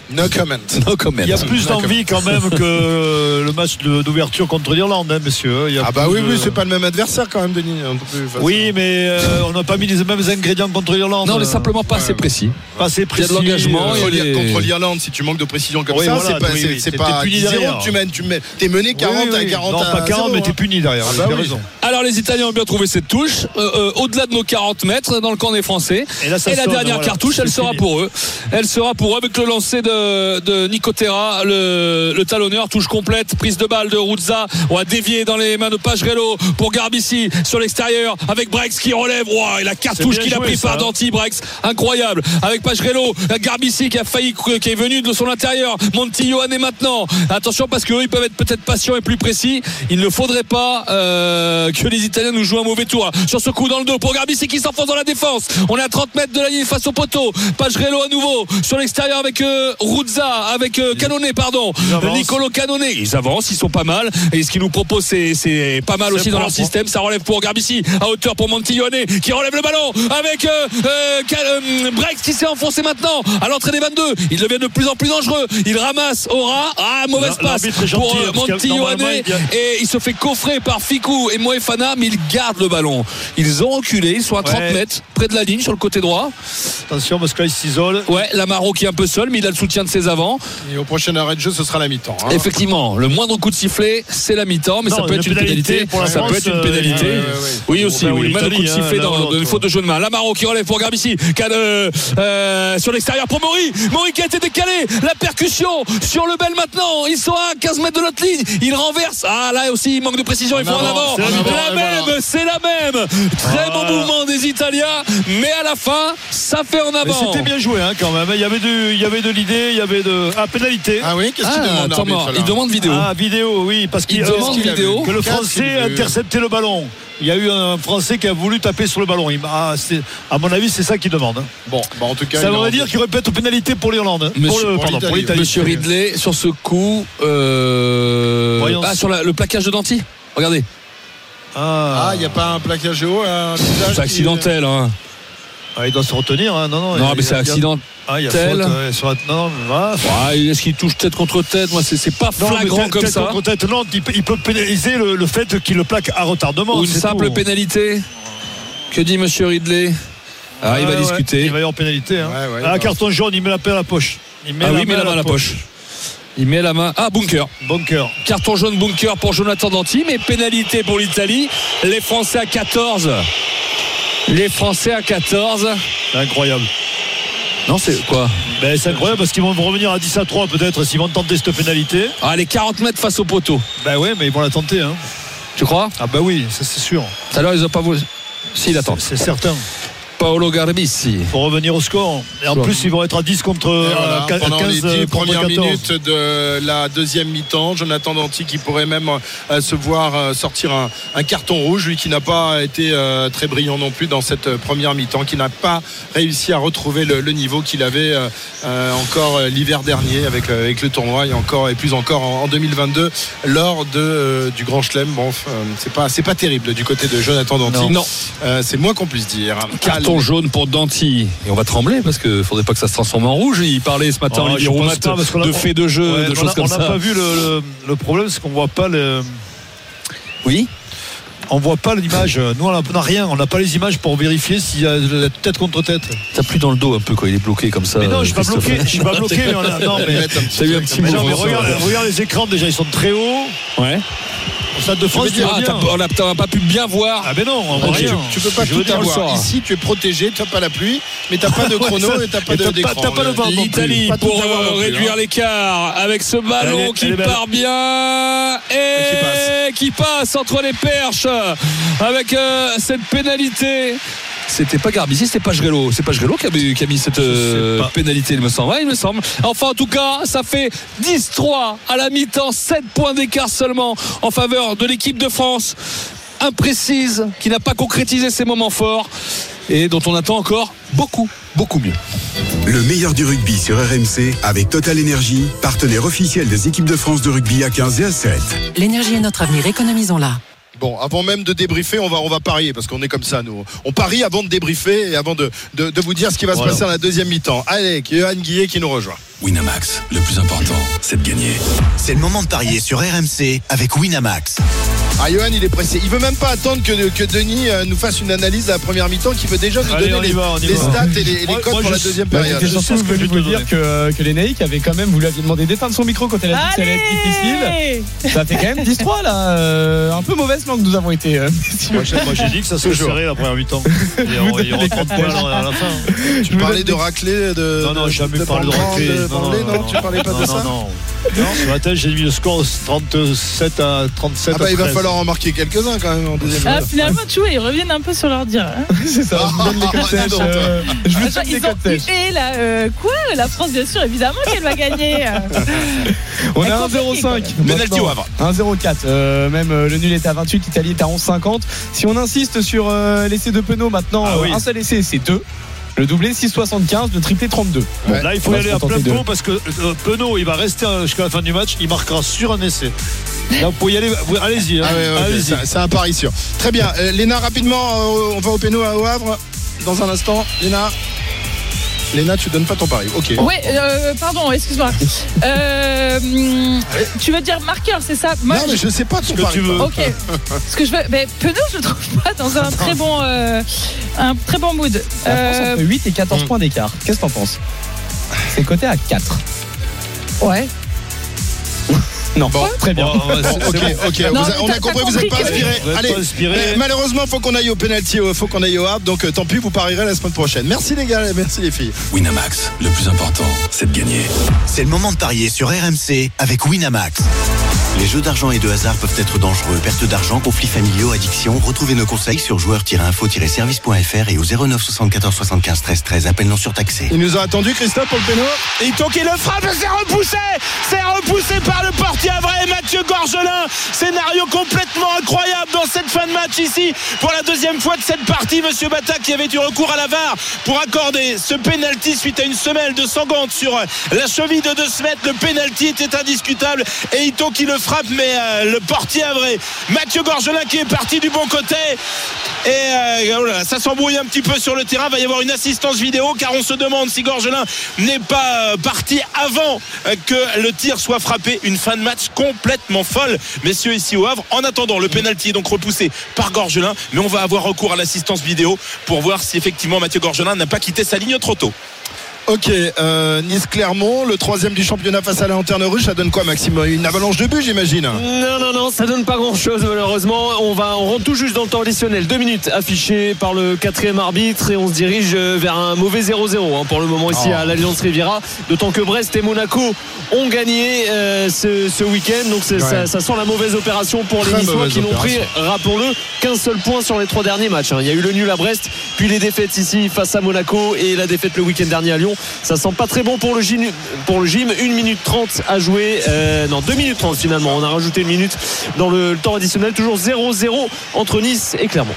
No comment. No comment. Il y a plus d'envie quand même que le match d'ouverture contre l'Irlande, hein, messieurs. Il y a Ah bah oui, de- oui, c'est pas le même adversaire quand même, Denis. un peu plus facile. Oui, mais euh, on n'a pas mis les mêmes ingrédients contre l'Irlande. Non, mais simplement pas assez précis. Pas assez Il y a précis. de l'engagement, euh, Contre des- l'Ir- Contre l'Irlande, si tu manques de précision comme Oui, ça, voilà, c'est pas, oui, c'est- oui, c'est t'es pas puni 10-0 derrière. que tu mènes. Tu mets, t'es mené 40 Oui, oui, à oui. 40 Non, pas 40, 0, mais t'es hein. puni derrière. Ah bah avez oui. raison. Alors les Italiens ont bien trouvé cette touche euh, euh, au-delà de nos 40 mètres dans le camp des Français. Et là, ça la sonne, dernière cartouche, elle sera pour eux. Elle sera pour eux avec le lancer de, de Nico Terra, le, le talonneur, touche complète, prise de balle de Ruzza. On va dévier dans les mains de Pagerello pour Garbici sur l'extérieur avec Brex qui relève. Ouah, et la cartouche qu'il a pris ça, par hein. Danti, Brex, incroyable. Avec Pagerello, Garbici qui a failli, qui est venu de son intérieur. Monti Johan est maintenant. Attention parce qu'eux, ils peuvent être peut-être patients et plus précis. Il ne faudrait pas euh, que les Italiens nous jouent un mauvais tour. Sur ce coup dans le dos pour Garbici qui s'enfonce dans la défense. On est à 30 mètres de la ligne face au poteau. Pagerello à nouveau sur l'extérieur avec euh, Ruzza, avec euh, Canonet, pardon. Nicolo Canonet. Ils avancent, ils sont pas mal. Et ce qu'ils nous proposent, c'est, pas mal aussi dans leur hein. système. Ça relève pour Garbici à hauteur pour Montillone qui relève le ballon avec euh, euh, Brex qui s'est enfoncé maintenant à l'entrée des 22. Il devient de plus en plus dangereux. Il ramasse Aura. Ah, mauvaise passe pour euh, que il a- Et il se fait coffrer par Ficou et Moefana, mais ils gardent le ballon. Ils ont reculé, ils sont à 30 Ouais. mètres, près de la ligne sur le côté droit. Attention parce qu'il s'isole. Ouais, Lamaro qui est un peu seul, mais il a le soutien de ses avants. Et au prochain arrêt de jeu, ce sera la mi-temps. hein. Effectivement, le moindre coup de sifflet, c'est la mi-temps, mais Non, ça peut être une pénalité pénalité. pour la Ça France, peut être une euh, pénalité. ouais, ouais, ouais. Oui, aussi, Enfin, oui. oui, Le moindre coup de sifflet hein, dans, une faute de jeu de main. Lamaro qui relève pour Garbici. Euh, euh, sur l'extérieur pour Maury. Maury qui a été décalé. La percussion sur le bel maintenant. Ils sont à 15 mètres de notre ligne. Il renverse. Ah là aussi, il manque de précision. Il faut en avant. La même, voilà. c'est la même. Très bon mouvement des Italiens. Mais à la fin, ça fait en avant. c'était bien joué hein, quand même. Il y avait de, il y avait de l'idée, il y avait de. Ah, pénalité. Ah oui, qu'est-ce qu'il Ah, demande l'arbitre, il demande vidéo. Ah, vidéo, oui, parce qu'il Il euh, demande vidéo. Que le Français a intercepté le ballon. Il y a eu un Français qui a voulu taper sur le ballon. Ah, à mon avis, c'est ça qu'il demande. hein. Bon, bah, en tout cas. Ça il voudrait dire qu'il une pénalité pour l'Irlande. hein. Monsieur- Pour. Monsieur Ridley, sur ce coup, euh, Voyons. ah, sur la- le plaquage de Danti. Regardez, Ah, il n'y a pas un plaquage haut, c'est qui- accidentel. Hein. Ah, il doit se retenir. hein. Non, non, Non, mais c'est accidentel. Ah, il y a faute, ouais, sur la- Non, mais voilà. Ouais, Est-ce qu'il touche tête contre tête Moi, c'est pas Non, flagrant tête- comme tête ça. contre tête, non, il peut, il peut pénaliser le, le fait qu'il le plaque à retardement. Ou une simple tout. pénalité. Que dit Monsieur Ridley Ah, il va Ouais, discuter. Il va y avoir pénalité. hein. Ouais, ouais, ah, carton jaune, il met la paix à la poche. Il met Ah oui, il met la main à la poche. Il met la main. Ah, bunker. Bunker. Carton jaune bunker pour Jonathan Danti, mais pénalité pour l'Italie. Les Français à 14. Les Français à 14. C'est incroyable. Non, c'est quoi? Ben, c'est incroyable parce qu'ils vont revenir à 10 à 3 peut-être s'ils vont tenter cette pénalité. Ah, les 40 mètres face au poteau. Ben ouais, mais ils vont la tenter. Hein. Tu crois? Ah ben oui, ça c'est sûr. Tout à l'heure, ils n'ont pas voulu. Si, il attend. C'est certain. Paolo Garbici. Pour revenir au score. Et en plus, ils vont être à 10 contre voilà, euh, quin- pendant 15 les 10 contre premières 14. minutes de la deuxième mi-temps, Jonathan Danti qui pourrait même euh, se voir euh, sortir un, un carton rouge, lui qui n'a pas été euh, très brillant non plus dans cette euh, première mi-temps, qui n'a pas réussi à retrouver le, le niveau qu'il avait euh, euh, encore euh, l'hiver dernier avec, euh, avec le tournoi et encore et plus encore en, en 2022 lors de, euh, du Grand Chelem. Bon, euh, c'est pas c'est pas terrible du côté de Jonathan Danti. Non. Euh, c'est moins qu'on puisse dire. Carton Jaune pour Danti. Et on va trembler parce qu'il faudrait pas que ça se transforme en rouge. Il parlait ce matin, Oh, Olivier je pense Roumat, pas, parce qu'on a- de faits de jeu, Ouais, de on choses a- comme on ça. n'a pas vu le, le- le problème, c'est qu'on voit pas le. Oui. On voit pas l'image. Nous, on n'a- on rien. On n'a pas les images pour vérifier s'il y a la tête contre tête. T'as plus dans le dos un peu quand il est bloqué comme ça. Mais non, je suis pas bloqué. Je suis pas [laughs] bloqué. mais on a- non, mais. Un petit Mais non, mais regarde, regarde les écrans déjà, ils sont très hauts. Ouais. Au stade de France, tu Ah, on a- t'as pas pu bien voir. Ah, ben non, on Ok. rien. Tu peux pas Je tout dire, avoir. Ici, tu es protégé, tu n'as pas la pluie, mais tu n'as pas de [laughs] chrono et tu n'as pas Et de t'as d'écran. pas- t'as pas le vent. L'Italie pour euh, réduire hein. l'écart avec ce ballon qui part bien et qui passe. entre les perches avec euh, cette pénalité. C'était pas Garbici, c'était pas Grelo. C'est pas Grelo qui a, mis- qui a mis cette euh, pénalité, il me semble. Ouais, il me semble. Enfin, en tout cas, ça fait 10-3 à la mi-temps, 7 points d'écart seulement en faveur de l'équipe de France. Imprécise, qui n'a pas concrétisé ses moments forts et dont on attend encore beaucoup, beaucoup mieux. Le meilleur du rugby sur RMC avec Total Energy, partenaire officiel des équipes de France de rugby à 15 et à 7. L'énergie est notre avenir, économisons-la. Bon, avant même de débriefer, on va, on va parier parce qu'on est comme ça, nous. On parie avant de débriefer et avant de, de, de vous dire ce qui va Voilà. se passer à la deuxième mi-temps. Allez, Johan Guillet qui nous rejoint. Winamax, le plus important, c'est de gagner. C'est le moment de parier sur RMC avec Winamax. Ah, Johan, il est pressé. Il veut même pas attendre que, que Denis euh, nous fasse une analyse de la première mi-temps, qui veut déjà nous Allez, on donner les, va, on les stats et les, et codes moi, pour je la deuxième Bah, période. J'étais Je sais surtout ce que je vous dire que, que les Naïcs avaient quand même, vous lui aviez demandé d'éteindre son micro quand elle a dit que ça allait être difficile. Ça fait quand même 10-3 là. euh, un peu mauvaise langue nous avons été. euh. Moi, j'ai- dit que ça serait Toujours. serré la première mi-temps. Il y aura- il y aura 30 points à la fin. Tu parlais de raclé de. Non, non, de- jamais de parlé de Bambran, raclé. de Bamblé, non, tu parlais pas non, de non, ça Non, Sur la tête, j'ai mis le score 37 à 37 Ah bah à il va 13. falloir en marquer quelques-uns quand même en deuxième Ah, finalement, tu vois, ils reviennent un peu sur leur dire. hein. [laughs] C'est ça, je vous donne les Ah, donc, euh, Je vous donne les ils ont sèches. hué là. euh, quoi La France, bien sûr, évidemment qu'elle va gagner. [laughs] On est à compliquée, 1,05. quand même. Penalty au Havre. 1,04. Euh, même euh, le nul est à 28, l'Italie est à 11,50. Si on insiste sur euh, l'essai de Penaud maintenant, Ah euh, un seul essai c'est 2. Le doublé 6,75, le triplé 32. Ouais. Là, il faut aller à plein pot parce que euh, Penaud, il va rester euh, jusqu'à la fin du match. Il marquera sur un essai. Là, vous pouvez y aller. vous- Allez-y. hein. Ah ouais, ouais, ok, Allez-y. c'est- c'est un pari sûr. Très bien. Euh, Léna, rapidement, euh, on va au péno au Havre dans un instant. Léna. Léna, tu donnes pas ton pari. Ok. Ouais, euh, pardon, excuse-moi. [laughs] Euh, tu veux dire marqueur, c'est ça? Moi, non, mais je sais pas ton que pari. tu veux. Ok. Ce que je veux, ben, Penaud, je le trouve pas dans un très bon, euh, un très bon mood. La France Euh, entre 8 et 14 Hmm. points d'écart. Qu'est-ce que t'en penses? C'est coté à 4. Ouais. Non, bon, très bien. Bon, ok, ok. Non, Vous a- mais on a compris, vous n'êtes pas inspiré. Allez, pas inspiré. mais malheureusement, faut qu'on aille au penalty, euh, faut qu'on aille au hap. Donc euh, tant pis, vous parierez la semaine prochaine. Merci les gars, merci les filles. Winamax, le plus important, c'est de gagner. C'est le moment de parier sur RMC avec Winamax. Les jeux d'argent et de hasard peuvent être dangereux. Perte d'argent, conflits familiaux, addiction. Retrouvez nos conseils sur joueurs-info-service.fr et au 09 74 75 13 13. Appel non surtaxé. Il nous a attendu Christophe pour le péno. Et donc il le frappe, c'est repoussé C'est repoussé par le portier Mathieu Gorgelin. Scénario complètement incroyable dans cette fin de match ici. Pour la deuxième fois de cette partie, Monsieur Bata qui avait eu recours à la VAR pour accorder ce penalty suite à une semelle de Sangante sur la cheville de De Smet. Le penalty était indiscutable et Ito qui le frappe, mais euh, le portier vrai Mathieu Gorgelin qui est parti du bon côté. Et euh, oh ça s'embrouille un petit peu sur le terrain. Va y avoir une assistance vidéo car on se demande si Gorgelin n'est pas euh, parti avant euh, que le tir soit frappé. Une fin de match complètement folle, messieurs, ici au Havre. En attendant, le pénalty est donc repoussé par Gorgelin, mais on va avoir recours à l'assistance vidéo pour voir si effectivement Mathieu Gorgelin n'a pas quitté sa ligne trop tôt. Ok, euh, Nice-Clermont, le troisième du championnat face à la Lanterne Rouge, ça donne quoi Maxime? Une avalanche de buts j'imagine Non, non, non, ça donne pas grand chose malheureusement. On va, on rentre tout juste dans le temps additionnel. Deux minutes affichées par le quatrième arbitre et on se dirige euh, vers un mauvais 0-0 hein, pour le moment ici Oh. à l'Alliance Riviera. D'autant que Brest et Monaco ont gagné euh, ce, ce week-end. Donc Ouais. ça, ça sent la mauvaise opération pour les Très Niçois mauvaise qui n'ont pris, rappelons-le, qu'un seul point sur les trois derniers matchs. hein. Il y a eu le nul à Brest, puis les défaites ici face à Monaco et la défaite le week-end dernier à Lyon. Ça sent pas très bon pour le gym. Pour le gym. 1 minute 30 à jouer. Euh, non, 2 minutes 30 finalement. On a rajouté une minute dans le, temps additionnel. Toujours 0-0 entre Nice et Clermont.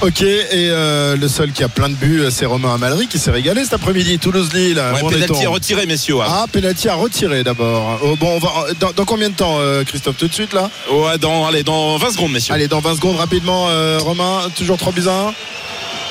Ok, et euh, le seul qui a plein de buts, c'est Romain Amalry qui s'est régalé cet après-midi. Toulouse-Lille. Ouais, est-on est retiré, messieurs. Havre. Ah, penalty à retirer d'abord. Oh, bon, on va, dans, dans combien de temps, euh, Christophe Tout de suite là? Ouais, dans, allez, dans 20 secondes, messieurs. Allez, dans 20 secondes, rapidement, euh, Romain, toujours 3 buts à 1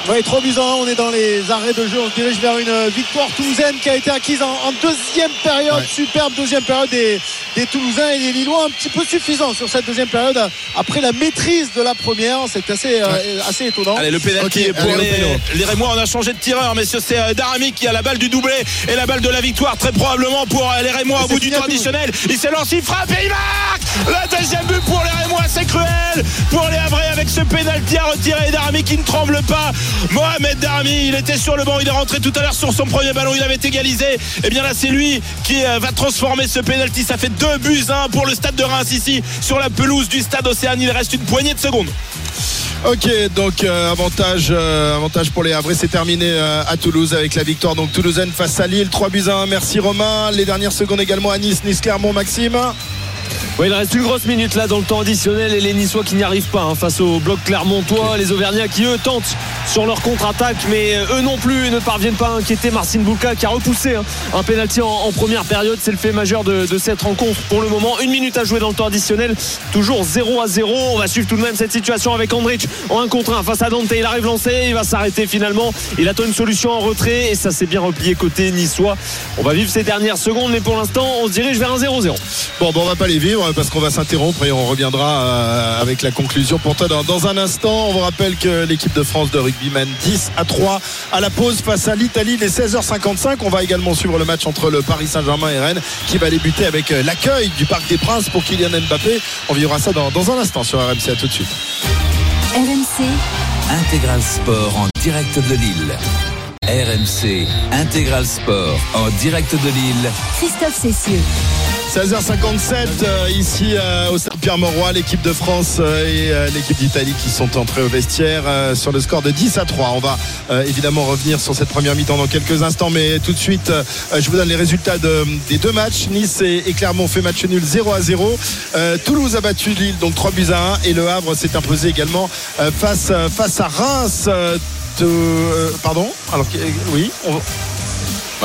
Oui, trop amusant. On est dans les arrêts de jeu. On se dirige vers une victoire toulousaine qui a été acquise en, en deuxième période. Ouais. Superbe deuxième période des, des Toulousains et des Lillois. Un petit peu suffisant sur cette deuxième période. Après la maîtrise de la première, c'est assez, euh, assez étonnant. Allez, le pénalty pour allez, les, Rémois. On a changé de tireur, messieurs. C'est euh, Darami qui a la balle du doublé et la balle de la victoire, très probablement pour euh, les Rémois au bout du temps additionnel. Il s'est lancé, il frappe et il marque Le deuxième but pour les Rémois, c'est cruel pour les Havrais avec ce pénalty à retirer. Darami qui ne tremble pas. Mohamed Darami, il était sur le banc, il est rentré tout à l'heure sur son premier ballon, il avait égalisé. Et bien là, c'est lui qui euh, va transformer ce pénalty. Ça fait deux buts, un pour le stade de Reims ici sur la pelouse du stade Océane. Il reste une poignée de secondes. Ok, donc euh, avantage, euh, avantage pour les Havrais, c'est terminé à Toulouse avec la victoire donc toulousaine face à Lille, 3 buts à 1. Merci Romain. Les dernières secondes également à Nice, Nice Clermont, Maxime. Il reste une grosse minute là dans le temps additionnel et les Niçois qui n'y arrivent pas hein, face au bloc clermontois. Les Auvergnats qui eux tentent sur leur contre-attaque, mais euh, eux non plus ne parviennent pas à inquiéter Marcin Boulka qui a repoussé hein, un pénalty en, première période. C'est le fait majeur de, de cette rencontre pour le moment. Une minute à jouer dans le temps additionnel, toujours 0 à 0. On va suivre tout de même cette situation avec Andrich en 1 contre 1 face à Dante. Il arrive lancé, il va s'arrêter finalement. Il attend une solution en retrait et ça s'est bien replié côté niçois. On va vivre ces dernières secondes, mais pour l'instant, on se dirige vers un 0-0. Bon, bon, on va pas les vivre parce qu'on va s'interrompre et on reviendra euh, avec la conclusion pour toi dans, dans un instant. On vous rappelle que l'équipe de France de rugby mène 10 à 3 à la pause face à l'Italie, les 16h55. On va également suivre le match entre le Paris Saint-Germain et Rennes qui va débuter avec euh, l'accueil du Parc des Princes pour Kylian Mbappé. On vivra ça dans, dans un instant sur RMC. À tout de suite. RMC. Intégral Sport en direct de Lille. RMC Intégral Sport en direct de Lille. Christophe Cessieux. 16h57 euh, ici euh, au stade Pierre-Mauroy, l'équipe de France euh, et l'équipe d'Italie qui sont entrés au vestiaire sur le score de 10 à 3. On va évidemment revenir sur cette première mi-temps dans quelques instants, mais tout de suite, je vous donne les résultats de- des deux matchs. Nice et, et Clermont ont fait match nul 0 à 0. Euh, Toulouse a battu Lille, donc 3 buts à 1 et le Havre s'est imposé également face, face à Reims. de, pardon? Alors oui, on-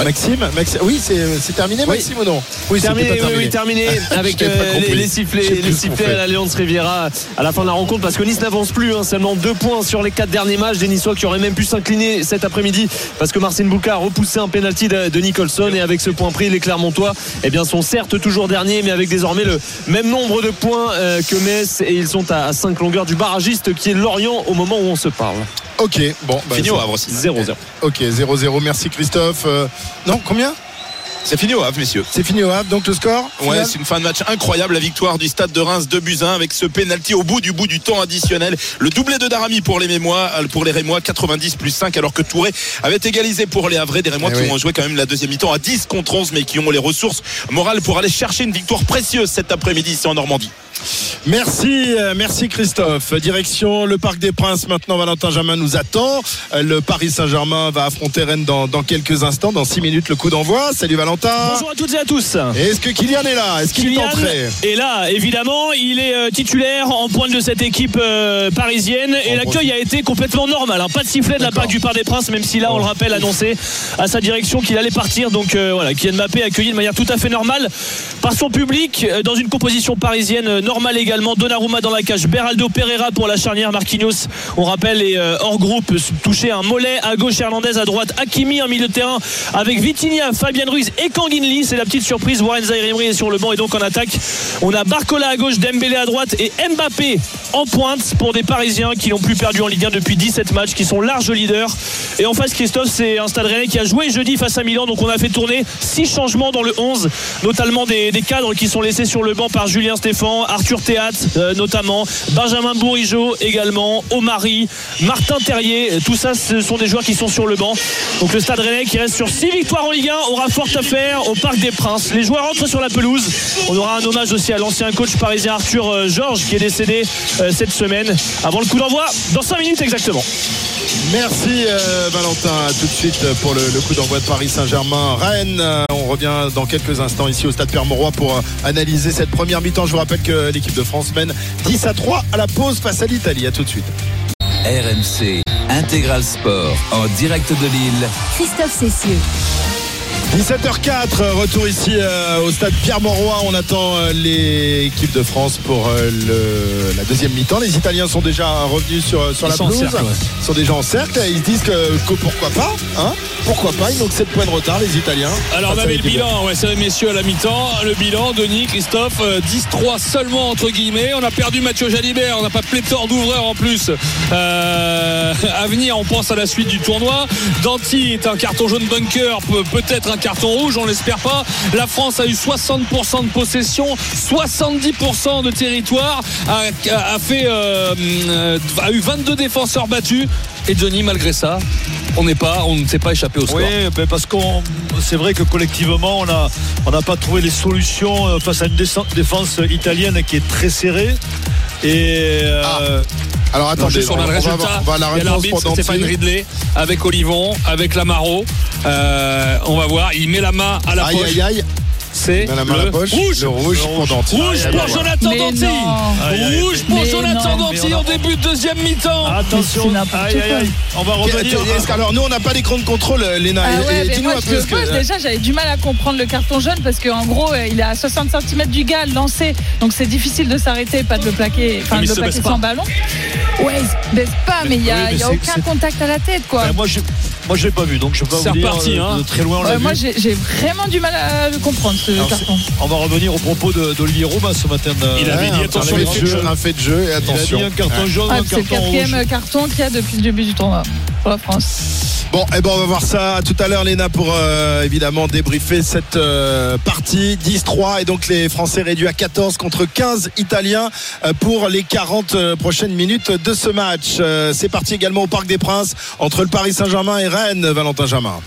Maxime, Maxime- oui, c'est terminé, Maxime ou non? Oui, c'est terminé, pas oui, oui, terminé. [laughs] avec euh, les, les sifflets, les sifflets à l'Alliance Riviera à la fin de la rencontre parce que Nice n'avance plus, hein, seulement deux points sur les quatre derniers matchs des Niçois qui auraient même pu s'incliner cet après-midi parce que Marcin Boulka a repoussé un penalty de, de Nicholson et avec ce point pris, les Clermontois eh bien, sont certes toujours derniers mais avec désormais le même nombre de points euh, que Metz et ils sont à 5 longueurs du barragiste qui est Lorient au moment où on se parle. Ok, bon. bah, Fini au Havre aussi. 0-0. Ok, 0-0. Merci Christophe. Euh, non, combien C'est fini au Havre, messieurs. C'est fini au Havre, donc le score Ouais, c'est une fin de match incroyable. La victoire du stade de Reims 2 buts 1 avec ce penalty au bout du bout du temps additionnel. Le doublé de Darami pour les Mémois, euh, pour les Rémois, 90 plus 5, alors que Touré avait égalisé pour les Havrais. Des Rémois Eh qui oui. ont joué quand même la deuxième mi-temps à 10 contre 11, mais qui ont les ressources morales pour aller chercher une victoire précieuse cet après-midi ici en Normandie. Merci, euh, merci Christophe. Direction le Parc des Princes. Maintenant, Valentin Jamin nous attend. Euh, Le Paris Saint-Germain va affronter Rennes dans, dans quelques instants, dans 6 minutes, le coup d'envoi. Salut Valentin. Bonjour à toutes et à tous. Et Est-ce que Kylian est là? Est-ce qu'il est entré? est là, évidemment. Il est euh, titulaire en pointe de cette équipe euh, parisienne. Et l'accueil a été complètement normal. hein. Pas de sifflet de la part du Parc des Princes, même si là, on le rappelle, annoncé à sa direction qu'il allait partir. Donc euh, voilà, Kylian Mbappé accueilli de manière tout à fait normale par son public, dans une composition parisienne normale également. Donnarumma dans la cage, Beraldo Pereira pour la charnière, Marquinhos, on rappelle, est euh, hors groupe, touché un mollet à gauche, Hernandez à droite, Hakimi en milieu de terrain avec Vitinha, Fabien Ruiz et Kanginli. C'est la petite surprise. Warren Zaïre-Emery est sur le banc et donc en attaque. On a Barcola à gauche, Dembélé à droite et Mbappé en pointe pour des Parisiens qui n'ont plus perdu en Ligue 1 depuis 17 matchs, qui sont larges leaders. Et en face, Christophe, c'est un stade rennais qui a joué jeudi face à Milan. Donc on a fait tourner six changements dans le 11, notamment des, des cadres qui sont laissés sur le banc par Julien Stéphan, Arthur Théat euh, notamment, Benjamin Bourigeau également, Omari, Martin Terrier. Tout ça, ce sont des joueurs qui sont sur le banc. Donc le stade rennais qui reste sur six victoires en Ligue 1 aura fort à faire au Parc des Princes. Les joueurs entrent sur la pelouse. On aura un hommage aussi à l'ancien coach parisien Arthur euh, Georges qui est décédé euh, cette semaine avant le coup d'envoi dans 5 minutes exactement. Merci euh, Valentin. À tout de suite pour le, le coup d'envoi de Paris Saint-Germain. Rennes, euh, on revient dans quelques instants ici au stade Pierre-Mauroy pour euh, analyser cette première mi-temps. Je vous rappelle que l'équipe de France mène 10 à 3 à la pause face à l'Italie. À tout de suite. RMC Intégral Sport en direct de Lille. Christophe Cessieux. 17h04, retour ici euh, au stade Pierre-Mauroy. On attend euh, l'équipe de France pour euh, le- la deuxième mi-temps. Les Italiens sont déjà revenus sur, sur Ils la sont en pelouse. cercle, ouais. Ils sont déjà en cercle. Ils se disent que, que pourquoi pas hein Pourquoi pas Ils n'ont que 7 points de retard, les Italiens. Alors on avait le bilan, ouais, c'est messieurs à la mi-temps. Le bilan, Denis, Christophe, euh, 10-3 seulement entre guillemets. On a perdu Mathieu Jalibert, on n'a pas pléthore d'ouvreurs en plus. Euh, [laughs] à venir, on pense à la suite du tournoi. Danti est un carton jaune bunker, peut- peut-être un carton rouge, on l'espère pas. La France a eu 60% de possession, 70% de territoire, a, a- a fait, euh, a eu 22 défenseurs battus. Et Johnny, malgré ça, on n'est pas, on ne s'est pas échappé au score. Oui, ben parce qu'on c'est vrai que collectivement on a on n'a pas trouvé les solutions euh, face à une défense- italienne qui est très serrée. Et euh, Alors attendez, on a le va résultat. avoir- on va à la Il y a réponse Stéphane. Ridley avec Olivon, avec Lamaro. Euh, on va voir. Il met la main à la Aïe, poche. aïe, aïe. C'est met la main à la le poche. rouge. Le rouge pour Danti. Rouge pour. Jonathan Mais Danti. Aïe, Rouge pour Jonathan. Danti en début de deuxième mi-temps. attention, aïe, aïe, on va revenir. Alors nous on n'a pas l'écran de contrôle, euh, Léna. Ah Et- ouais, et mais Dis-nous moi, un je, peu ce moi, que. déjà j'avais du mal à comprendre le carton jaune parce qu'en gros euh, il est à 60 cm du gars lancé donc c'est difficile de s'arrêter pas de le plaquer enfin de le plaquer sans ballon ouais il se baisse pas mais il n'y a, Oui, y aucun contact à la tête quoi Ben, moi je moi je l'ai pas vu donc je peux pas C'est vous dire reparti, euh, hein. de très loin on l'a Ouais, vu. moi j'ai vraiment du mal à le comprendre ce Alors, carton On va revenir au propos d'Olivier Romain ce matin. de- Il avait dit, un attention, fait les de jeu, un fait de jeu et Il a attention. dit un carton jaune, Ah, un c'est le quatrième rouge. carton qu'il y a depuis le début du tournoi pour la France Bon, eh ben on va voir ça tout à l'heure, Léna, pour euh, évidemment débriefer cette euh, partie 10-3 et donc les Français réduits à 14 contre 15 Italiens euh, pour les 40 euh, prochaines minutes de ce match. Euh, C'est parti également au Parc des Princes entre le Paris Saint-Germain et Rennes, Valentin Jamin.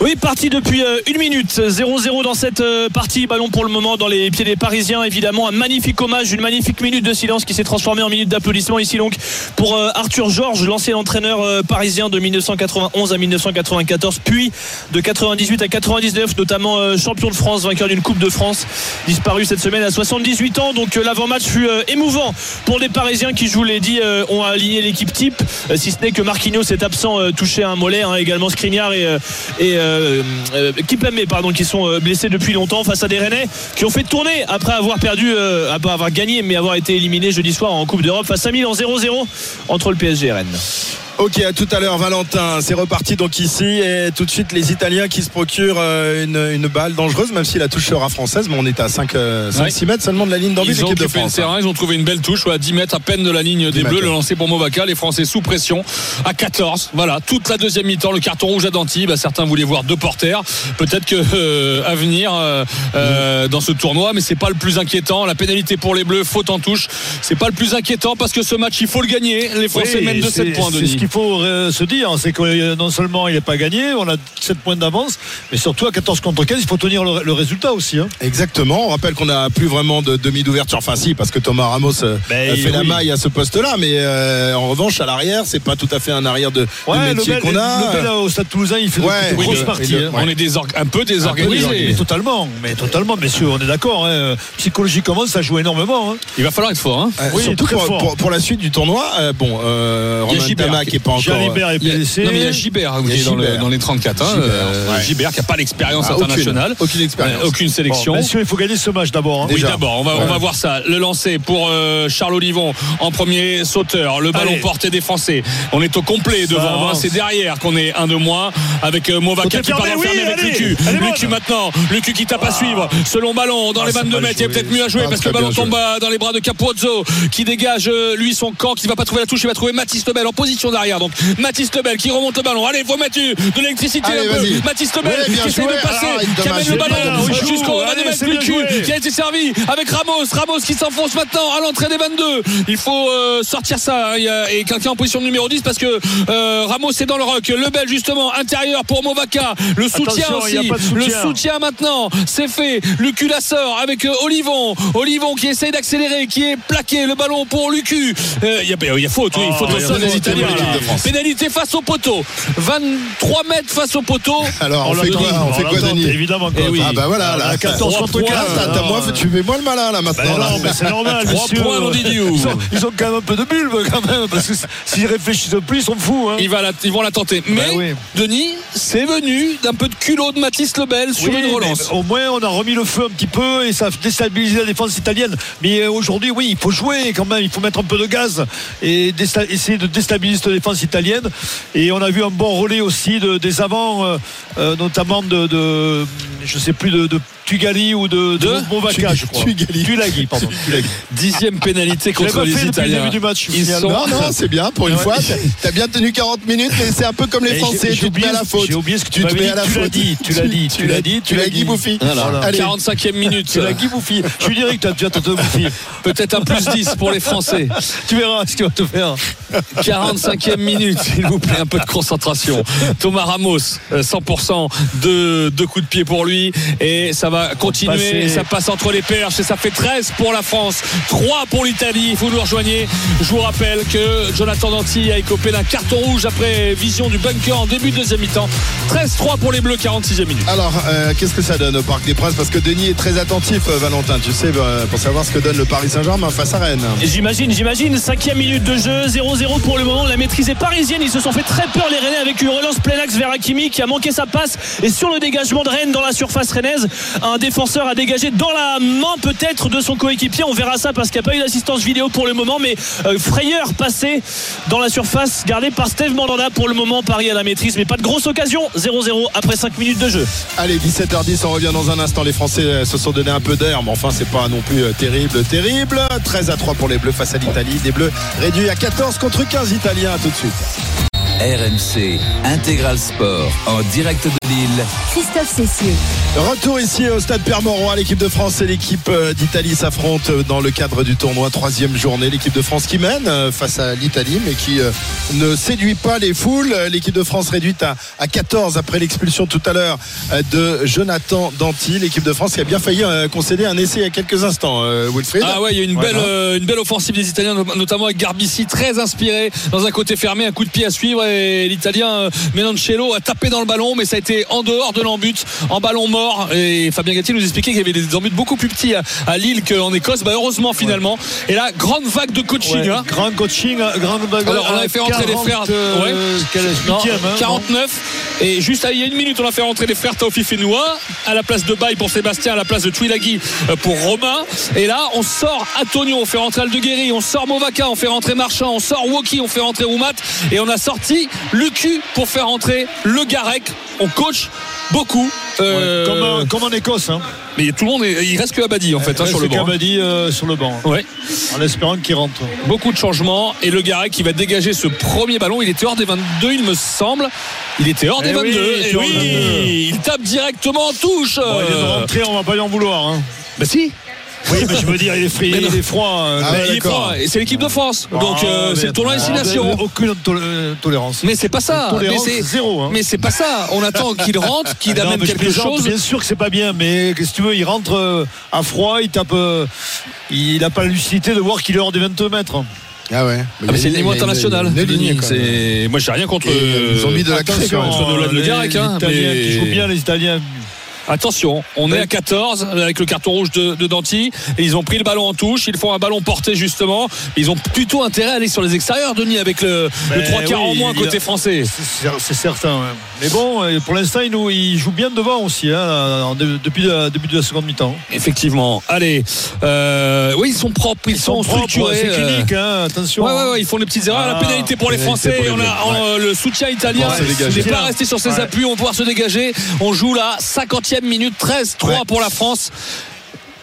Oui, parti depuis euh, une minute. 0-0 dans cette euh, partie. Ballon pour le moment dans les pieds des Parisiens. Évidemment, un magnifique hommage, une magnifique minute de silence qui s'est transformée en minute d'applaudissement ici donc pour euh, Arthur Georges, l'ancien entraîneur parisien de 1991 à 1994, puis de 98 à 99, notamment champion de France, vainqueur d'une Coupe de France, disparu cette semaine à 78 ans. Donc l'avant-match fut émouvant pour les Parisiens qui, je vous l'ai dit, ont aligné l'équipe type, si ce n'est que Marquinhos est absent, touché à un mollet, hein, également Skriniar et, et euh, euh, Kimpembe, pardon, qui sont euh, blessés depuis longtemps face à des Rennais qui ont fait tourner après avoir perdu, euh, après avoir gagné, mais avoir été éliminés jeudi soir en Coupe d'Europe face à Milan 0-0 entre le PSG et Rennes. Ok, à tout à l'heure, Valentin. C'est reparti donc ici et tout de suite les Italiens qui se procurent euh, une, une balle dangereuse, même si la touche sera française, mais on est à 5, 6 mètres seulement de la ligne d'envie de Ils ont de le France. terrain, ils ont trouvé une belle touche ouais, à 10 mètres à peine de la ligne des mètres, Bleus. Le ouais. lancer pour Movaca, les Français sous pression à 14. Voilà, toute la deuxième mi-temps, le carton rouge à Danty. Bah, certains voulaient voir deux porteurs. Peut-être que euh, à venir euh, euh, dans ce tournoi, mais c'est pas le plus inquiétant. La pénalité pour les Bleus, faute en touche, c'est pas le plus inquiétant parce que ce match, il faut le gagner. Les Français Oui, mènent de c'est- 7 points. Denis. Qu'il faut euh, se dire, c'est que euh, non seulement il n'est pas gagné, on a 7 points d'avance, mais surtout à 14 contre 15, il faut tenir le, le résultat aussi. hein. Exactement. On rappelle qu'on n'a plus vraiment de demi d'ouverture. Enfin, si, parce que Thomas Ramos euh, Ben, a fait la maille à ce poste-là, mais euh, en revanche, à l'arrière, c'est pas tout à fait un arrière de, de Ouais, le métier qu'on a. le Bel, au Stade Toulousain, il fait de- Ouais, de le- hein. ouais. On est un peu Un peu désorganisé. totalement, mais totalement, messieurs, on est d'accord. hein. Psychologiquement, ça joue énormément. hein. Il va falloir être fort. Hein. Euh, Oui, surtout très pour, fort. pour- pour la suite du tournoi, euh, bon, euh, Romain Gibert Tama qui pas encore. Jalibert est Il y a- blessé. non mais il y a Gibert hein, dans, le- dans les 34 hein, Gibert, euh, ouais. Gibert qui n'a pas d'expérience Ah, internationale Aucune expérience. Euh, aucune sélection Bon, messieurs, il faut gagner ce match d'abord. hein. oui d'abord on va, on Ouais. va voir ça le lancer pour euh, Charles Olivon en premier sauteur le ballon Allez. porté des Français on est au complet Ça devant hein. c'est derrière qu'on est un de moins avec euh, Movaca Côté qui part fermé, enfermé oui, avec. Lucu. Lucu maintenant Lucu qui tape à suivre selon ballon dans Ah, les c'est 22 mal mètres il y a peut-être mieux à jouer Ah, parce que le ballon tombe dans les bras de Capozzo qui dégage euh, lui son camp qui ne va pas trouver la touche il va trouver Mathis Lebel en position d'arrière donc Mathis Lebel qui remonte le ballon allez faut mettre de l'électricité un peu. Mathis Lebel Ouais, qui essaie joué. de passer Ah, qui amène le ballon jusqu'au joue. 22 Allez, mètres c'est bien Lucu joué. qui a été servi avec Ramos Ramos qui s'enfonce maintenant à l'entrée des 22 il faut euh, sortir ça hein. Et quelqu'un en position numéro 10 parce que euh, Ramos est dans le rock Lebel justement intérieur pour Movaca le soutien Attention, aussi de soutien. le soutien maintenant c'est fait Lucu la sort avec euh, Olivon Olivon qui essaye d'accélérer qui est plaqué le ballon pour Lucu il y, a- il y a faute oui, Oh, faute au sol des Italiens. De France. pénalité face au poteau 23 mètres face au poteau [laughs] Alors, on, On fait quoi, on fait on quoi, l'attend, Denis Évidemment. Eh quoi. oui. Ah bah voilà, là, À 14 Trois contre points, 15. Là, t'as- moi, tu fais moi le malin là maintenant. Ben là. non, mais c'est normal. Trois messieurs. points, l'on dit Diou. Ils ont, ils ont quand même un peu de bulbe quand même, parce que s'ils réfléchissent plus, ils sont fous. Hein. Ils, va la- ils vont la tenter. Mais Ben oui. Denis, c'est venu d'un peu de culot de Mathis Lebel sur Oui, une relance. mais Au moins, on a remis le feu un petit peu et ça a déstabilisé la défense italienne. Mais euh, aujourd'hui, oui, il faut jouer quand même. Il faut mettre un peu de gaz et essayer de déstabiliser cette italienne. Et on a vu un bon relais aussi de, des avants, euh, euh, notamment de, de, je sais plus, de Tugali ou de, de, De Movaca, je crois. Tugali. Tulagi, pardon. Tulagi. [laughs] Dixième pénalité contre pas les fait depuis le Italiens. début du match, Ils sont Non, non, [laughs] c'est bien pour une Ouais. fois. T'as- T'as bien tenu 40 minutes, mais c'est un peu comme les Et Français. Tu te mets à la ce- faute. j'ai oublié ce que tu te m'avais mets dit. à la Tu l'as faute. dit, tu l'as dit, tu l'as dit, tu l'as dit. Bouffi. Voilà. Allez. 45e minute. Tu l'as Guy Bouffi. Je suis direct, tu vas te Bouffi. Peut-être un plus 10 pour les Français. Tu verras ce qu'il va te faire. 45e minute, s'il vous plaît, un peu de concentration. Thomas Ramos, euh, 100% de, de coups de pied pour lui. Et ça va continuer. Passer. Ça passe entre les perches et ça fait 13 pour la France, 3 pour l'Italie. Vous nous rejoignez. Je vous rappelle que Jonathan Danty a écopé d'un carton rouge après vision du bunker en début de deuxième mi-temps. 13-3 pour les Bleus, 46e minute. Alors, euh, qu'est-ce que ça donne au Parc des Princes? Parce que Denis est très attentif, euh, Valentin, tu sais, euh, pour savoir ce que donne le Paris Saint-Germain face à Rennes. J'imagine, j'imagine. Cinquième minute de jeu, 0-0 pour le moment. La maîtrise est parisienne. Ils se sont fait très peur les Rennais avec une relance plein axe vers Hakimi qui a manqué sa passe. Et sur le dégagement de Rennes dans la surface rennaise, un défenseur a dégagé dans la main peut-être de son coéquipier. On verra ça parce qu'il n'y a pas eu d'assistance vidéo pour le moment. Mais euh, frayeur passé dans la surface gardée par Steve Mandanda pour le moment. Paris à la maîtrise, mais pas de grosse occasion. 0-0 après 5 minutes de jeu. Allez, 17h10, on revient dans un instant. Les Français euh, se sont donné un peu d'air, mais enfin, c'est pas non plus euh, terrible, terrible. 13 à 3 pour les Bleus face à l'Italie. Des Bleus réduits à 14 contre 15 Italiens. À tout de suite. RMC Intégral Sport en direct de Lille. Christophe Cessieux. Retour ici au stade Pierre-Mauroy. L'équipe de France et l'équipe euh, d'Italie s'affrontent euh, dans le cadre du tournoi. Troisième journée. L'équipe de France qui mène euh, face à l'Italie, mais qui ne séduit pas les foules. L'équipe de France réduite à, à 14 après l'expulsion tout à l'heure de Jonathan Danty. L'équipe de France qui a bien failli concéder un essai il y a quelques instants, Wilfried. Ah ouais, il y a une belle, euh, une belle offensive des Italiens, no- notamment avec Garbici, très inspiré dans un côté fermé, un coup de pied à suivre et l'Italien Menoncello a tapé dans le ballon, mais ça a été en dehors de l'embut, en ballon mort. Et Fabien Gatti nous expliquait qu'il y avait des embuts beaucoup plus petits à, à Lille qu'en Écosse. Bah, heureusement finalement. Et là, grande vague de coaching. Ouais, hein. grand coaching, grand Alors on avait fait rentrer les frères euh, ouais. quel est le Non, huitième, hein, 49 Et juste il y a une minute, on a fait rentrer les frères Taofi Fenoua à la place de Baye pour Sébastien, à la place de Twilagui euh, pour Romain. Et là, on sort Antonio, on fait rentrer Aldeguerri, on sort Movaca, on fait rentrer Marchand, on sort Woki, on fait rentrer Roumat. Et on a sorti Lucu pour faire rentrer le Garec. On coach beaucoup. Euh, Comme, en- comme en Écosse. Hein. Mais tout le monde, est- il reste que Abadi en fait hein, sur le banc. Abadi euh, sur le banc. Ouais. En espérant qu'il rentre. Beaucoup de changements et le Garec qui va dégager ce premier ballon. Il était hors des 22, il me semble. Il était hors Eh des 22. oui, il était et hors oui, 22. il tape directement en touche. Bon, il est de Euh, rentrée, on va pas lui en vouloir. Hein. Bah si. Oui, mais je veux dire, il est, fri- Mais non. il est froid. euh, Mais il est froid. Et c'est l'équipe de France. Donc Ah, euh, c'est mais- le tournoi ah, destination. Aucune tol- euh, tolérance. Mais c'est pas ça. Mais Tolérance c'est zéro. hein. Mais c'est pas ça. On attend qu'il rentre, qu'il Non, amène mais quelque plaisante, chose. Bien sûr que c'est pas bien, mais qu'est-ce que tu veux Il rentre à froid, il tape. il n'a pas la lucidité de voir qu'il est hors des 22 mètres. Ah ouais. Ah, mais c'est le niveau international. Denis. C'est- Moi, j'ai rien contre. Ils ont mis de la même. contre Nolan Le Garec, hein, mais- qui bien, les Italiens. Attention, on est à 14 avec le carton rouge de, et ils ont pris le ballon en touche. Ils font un ballon porté justement. Ils ont plutôt intérêt à aller sur les extérieurs, Denis, avec le, le Ben 3 quarts oui, en moins côté a- français. C'est certain. ouais. Mais bon, euh, pour l'instant, il, nous- il joue bien devant aussi, hein, depuis le début de la seconde mi-temps. Effectivement. Allez, euh, oui, ils sont propres, ils, sont, propres, structurés. C'est euh, clinique, hein, attention. Ouais, ouais, ouais, ils font des petites erreurs. la Ah, pénalité pour les Français. pour les on a Bleus. euh, le soutien italien. N'est pas resté sur ses appuis. On va pouvoir se dégager. On joue la 50e minute 13-3 Ouais. pour la France.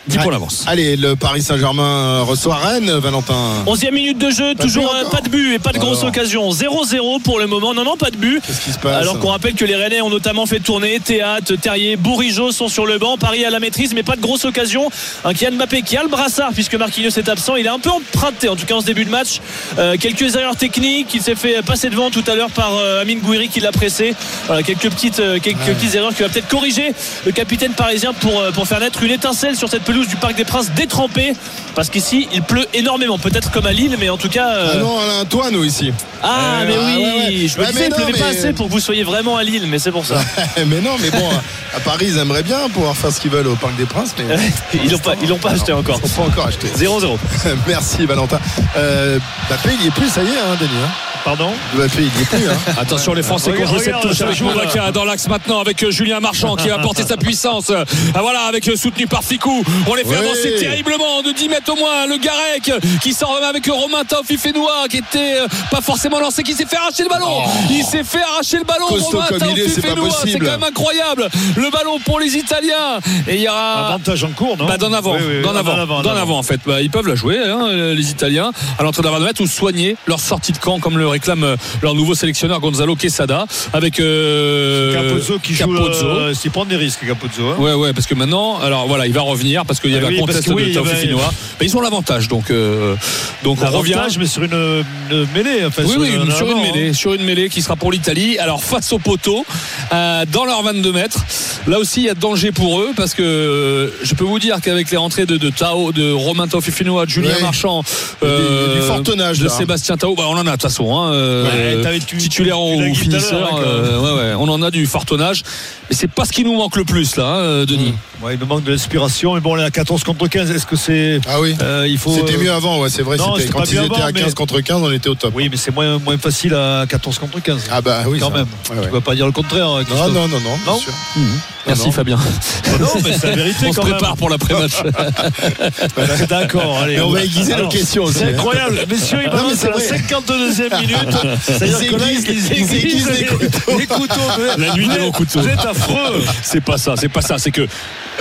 10 pour l'avance. Allez, le Paris Saint-Germain reçoit Rennes, Valentin. 11e minute de jeu, Pas de toujours but euh, pas de but et pas de grosse occasion. 0-0 pour le moment. Non, non, pas de but. Qu'est-ce qui se passe Alors qu'on rappelle que les Rennais ont notamment fait tourner Théâtre, Terrier, Bourigeau sont sur le banc. Paris à la maîtrise, mais pas de grosse occasion. Un Kylian Mbappé qui a le brassard puisque Marquinhos est absent. Il est un peu emprunté, en tout cas en ce début de match. Euh, quelques erreurs techniques. Il s'est fait passer devant tout à l'heure par euh, Amine Gouiri qui l'a pressé. Voilà, quelques petites, euh, quelques petites erreurs qui va peut-être corriger le capitaine parisien pour, euh, pour faire naître une étincelle sur cette pelouse du Parc des Princes détrempée. Parce qu'ici, il pleut énormément. Peut-être comme à Lille, mais en tout cas. euh, Ah non, on a un toit, nous, ici. ah, Euh, mais ah, oui, ouais, ouais. je me Ouais, disais, il pleuvait pas assez pour que vous soyez vraiment à Lille, mais c'est pour ça. [laughs] mais non, mais bon, à Paris, ils aimeraient bien pouvoir faire ce qu'ils veulent au Parc des Princes, mais [laughs] ils l'ont pas, ils l'ont pas acheté encore. ils pas encore acheté. 0-0. [laughs] Merci, Valentin. Euh, Mbappé, il y est plus, ça y est, hein, Denis. hein. Pardon Mbappé, il y est plus. Hein. [laughs] Attention les Français qui ont joué cette touche avec dans l'axe maintenant avec euh, Julien Marchand qui va apporter sa puissance. Ah, voilà avec euh, soutenu par Ficou. On les fait avancer terriblement de 10 mètres au moins. Le Garec qui sort avec Romain Taofi Fenoua qui était euh, pas forcément lancé, qui s'est fait arracher le ballon. Il s'est fait arracher le ballon. Oh. Costaud Romain Taofi c'est quand même incroyable. Le ballon pour les Italiens. Et il y aura Avantage en cours, non bah, d'en avant, Oui, oui, d'en avant, en fait. Bah, ils peuvent la jouer, hein, euh, les Italiens, à l'entrée d'un 20 mètres ou soigner leur sortie de camp, comme le réclame euh, leur nouveau sélectionneur Gonzalo Quesada, avec euh, Capozzo qui joue. Capozzo. euh, s'il prend des risques, Capozzo. hein. Ouais, ouais, parce que maintenant, alors voilà, il va revenir parce qu'il y Ah avait oui, un contest que oui, de il y Taofi avait- Finois. Mais ils ont l'avantage, donc, euh, donc on revient. L'avantage, mais sur une, une mêlée. Enfin, Oui, sur, oui, un sur une mêlée, hein. sur une mêlée qui sera pour l'Italie. Alors face au poteau, euh, dans leurs 22 mètres, là aussi il y a danger pour eux parce que euh, je peux vous dire qu'avec les rentrées de, de Tao, de Romain Tao Fifinoa, de Julien. Marchand, du- de là. Sébastien Tao, bah, on en a de toute façon, hein, euh, Ouais, t'avais- tu- titulaire tu ou finisseur, hein, euh, ouais, ouais, on en a du fort tonnage, mais c'est pas ce qui nous manque le plus là, hein, Denis. Ouais, il nous manque de l'inspiration, mais bon, on est à 14 contre 15. Est-ce que c'est. Ah oui. euh, il faut. C'était euh, mieux avant, ouais, c'est vrai. Non, c'était- Quand pas ils mieux étaient avant, à 15 mais- contre 15, on était au top. Oui, mais c'est moins, moins facile à 14 contre 15. Ah bah oui, quand ça. même. Ouais, ouais. Tu vas pas dire le contraire. Non, Christophe. non, non, non, bien Non sûr. Merci non. Fabien. Non, mais c'est la vérité [laughs] On se même. prépare pour l'après-match. [laughs] D'accord, allez. On va aiguiser nos questions aussi, C'est hein. incroyable. Messieurs, c'est à la vrai. 52e minute. Ils aiguisent- ils ils aiguisent les couteaux. Les couteaux. La nuit des longs couteaux. Vous êtes affreux. C'est pas ça, c'est pas ça, c'est que.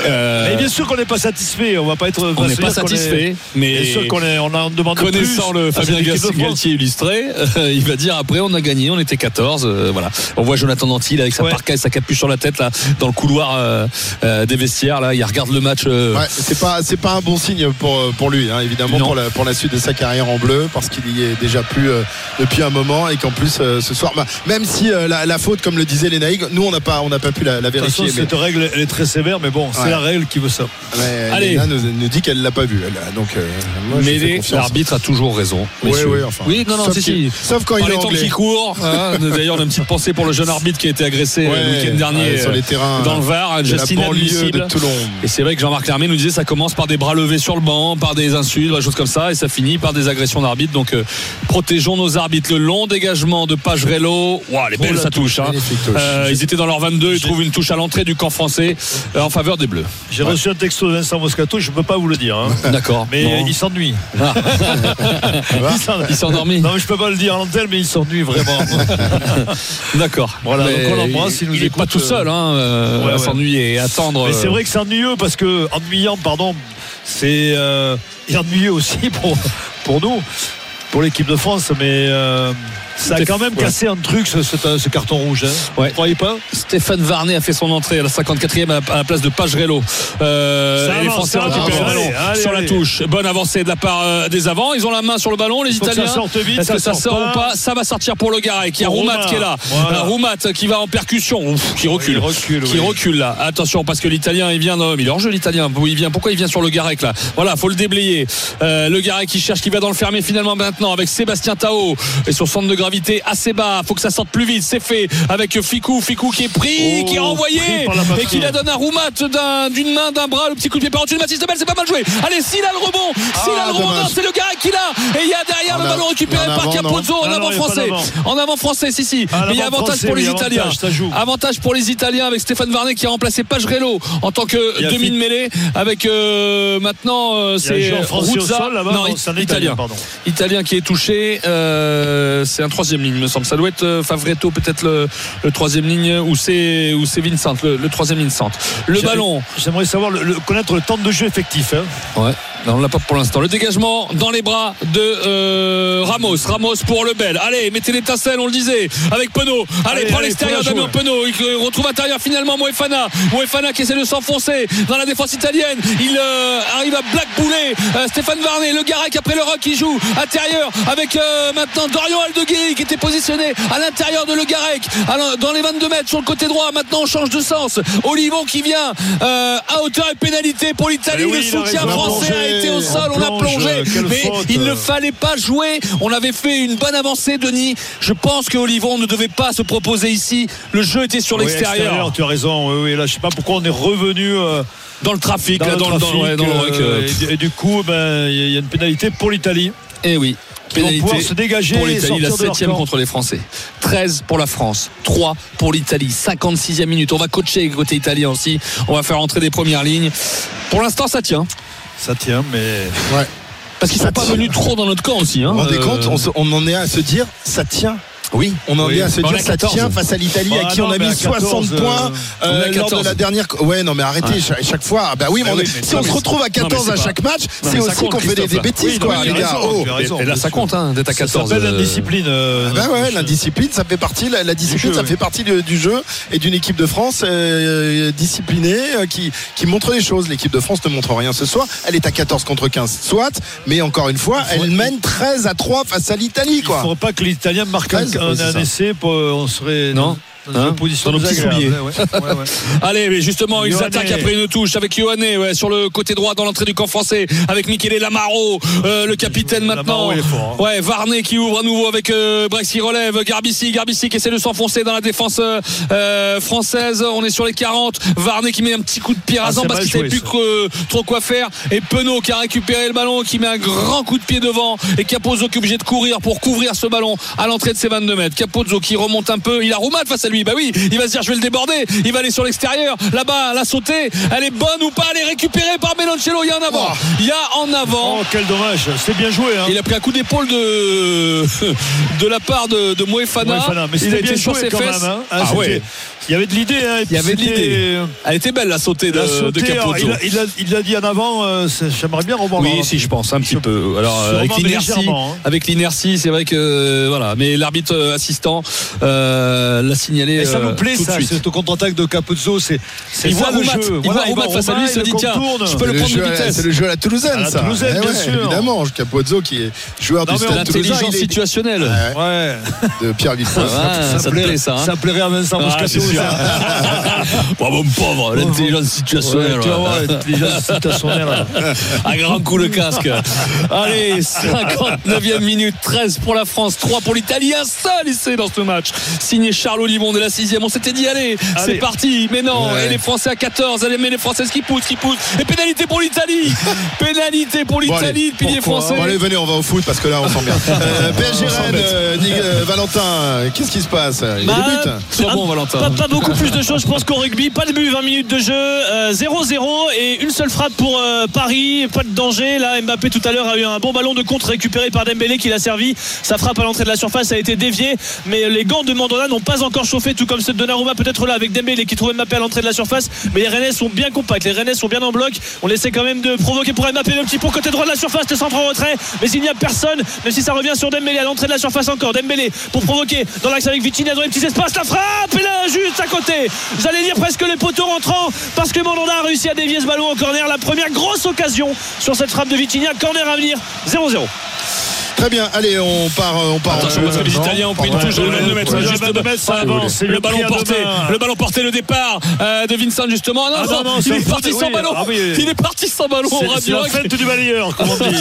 euh, Mais bien sûr qu'on n'est pas satisfait. On va pas être. on n'est pas satisfait, mais Bien sûr qu'on on en demande Connaissant plus le à Fabien. Galtier illustré, euh, il va dire après on a gagné, on était 14, euh, voilà. On voit Jonathan Danty là, avec sa Ouais. parka et sa capuche sur la tête là dans le couloir euh, euh, des vestiaires là, il regarde le match. euh, Ouais, c'est pas c'est pas un bon signe pour pour lui hein, évidemment pour la pour la suite de sa carrière en bleu parce qu'il y est déjà plus euh, depuis un moment et qu'en plus euh, ce soir bah, même si euh, la, la faute comme le disait Lénaïg nous on n'a pas on n'a pas pu la, la façon, vérifier mais, cette règle, elle est très sévère, mais bon, c'est Ouais. la règle qui veut ça. mais Allez. Léna nous, nous dit qu'elle l'a pas vu elle, donc euh, moi, mais l'arbitre a toujours raison. Ouais, messieurs. ouais, enfin, oui, non, non, sauf si, si. sauf quand Par il est les temps qui courent. hein. [laughs] D'ailleurs, on a une petite pensée pour le jeune arbitre qui a été agressé Ouais, le week-end dernier ouais, sur les terrains dans le Var, de Toulon Et c'est vrai que Jean-Marc Lermé nous disait ça commence par des bras levés sur le banc, par des insultes, des choses comme ça, et ça finit par des agressions d'arbitres. Donc protégeons nos arbitres. Le long dégagement de Pagerello. Waouh, les belles ça touche. hein. Euh, ils étaient dans leur 22, ils trouvent une touche à l'entrée du camp français euh, en faveur des Bleus. J'ai reçu un texto de Vincent Moscato, je ne peux pas vous le dire. hein. [laughs] D'accord. Mais Bon. euh, il s'ennuie. Ah. [laughs] il s'en- Il s'est endormi. Non, mais je peux pas le dire à l'antenne, mais il s'ennuie vraiment. [laughs] D'accord. Voilà, Mais donc on l'embrasse, il nous est pas tout seul hein, euh, Ouais, à ouais. s'ennuyer et attendre. Mais c'est vrai que c'est ennuyeux parce que ennuyant, pardon, c'est euh, ennuyeux aussi pour pour nous, pour l'équipe de France, mais euh, ça a quand même cassé un truc ce, ce- ce carton rouge. Hein. Ouais. Vous croyez pas? Stéphane Varnet a fait son entrée à la 54e à la, place de Pagerello. Euh, Ça et les Français ça récupèrent avance. le ballon Allez, allez, sur la touche. Bonne avancée de la part euh, des avants. Ils ont la main sur le ballon, les Faut Italiens. Est-ce que ça sort ou pas. Ça va sortir pour le Garec. Il y a Roumat qui est là. Voilà. Euh, Roumat qui va en percussion, Ouf, qui recule. qui oui. recule là. Attention parce que l'Italien il vient. dans- Il est hors jeu l'Italien. Il vient. Pourquoi il vient sur le Garec là? Voilà, faut le déblayer. Euh, le Garec qui cherche, qui va dans le fermé finalement maintenant avec Sébastien Tao et son centre de gravité assez bas. Faut que ça sorte plus vite. C'est fait avec Ficou. Ficou qui est pris, Oh, qui est pris la et qui la donne à Roumat d'un- d'une main, d'un bras, le petit coup de pied par au-dessus de Mathis Lebel. C'est pas mal joué. Allez, s'il a le rebond, s'il a Ah, le rebond, c'est le Garec qui l'a. Et il y a derrière En le ballon récupéré par Capozzo en. Ah avant français. En avant français, si si. Ah, Mais il y a avantage pour les Italiens. avantage, pour les Italiens avec Stéphane Varnet qui a remplacé Pagerello en tant que demi de mêlée avec euh, maintenant euh, c'est Ruzza. non, italien. Italien, pardon. Italien qui est touché. euh, c'est un troisième ligne, me semble. Ça doit être euh, Favretto, peut-être le, le troisième ligne, ou c'est ou c'est Vincent, le, le troisième ligne centre. Le ballon. J'aimerais savoir le- connaître le temps de jeu effectif. hein. Ouais. Non, on l'a pas pour l'instant. Le dégagement dans les bras de euh, Ramos. Ramos pour le bel. Allez, mettez l'étincelle, on le disait, avec Penaud. Allez, Allez, prends l'extérieur Damien. Penaud. Il retrouve intérieur finalement Moefana. Moefana qui essaie de s'enfoncer dans la défense italienne. Il euh, arrive à blackbouler euh, Stéphane Varnet. Le Garec après le rock qui joue intérieur avec maintenant Dorian Aldeguerri qui était positionné à l'intérieur de Le Garec dans les 22 mètres sur le côté droit. Maintenant, on change de sens. Olivon qui vient à hauteur et pénalité pour l'Italie. Eh oui, le il soutien français. Été au sol. On On a plongé. euh, Mais faute. il ne fallait pas jouer. On avait fait une bonne avancée, Denis. Je pense que Olivon ne devait pas se proposer ici. Le jeu était sur Oui, l'extérieur. Tu as raison. Oui, oui, là, je sais pas pourquoi on est revenu. euh, Dans le trafic, dans là, le dans, le- dans, trafic, ouais, dans le rock, euh, et, du- et du coup, ben, il y a une pénalité pour l'Italie. Eh oui. Qui vont pouvoir se dégager pour l'Italie, la sortir de leur 7 camp. contre les Français. 13 pour la France, 3 pour l'Italie. 56e minute. On va coacher côté italien aussi. On va faire entrer des premières lignes. Pour l'instant, ça tient. Ça tient, mais. Ouais. Parce qu'ils sont pas tient. venus trop dans notre camp aussi. Hein. Vous vous rendez Euh, compte on, se- on en est à se dire ça tient. Oui. On en Oui. est à se dire ça 14. tient face à l'Italie Ah à qui non, on a mis à 14, 60 euh, points on est à euh, lors de 14. la dernière. Ouais, non, mais arrêtez chaque, chaque fois. Ah Bah oui, mais, Ah on oui, est- mais si ça, on se retrouve à Non, mais 14 c'est à chaque match, c'est ça aussi qu'on fait des, des bêtises, Oui, quoi, non, les gars. raison, Oh. Et là, ça compte hein, d'être à Ça 14. s'appelle euh, l'indiscipline. euh, Bah ouais, l'indiscipline, ça fait partie, la, la discipline, jeu, ça oui. fait partie du, du jeu et d'une équipe de France disciplinée qui, qui montre les choses. L'équipe de France ne montre rien ce soir. Elle est à 14 contre 15, soit, mais encore une fois, faut- elle mène 13 à 3 face à l'Italie, Il ne quoi. faudrait pas que l'Italien marque un, 13, un- un essai. Pour, on serait Non. Hein position nos petits désagréable. souliers. Ouais, ouais, ouais. [laughs] Allez, mais justement, ils Ioane. attaquent après une touche avec ouais, sur le côté droit dans l'entrée du camp français avec Michele Lamaro, euh, le capitaine maintenant. Fort, hein. Ouais, Varnet qui ouvre à nouveau avec euh, Brexy relève, Garbici, Garbici qui essaie de s'enfoncer dans la défense euh, euh, française. On est sur les 40. Varnet qui met un petit coup de pied Ah, rasant c'est parce qu'il savait plus que- trop quoi faire. Et Penaud qui a récupéré le ballon, qui met un grand coup de pied devant. Et Capozzo qui est obligé de courir pour couvrir ce ballon à l'entrée de ses 22 mètres. Capozzo qui remonte un peu. Il a Roumat face à lui. Bah oui, il va se dire je vais le déborder. Il va aller sur l'extérieur. Là-bas, la sautée. Elle est bonne ou pas? Elle est récupérée par Meloncello. Il y a en avant. Il y a en avant. Oh, quel dommage. C'est bien joué. Hein. Il a pris un coup d'épaule de [laughs] de la part de, de Moefana. Moefana. Mais il a été bien sur joué ses quand fesses. même. hein. Ah, Ah c'était- ouais. Il y avait de l'idée. hein, Il y avait de l'idée. Elle était belle la sautée de, La de alors, Capozzo. il, a, il, a, il a dit en avant, euh, c'est- j'aimerais bien revoir Oui, si je pense un petit peu. Alors avec l'inertie, hein. avec l'inertie, c'est vrai que euh, voilà. Mais l'arbitre euh, assistant euh, l'a signalé. Et ça euh, nous plaît, tout ça, suite. cette contre-attaque de Capuzzo. C'est c'est Il ça voit le Roumat, jeu. il voit Voilà, Roumat face à lui, il se dit, tiens, contourne. je peux le C'est prendre de la- vitesse. C'est le jeu à la Toulousaine, la ça. Toulousaine, Eh bien sûr. Évidemment, Capozzo qui est joueur du Stade Toulousain. L'intelligence situationnelle. Ouais, de Pierre. Ah, ça te plaît ça. hein Ça plairait à Vincent Ah, Moscato. [laughs] Bon, mon pauvre, l'intelligence situationnelle. Ouais, tu vas voir, voilà. l'intelligence situationnelle. [laughs] Un grand coup de casque. Allez, 59e minute, 13 pour la France, 3 pour l'Italie, un seul essai dans ce match. Signé Charles Olivon et la sixième. On s'était dit, allez, c'est parti. Mais non. Ouais. Et les Français à 14. Allez, mais les Françaises qui poussent, qui poussent. Et pénalité pour l'Italie. [laughs] pénalité pour Bon, l'Italie, le pilier Pourquoi français. Bon, allez, venez, on va au foot parce que là, on s'en bien. Euh, PSG Rennes, euh, Nick- euh, Valentin, qu'est-ce qui se passe? Il Bah, des buts Sois bon, Valentin. Pas, beaucoup plus de choses, je pense qu'au rugby, pas de but, 20 minutes de jeu, euh, 0-0 et une seule frappe pour euh, Paris, pas de danger. Là, Mbappé tout à l'heure a eu un bon ballon de contre récupéré par Dembélé qui l'a servi. Sa frappe à l'entrée de la surface a été déviée, mais les gants de Mandanda n'ont pas encore chauffé, tout comme ceux de Donnarumma, peut-être là avec Dembélé qui trouve Mbappé à l'entrée de la surface. Mais les Rennais sont bien compacts, les Rennais sont bien en bloc. On essaie quand même de provoquer pour Mbappé le petit pont côté droit de la surface, le centre en retrait, mais il n'y a personne, même si ça revient sur Dembélé à l'entrée de la surface encore. Dembélé pour provoquer dans l'axe avec Vitinha dans les petits espaces, la frappe et là juste à côté. J'allais dire presque les poteaux rentrants parce que Mandanda a réussi à dévier ce ballon au corner. La première grosse occasion sur cette frappe de Vitinha, corner à venir 0-0. Très bien, allez, on part, on part. Attention en- parce que les Italiens ont pris une touche juste de ça avance, c'est le le ballon porté le ballon porté le départ euh, de Vincent justement. Non, non, non, il c'est est parti sans ballon. il est parti sans ballon au C'est- C'est la Radio fête du balayeur, comme on dit.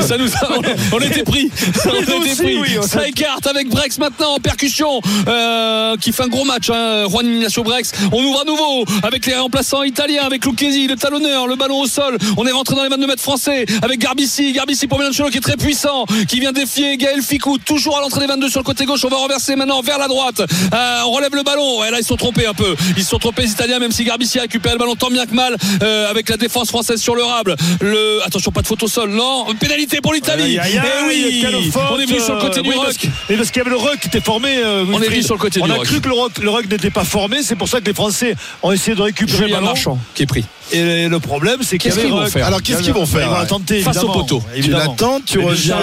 [laughs] ça nous a, on, était pris. On était pris. ça écarte avec Brex maintenant en percussion euh, qui fait un gros match hein, Juan Ignacio Brex. On ouvre à nouveau avec les remplaçants italiens avec Lucchesi le talonneur le ballon au sol. On est rentré dans les 22 mètres français avec Garbici Garbici pour Milanchelo qui est très puissant qui vient défier Gaël Ficou toujours à l'entrée des 22 sur le côté gauche. On va renverser maintenant vers la droite. Euh, on relève le ballon. Et là ils sont trompés un peu. Ils se sont trompés les Italiens même si Garbici a récupéré le ballon tant bien que mal euh, avec la défense française sur le rable le attention pas de au sol. Non pénalité pour l'Italie. Eh oui. on est venu sur le côté du oui, rock parce Et parce qu'il y avait le rock qui était formé. euh, On est venu sur le côté On du a rock. cru que le rock, le rock n'était pas formé. C'est pour ça que les Français ont essayé de récupérer le ballon. Marchand qui est pris Et le problème, c'est qu'il y Qu'est-ce avait qu'ils vont rock. faire Alors, qu'est-ce qu'ils vont faire Ils vont tenter, Face au poteau. Tu l'attends, tu reviens.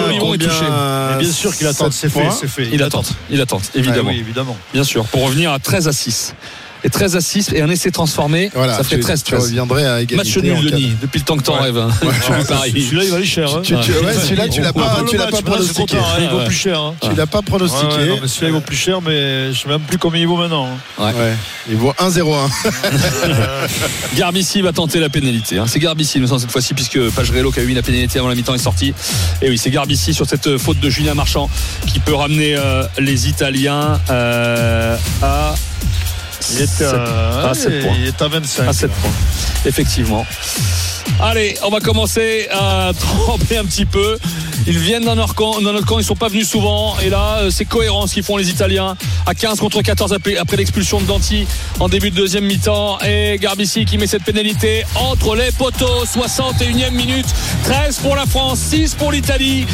bien sûr qu'il attend, c'est fait, points. c'est fait. il attend il attend évidemment Ah oui, évidemment. bien sûr pour revenir à 13 à 6 et 13 à 6 et un essai transformé Voilà, ça fait tu- 13 Tu 13 reviendrais à égalité. match nul Denis depuis le temps que t'en Ouais. rêves hein. Celui-là, il va aller cher. hein. Tu- tu- ouais, celui-là, tu l'as pas, trop pronostiqué. hein, Il vaut plus cher. hein. Tu l'as pas pronostiqué. Celui-là, il vaut plus cher, mais je sais même plus combien il vaut maintenant. hein. Ouais. Il vaut 1-0-1. [laughs] Garbici va tenter la pénalité. hein. C'est Garbici, semble, cette fois-ci, puisque Pagerello qui a eu la pénalité avant la mi-temps est sorti. Et oui, c'est Garbici sur cette euh, faute de Julien Marchand qui peut ramener euh, les Italiens euh, à. Il est à, à sept ouais, points. il est à 25. À 7 points. Effectivement. Allez, on va commencer à [laughs] trembler un petit peu. Ils viennent dans notre camp, dans notre camp, ils sont pas venus souvent. Et là, euh, c'est cohérent ce qu'ils font les Italiens. À 15 contre 14 après, après l'expulsion de Danti en début de deuxième mi-temps. Et Garbici qui met cette pénalité entre les poteaux. 61e minute. 13 pour la France, 6 pour l'Italie.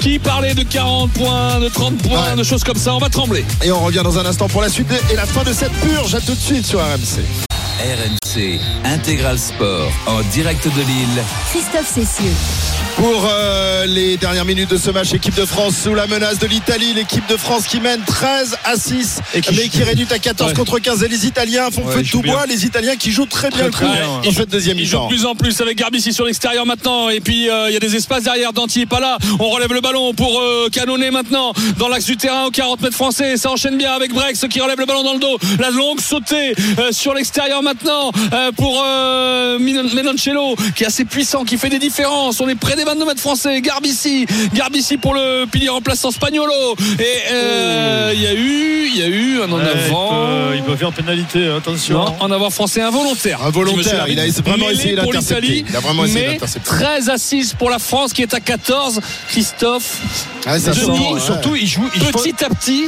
Qui parlait de 40 points, de 30 points, Ouais. de choses comme ça. On va trembler. Et on revient dans un instant pour la suite et la fin de cette purge. À tout de suite sur RMC. RMC Intégral Sport en direct de Lille. Christophe Cessieux. Pour euh, les dernières minutes de ce match, équipe de France sous la menace de l'Italie. L'équipe de France qui mène 13 à 6, Et qui- mais qui réduit à 14 Ouais. contre 15. Et les Italiens font Ouais, feu ils de jouent tout bien. bois. Les Italiens qui jouent très bien le très coup bien, dans Ils cette deuxième Il joue de plus en plus avec Garbici sur l'extérieur maintenant. Et puis euh, il y a des espaces derrière. Danti n'est pas là. On relève le ballon pour euh, canonner maintenant dans l'axe du terrain aux 40 mètres français. Ça enchaîne bien avec Brex qui relève le ballon dans le dos. La longue sautée euh, sur l'extérieur maintenant euh, pour euh, Melancello qui est assez puissant, qui fait des différences. On est près des 22 mètres français. Garbici, Garbici pour le pilier remplaçant Spagnolo. Et euh, il y a eu, il y a eu un en Ouais, avant. il, peut, il peut faire pénalité, attention. Non, en avant français involontaire. Involontaire, il a vraiment essayé d'intercepter. Il a vraiment essayé d'intercepter. 13 à 6 pour la France qui est à 14. Christophe, Ah, ça Denis, sent, ouais. Surtout, il joue. il faut- petit à petit,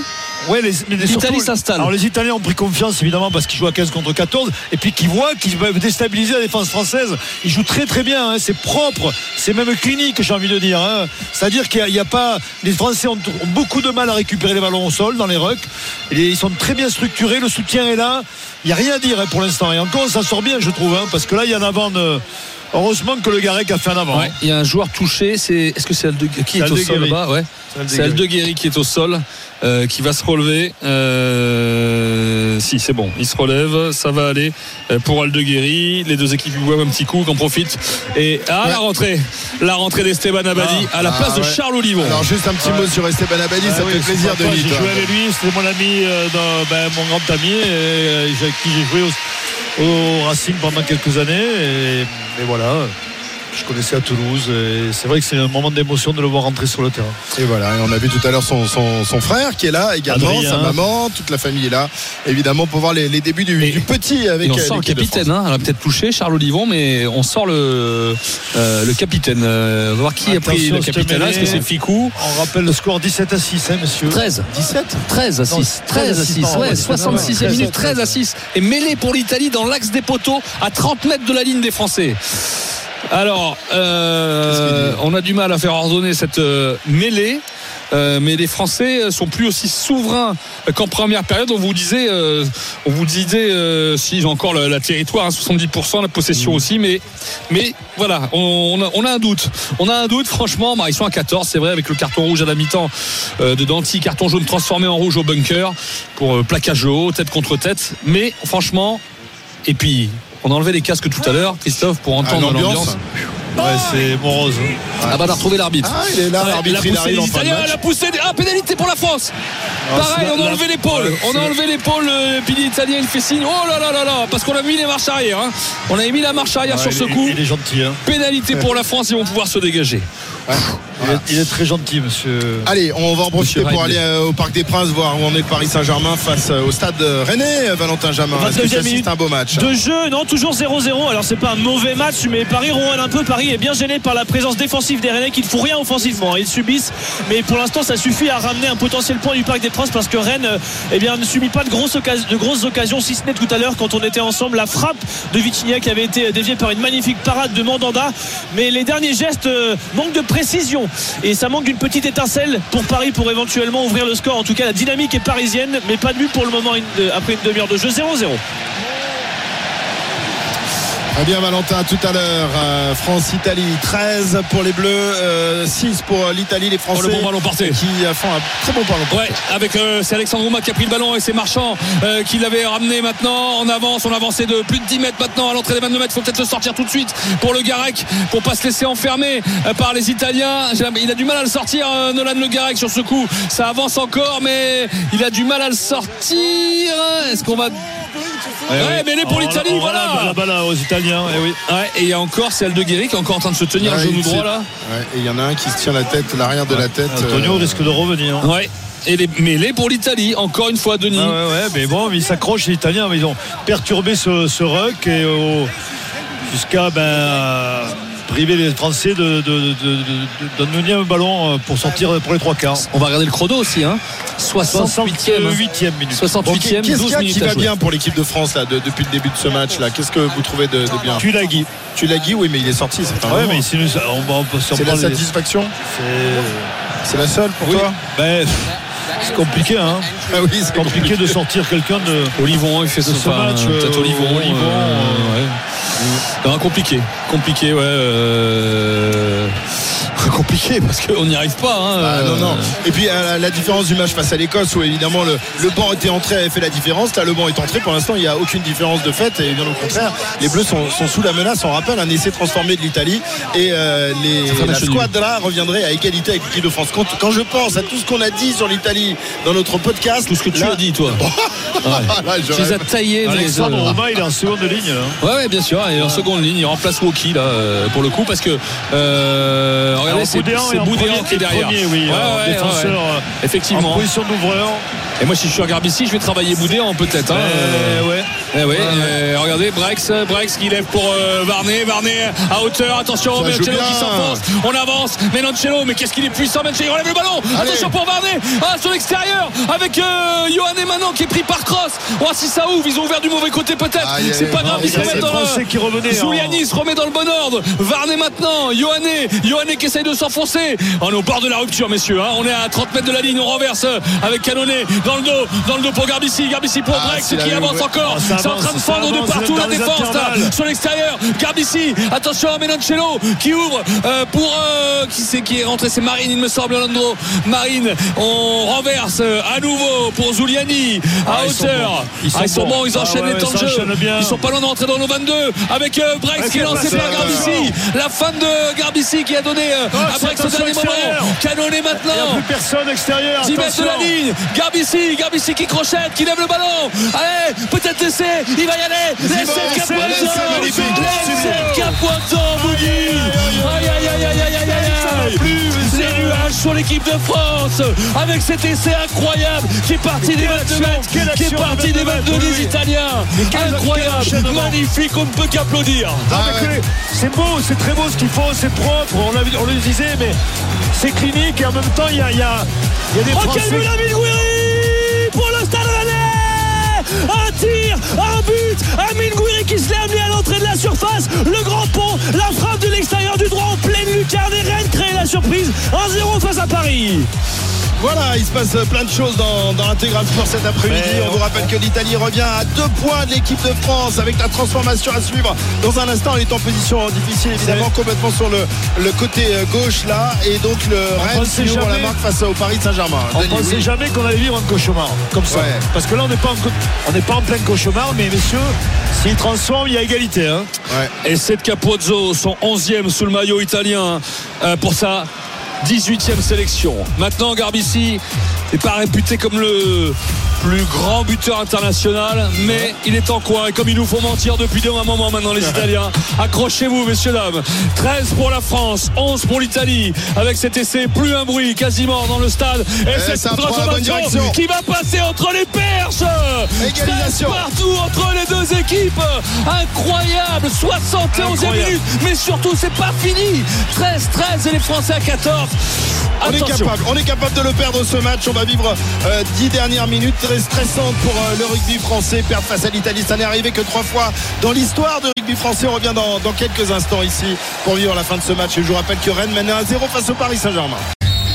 Ouais, les, mais les- l'Italie surtout- s'installe. Alors les Italiens ont pris confiance évidemment parce qu'ils jouent à 15 contre 14 et puis qu'ils voient qu'ils peuvent déstabiliser la défense française. Ils jouent très très bien, hein, c'est propre, c'est même clinique j'ai envie de dire. hein. C'est-à-dire qu'il n'y a, pas... Les Français ont, ont beaucoup de mal à récupérer les ballons au sol dans les rucks. Ils sont très bien structurés, le soutien est là. Il n'y a rien à dire hein, pour l'instant. Et encore ça sort bien je trouve parce que là il y a un avant de... Heureusement que le Garec a fait un avant. Ouais, il y a un joueur touché. C'est est-ce que c'est Alde qui est, au sol là-bas Ouais. C'est Aldeguerri qui est au sol, euh, qui va se relever. Euh, si c'est bon, il se relève, ça va aller euh, pour Aldeguerri. Les deux équipes lui boivent un petit coup, qu'on profite. Et ah la rentrée, la rentrée d'Esteban Abadi à la Ah, place de ouais. Charles Olivon. Alors juste un petit mot sur Esteban Abadi, Ah ça oui, fait plaisir de J'ai joué avec lui, c'était mon ami, euh, dans- ben, mon grand ami, et, euh, avec qui j'ai joué au, au Racing pendant quelques années. Et, et voilà. Je connaissais à Toulouse. Et c'est vrai que c'est un moment d'émotion de le voir rentrer sur le terrain. Et voilà, et on a vu tout à l'heure son, son, son frère qui est là également, Adrien. sa maman, toute la famille est là, évidemment pour voir les, les débuts du, du petit avec Et on euh, sent le capitaine, hein. elle a peut-être touché Charles Olivon, mais on sort le, euh, le capitaine. Euh, on va voir qui a pris Attention, le capitaine. Est-ce que c'est Ficou On rappelle le score 17 à 6, hein, monsieur. 13 17 13 à 6 Non, 13 à 6 pardon, ouais, ouais, 66 ouais, minutes 13, 13 à 6 et mêlé pour l'Italie dans l'axe des poteaux à 30 mètres de la ligne des Français alors euh, on a du mal à faire ordonner cette euh, mêlée euh, mais les Français sont plus aussi souverains qu'en première période. On vous disait, euh, on vous disait, euh, si j'ai encore la territoire, hein, 70%, la possession aussi, mais, mais voilà, on, on a, on a un doute. On a un doute, franchement. Bah, ils sont à 14, c'est vrai, avec le carton rouge à la mi-temps euh, de Danti, carton jaune transformé en rouge au bunker pour euh, plaquage haut, tête contre tête. Mais franchement, et puis on a enlevé les casques tout à l'heure, Christophe, pour entendre l'ambiance. l'ambiance. Ouais, c'est morose. Ah bah on a retrouvé l'arbitre. Ah, il est là, Ouais, l'arbitre, il a il poussé arrive les en fin de Italiens, match. il a poussé. des- Ah, pénalité pour la France. Pareil, c'est on a enlevé l'épaule. On a enlevé l'épaule. Le pilier italien, il fait signe. Oh là là là là, parce qu'on a mis les marches arrière. hein. On a mis la marche arrière Ouais, sur il ce coup. Il est gentil. Hein. Pénalité pour la France, ils vont pouvoir se dégager. Il, est, il est très gentil, monsieur. Allez, on va en profiter Monsieur pour aller euh, au Parc des Princes voir où on est le Paris Saint-Germain face euh, au stade euh, Rennais, Valentin Jamin. Est-ce que 29e tu assistes minute à un beau match de jeu, non, toujours 0-0. Alors c'est pas un mauvais match, mais Paris ronronne un peu. Paris est bien gêné par la présence défensive des Rennais qui ne font rien offensivement. Ils subissent, mais pour l'instant ça suffit à ramener un potentiel point du Parc des Princes parce que Rennes eh bien, ne subit pas de grosses, occasions, de grosses occasions, si ce n'est tout à l'heure quand on était ensemble. La frappe de Vitinha qui avait été déviée par une magnifique parade de Mandanda. Mais les derniers gestes manquent de précision et ça manque d'une petite étincelle pour Paris pour éventuellement ouvrir le score. En tout cas, la dynamique est parisienne, mais pas de but pour le moment de- après une demi-heure de jeu 0-0. Eh bien Valentin, tout à l'heure, euh, France-Italie, 13 pour les Bleus, euh, 6 pour l'Italie, les Français. Oh, le bon ballon porté. Qui euh, font un très bon ballon porté. Ouais, avec euh, c'est Alexandre Roumat qui a pris le ballon et c'est Marchand euh, qui l'avait ramené maintenant. On avance, on avançait de plus de 10 mètres maintenant à l'entrée des 22 mètres. Il faut peut-être le sortir tout de suite pour le Garec pour pas se laisser enfermer euh, par les Italiens. Il a du mal à le sortir, euh, Nolan Le Garec sur ce coup. Ça avance encore, mais il a du mal à le sortir. Est-ce qu'on va Ouais, mais les pour On- l'Italie, on voilà. balle aux Italiens, eh oui. Ouais, et il y a encore celle de Guéry qui est encore en train de se tenir Ouais, le genou droit là. Ouais, et il y en a un qui se tient la tête, l'arrière de la tête. Antonio euh, risque de revenir. Ouais. Et les mêlés pour l'Italie, encore une fois, Denis. Ah ouais, ouais, mais bon, ils s'accrochent, les Italiens, mais ils ont perturbé ce, ce ruck et euh, jusqu'à ben, euh, priver les Français de, de, de, de- d'un ballon euh, pour sortir pour les trois quarts. On va regarder le chrono aussi, hein. 68e. 68e minute. 68e, Bon, qu'est-ce 12 qu'il y a minutes qui va jouer. bien pour l'équipe de France là, de- depuis le début de ce match là? Qu'est-ce que vous trouvez de, de bien? Tulagi. Tulagi, oui, mais il est sorti. C'est un Ouais, moment. mais si nous, on, peut c'est la les- satisfaction? C'est la seule pour Oui. toi? ben, c'est compliqué, hein. Ah oui, C'est compliqué de sortir quelqu'un de. Olivon, il fait de ce, match. Peut-être euh, Olivon. Olivon, euh, ouais. Non, compliqué. Compliqué, ouais. euh, compliqué parce qu'on n'y arrive pas. Hein, Ah, non, euh, non. Et puis euh, la différence du match face à l'Écosse où évidemment le, le banc était entré avait fait la différence. Là le banc est entré. Pour l'instant il n'y a aucune différence de fait et bien au contraire les Bleus sont, sont sous la menace. On rappelle un essai transformé de l'Italie et euh, les, la squadra reviendrait à égalité avec l'équipe de France. Quand, quand je pense à tout ce qu'on a dit sur l'Italie dans notre podcast, Tout ce que tu là- as dit, toi. [laughs] Là, je Tu les as taillés. mais, Alexandre Romain, il est en seconde ligne. hein. Ouais, ouais, bien sûr. Et en seconde ligne, il remplace Woki là pour le coup parce que euh, regardez, c'est Boudéan qui est derrière. premier, oui, Ouais, ouais, défenseur, ouais, euh, Effectivement. En position d'ouvreur. Et moi, si je suis à Garbici, je vais travailler Boudéan peut-être. hein. Euh, ouais. Eh oui, euh, regardez Brex, Brex qui lève pour euh, Varnet, Varnet à hauteur, attention, Mencello qui s'enfonce, on avance, Menoncello, mais qu'est-ce qu'il est puissant, Mencello, il relève le ballon, attention pour Varnet, ah, sur l'extérieur, avec euh, Johan maintenant qui est pris par Cross, oh, si ça ouvre, ils ont ouvert du mauvais côté peut-être, c'est pas grave, ils se remettent dans Français qui Giuliani se remet dans le bon ordre, Varnet maintenant, Johanné, Johanné qui essaye de s'enfoncer, on est au bord de la rupture messieurs, hein. on est à 30 mètres de la ligne, on renverse avec Canonet dans le dos, dans le dos pour Garbici, Garbici pour Ah, Brex qui avance encore, Ah, c'est en train de fendre de partout la défense là, sur l'extérieur. Garbici, attention à Menoncello qui ouvre euh, pour euh, qui c'est qui est rentré, c'est Marine il me semble Landro. Marine, on renverse euh, à nouveau pour Zuliani à Ah, ils sont hauteur. bons. Ils sont Ah, ils sont bons. ils Ah, enchaînent ouais, les temps de jeu. Ils sont pas loin d'entrer dans nos 22 avec euh, Brex qui est lancé par Garbici. La fin de Garbici qui a donné Oh, à Brex au dernier moment. Canonné Il n'y a maintenant. plus personne extérieur. 10 mètres de la ligne Garbici, Garbici qui crochette, qui lève le ballon Allez, peut-être l'essai aller, il va y aller. Laissez Capuozzo, laissez Capuozzo, vous dit. Aïe aïe aïe aïe aïe aïe aïe. Les nuages sur l'équipe de France avec cet essai incroyable qui est parti des 22 mètres, qui est parti des 22 des Italiens. Incroyable, magnifique, on ne peut qu'applaudir. C'est beau, c'est très beau ce qu'ils font, c'est propre, on, le disait, mais c'est clinique et en même temps il y a, il y a- y a des Oh, Français. Un tir, un but, Amine Gouiri qui se l'est amené à l'entrée de la surface, le grand pont, la frappe de l'extérieur du droit en pleine lucarne. Et Rennes crée la surprise. 1-0 face à Paris. Voilà, il se passe plein de choses dans, dans l'intégral sport cet après-midi. Mais On vous rappelle que l'Italie revient à deux points de l'équipe de France avec la transformation à suivre. Dans un instant, elle est en position difficile, évidemment, complètement sur le, le côté euh, gauche là. Et donc le Rennes qui ouvre la jamais- marque face au Paris Saint-Germain. On Denis, pensait oui. jamais qu'on allait vivre un cauchemar comme ça. Ouais. Parce que là, on n'est pas, en, co- on n'est pas en plein cauchemar, mais messieurs, s'ils transforment, il y a égalité. Hein. Et c'est Capozzo, son 11e sous le maillot italien euh, pour sa 18e sélection. Maintenant, Garbici n'est pas réputé comme le plus grand buteur international, mais il est en coin. Et comme il nous faut mentir depuis un moment maintenant, les Italiens, [laughs] accrochez-vous, messieurs, dames. 13 pour la France, 11 pour l'Italie. Avec cet essai, plus un bruit quasiment dans le stade. Et Eh, cette transformation qui va passer entre les perches. Égalisation. 13 partout entre les deux équipes. Incroyable. 71e Incroyable. minute. Mais surtout, c'est pas fini. 13-13 et les Français à 14. On est, capable, on est capable de le perdre ce match. On va vivre euh, 10 dernières minutes très stressantes pour euh, le rugby français. Perdre face à l'Italie, ça n'est arrivé que trois fois dans l'histoire de rugby français. On revient dans, dans quelques instants ici pour vivre la fin de ce match. Et je vous rappelle que Rennes mène 1-0 face au Paris Saint-Germain.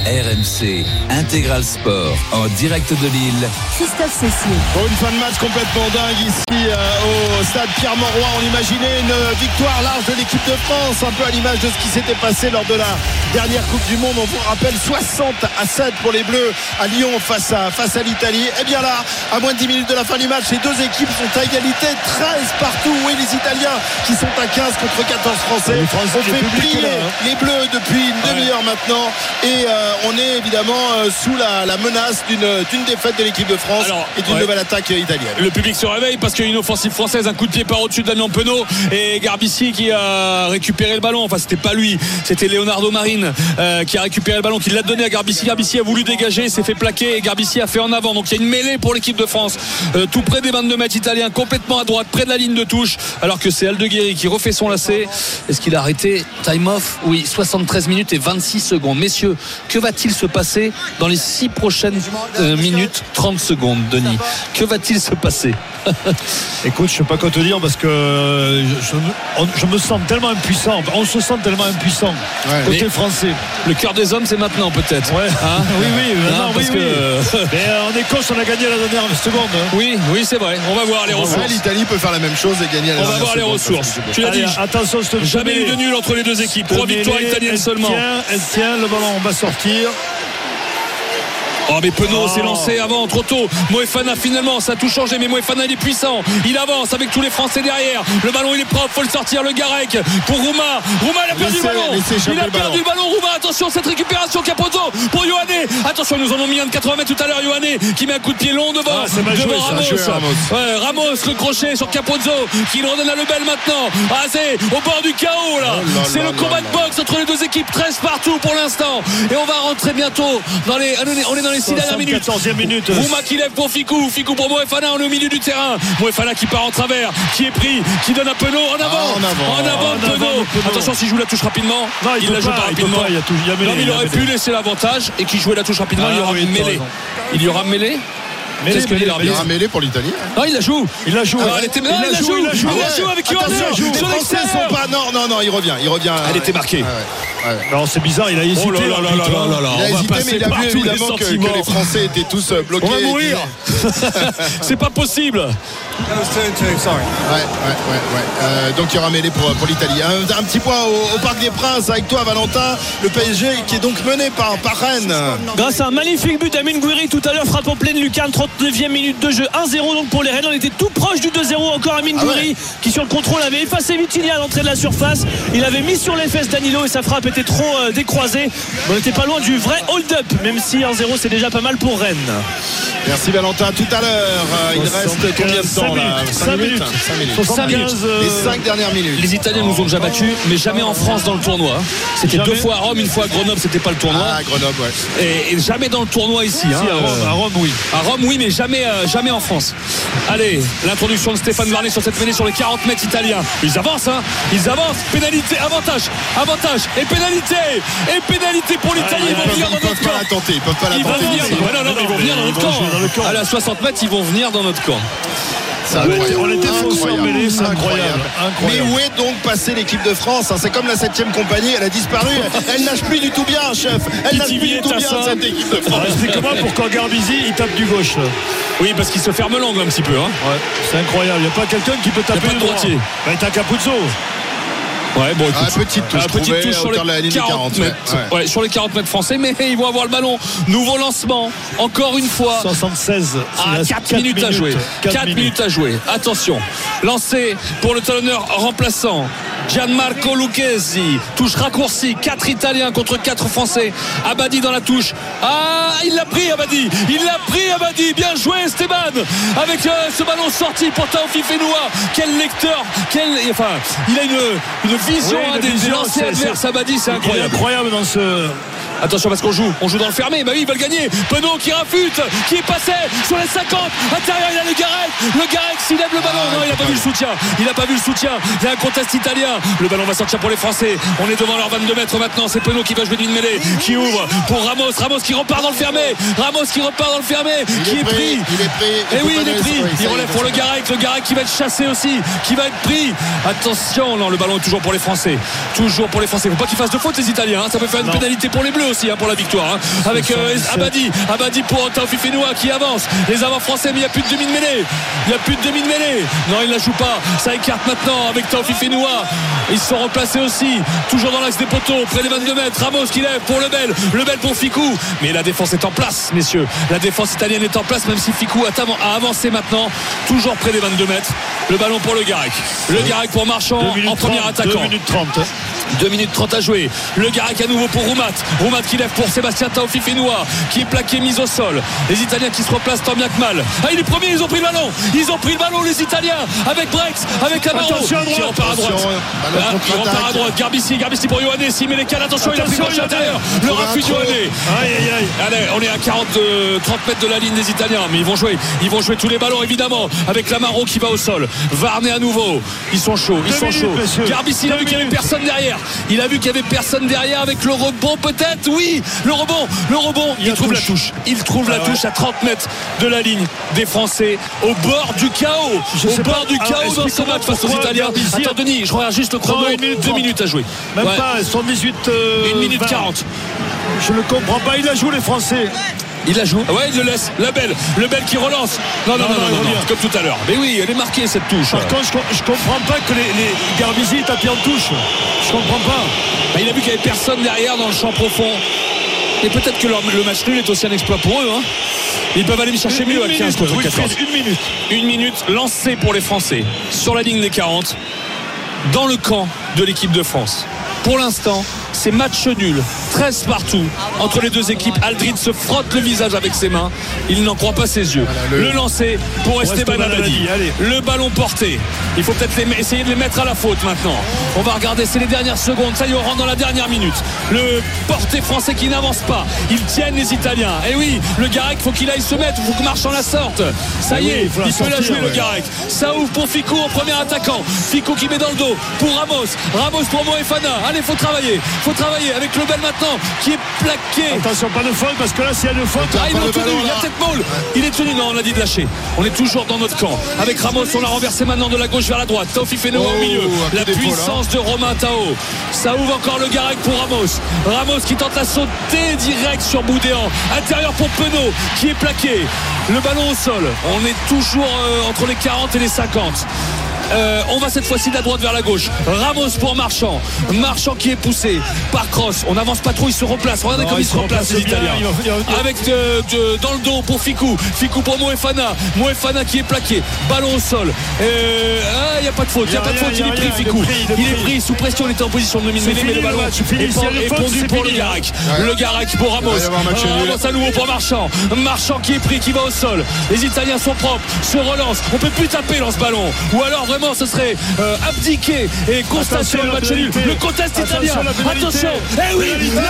RMC Intégral Sport en direct de Lille. Christophe Cessier. Pour une fin de match complètement dingue ici euh, au stade Pierre-Mauroy, on imaginait une victoire large de l'équipe de France, un peu à l'image de ce qui s'était passé lors de la dernière Coupe du Monde. On vous rappelle 60 à 7 pour les Bleus à Lyon face à, face à l'Italie. Et bien là, à moins de 10 minutes de la fin du match, les deux équipes sont à égalité, 13 partout. Oui, les Italiens qui sont à 15 contre 14 Français. Les Français, on fait plier là, hein. les Bleus depuis une demi-heure maintenant. Et euh, on est évidemment euh, sous la, la menace d'une d'une défaite de l'équipe de France Alors, et d'une ouais. nouvelle attaque italienne. Le public se réveille parce qu'il y a une offensive française, un coup de pied par au-dessus de Damien Penaud et Garbici qui a récupéré le ballon. Enfin, c'était pas lui, c'était Leonardo Marine euh, qui a récupéré le ballon, qui l'a donné à Garbici. Garbici a voulu dégager, s'est fait plaquer et Garbici a fait en avant. Donc il y a une mêlée pour l'équipe de France, euh, tout près des 22 mètres italiens, complètement à droite, près de la ligne de touche, alors que c'est Aldeguerri qui refait son lacet. Est-ce qu'il a arrêté? Time off? Oui, 73 minutes et 26 secondes. Messieurs, que va-t-il se passer dans les 6 prochaines euh, minutes 30 secondes, Denis? Que va-t-il se passer? [laughs] Écoute, je sais pas quoi te dire parce que euh, je, me- on- je me sens tellement impuissant. On se sent tellement impuissant côté Mais- français. Le cœur des hommes, c'est maintenant peut-être. Ouais. Hein? [laughs] Oui, oui, Hein, maintenant, parce oui, que- oui. Mais euh, en Écosse, on a gagné à la dernière seconde. hein. Oui, oui, c'est vrai. On va voir les Ouais, ressources. L'Italie peut faire la même chose et gagner à la On va dernière voir les ressources. Tu l'as Allez, dit. attention, je te Jamais eu de nul entre les deux équipes. Trois victoires italiennes elle seulement. Tient, elle tient, le ballon va sortir. tir. Oh mais Penaud Oh. s'est lancé avant trop tôt. Moefana finalement ça a tout changé mais Moefana il est puissant. Il avance avec tous les Français derrière. Le ballon il est propre, faut le sortir le Garec pour Rouma. Rouma il a perdu Laissez- le ballon. Il a perdu le ballon Rouma. Attention cette récupération Capozzo pour Yohanné. Attention nous en ont mis un de 80 mètres tout à l'heure Yohanné qui met un coup de pied long devant. Ah, devant joué. Ramos. Joué, Ramos. Ouais, Ramos le crochet sur Capozzo qui le redonne à Lebel maintenant. Ah c'est au bord du chaos là. Oh là c'est le combat là de boxe entre les deux équipes 13 partout pour l'instant et on va rentrer bientôt dans les on est dans les 6 dernières minutes 14e minute. Rouma qui lève pour Ficou, Ficou pour Moefana, on est au milieu du terrain. Moefana qui part en travers, qui est pris, qui donne à Penaud en avant. Ah, en avant. En avant, En Penaud. avant Penaud. Attention s'il joue la touche rapidement. Non, il il la joue pas, pas il peut rapidement. pas, il y a tout- il y a mêlé, non, mais il il y a aurait pu laisser l'avantage et qu'il jouait la touche rapidement, Ah il y aura oui, t'as mêlée. Il y aura mêlée Mêlée, Qu'est-ce que dit l'arbitre Il y a un mêlé pour l'Italie. hein. Non, il la joue. Il la joue. Ah, elle était- non, il il la joue, il la joue. il la joue avec Yohanné les sur Français l'extérieur. sont pas. Non, non, non, il revient. Il revient. Elle était marquée. Alors c'est bizarre, il a hésité. Oh là là là là hein. là là. Il a hésité, mais il a vu évidemment que, que les Français étaient tous euh, bloqués. On va mourir. [laughs] C'est pas possible. Ouais, ouais, ouais, ouais. Euh, donc il y aura mêlée pour, pour l'Italie. Un, un petit point au, au Parc des Princes avec toi, Valentin. Le PSG qui est donc mené par, par Rennes. Grâce à un magnifique but d'Amine Gouiri tout à l'heure, frappe en pleine lucarne, 30 39e minute de jeu. 1-0 donc pour les Rennes. On était tout proche du 2-0. Encore Amine Ah Gouiri qui sur le contrôle avait effacé Vitinha à l'entrée de la surface. Il avait mis sur les fesses Danilo et sa frappe était trop euh, décroisée. On n'était pas loin du vrai hold-up, même si 1-0 c'est déjà pas mal pour Rennes. Merci Valentin. Tout à l'heure, euh, il reste combien de temps là 5 minutes. 5 minutes. 5 minutes. Les 5 dernières minutes. Les Italiens nous ont déjà battus, mais jamais en France dans le tournoi. C'était deux fois à Rome, une fois à Grenoble, c'était pas le tournoi. Ah, Grenoble, ouais. Et, et jamais dans le tournoi ici. hein. Si, à Rome, à Rome, oui. À Rome, oui, mais jamais, euh, jamais en France. Allez, l'introduction de Stéphane Varnet sur cette mêlée sur les 40 mètres italiens. Ils avancent, hein. Ils avancent. Pénalité, avantage, avantage. Et pénalité. Et pénalité pour l'Italie. Ils Ils vont peuvent, venir ils dans notre pas camp. la tenter. Ils peuvent pas la Ils vont tenter. venir. d'ici. Ouais, non, non, mais ils vont venir dans notre Ils vont jouer dans le camp. À la 60 mètres, ils vont venir dans notre camp. C'est. On était mêlée, c'est incroyable. Mais où est donc passée l'équipe de France hein? C'est comme la 7ème compagnie, elle a disparu. [laughs] Elle nage plus du tout bien, chef. Elle nage plus du tout bien, cette équipe de France. Alors, Explique-moi pourquoi Garbizi il tape du gauche. Oui, parce qu'il se ferme l'angle un petit peu. Hein. Ouais, c'est incroyable. Il n'y a pas quelqu'un qui peut taper pas de du droit. droitier. Bah, t'as Capuzzo. Ouais, bon, Ah, petite touche Ah, petite touche sur les la ligne 40, 40, mètres. ouais. Ouais, sur les 40 mètres français, mais [laughs] ils vont avoir le ballon. Nouveau lancement, encore une fois. 76. Ah, Il reste 4 quatre minutes, à jouer. 4 4 minutes. à jouer. Attention. Lancé pour le talonneur remplaçant. Gianmarco Lucchesi. Touche raccourcie. 4 Italiens contre 4 Français. Abadi dans la touche. Ah, il l'a pris, Abadi. Il l'a pris, Abadi. Bien joué, Esteban. Avec euh, ce ballon sorti pour Taofi Fenoua. Quel lecteur. Quel, enfin, il a une, une vision Oui, hein, des, lancers c'est- adverses. c'est- Abadi, c'est Il est incroyable. incroyable dans ce. Attention parce qu'on joue, on joue dans le fermé. Bah oui, ils veulent gagner. Penaud qui rafute, qui est passé sur les 50. Intérieur, il a le Garec. Le Garec s'il lève le ballon. Non, il n'a pas vu le soutien. Il n'a pas vu le soutien. Il y a un contest italien. Le ballon va sortir pour les Français. On est devant leurs 22 mètres maintenant. C'est Penaud qui va jouer d'une mêlée, qui ouvre pour Ramos. Ramos qui repart dans le fermé. Ramos qui repart dans le fermé, qui est pris. Il est pris. Et oui, il est pris. Il relève pour le Garec. Le Garec qui va être chassé aussi, qui va être pris. Attention, non, le ballon est toujours pour les Français. Toujours pour les Français. Faut pas qu'ils fassent de faute les Italiens. hein. Ça peut faire une Non. pénalité pour les Bleus aussi hein, pour la victoire. hein. Avec euh, 77. Abadi, Abadi pour Taofi Fenoua qui avance. Les avants français, mais il n'y a plus de demi de mêlée. Il n'y a plus de demi de mêlée. Non, il ne la joue pas. Ça écarte maintenant avec Taofi Fenoua. Ils se sont replacés aussi. Toujours dans l'axe des poteaux, près des 22 mètres. Ramos qui lève pour le bel. Le bel pour Ficou. Mais la défense est en place, messieurs. La défense italienne est en place, même si Ficou a, avan- a avancé maintenant. Toujours près des 22 mètres. Le ballon pour le Garec. Le Garec pour Marchand 2 minutes en premier 30, attaquant. 2 minutes 30. 2 minutes 30 à jouer. Le Garec à nouveau pour Roumat. Roumat qui lève pour Sébastien Taofi Fenoua qui est plaqué, mis au sol. Les Italiens qui se replacent tant bien que mal. Ah, il est premier, ils ont pris le ballon. Ils ont pris le ballon, les Italiens, avec Brex, avec Camaro. Attention à droite. Qui repart à droite. Ah, qui contre-attaque. repart à droite. Garbici, Garbici pour Yohanné. Il met les cales. Attention, il a pris Attention, il a intérieur. Le trouvé un rapide trou. Yohanné. Aïe, aïe, aïe. Allez, on est à 40, euh, 30 mètres de la ligne des Italiens, mais ils vont jouer, ils vont jouer tous les ballons évidemment, avec Lamaro qui va au sol, Varney à nouveau, ils sont chauds, ils Deux sont minutes, chauds. Garbici, il a vu qu'il y avait personne derrière, il a vu qu'il y avait personne derrière avec le rebond peut-être, oui, le rebond, le rebond, Il trouve touche. la touche, il trouve la Ah ouais. touche à 30 mètres de la ligne des Français, au bord du chaos, Je au bord pas. du Alors, chaos dans ce match face aux Italiens. Attends Denis, je regarde juste le chrono, Non, une minute deux minutes à jouer. Même Ouais. pas, 118. euh, Une minute 20. 40. Je ne comprends pas. Il a joué les Français. Il la joue. Ouais, il le laisse. La belle. Le bel qui relance. Non, non, non, Non, non, non, il non, revient. comme tout à l'heure. Mais oui, elle est marquée cette touche. Par contre, je, com- je comprends pas que les, les Garbizi tapent en touche. Je comprends pas. Bah, il a vu qu'il n'y avait personne derrière dans le champ profond. Et peut-être que le match nul est aussi un exploit pour eux. hein. Ils peuvent aller me chercher mieux à 15 minute, contre Wilfried, 14. Une minute. Une minute lancée pour les Français sur la ligne des 40 dans le camp de l'équipe de France. Pour l'instant, c'est match nul, 13 partout entre les deux équipes. Aldrid se frotte le visage avec ses mains. Il n'en croit pas ses yeux. le... lancer pour Esteban allez. Le ballon porté. Il faut peut-être les- essayer de les mettre à la faute maintenant. On va regarder, c'est les dernières secondes. Ça y est, on rentre dans la dernière minute. Le porté français qui n'avance pas. Ils tiennent les Italiens. Et oui, le Garec, faut qu'il aille se mettre. Il faut que Marchand la sorte. Ça Ah y oui, est, il il peut la jouer le. Garec. Ça ouvre pour Fico en premier attaquant. Fico qui met dans le dos pour Ramos. Ramos pour Moefana. Allez, faut travailler. Faut travailler avec Lebel maintenant qui est plaqué. Attention, pas de faute parce que là, s'il y a une faute. Ah, ils l'ont tenu, il y a peut-être Maul. Il est tenu, non, on a dit de lâcher. On est toujours dans notre camp. Avec Ramos, on l'a renversé maintenant de la gauche vers la droite. Taofi Fenoua Oh, au milieu. La puissance de Romain Tao. Ça ouvre encore le Garec pour Ramos. Ramos qui tente à sauter direct sur Boudéan. Intérieur pour Penaud qui est plaqué. Le ballon au sol. On est toujours euh, entre les 40 et les 50. Euh, on va cette fois-ci de la droite vers la gauche. Ramos pour Marchand. Marchand qui est poussé par Cross. On n'avance pas trop, il se replace. Regardez Non, comme il il se replace, les Italiens. Avec de- dans le dos pour Ficou. Ficou pour Moefana. Moefana qui est plaqué. Ballon au sol. Euh, ah, il n'y a pas de faute. Il n'y a, pas de faute. il est pris, rien, il est Ficou. pris, il est pris. sous pression. Il était en position de C'est mais le ballon est c'est pour le Garac. Le Garac pour Ramos. Ramos à nouveau pour Marchand. Marchand qui est pris, qui va au sol. Les Italiens sont propres, se relancent. On peut plus taper dans ce ballon. Ou alors vraiment, ce serait euh, abdiquer et constater le match nul. Le contest italien. Attention. Eh oui, la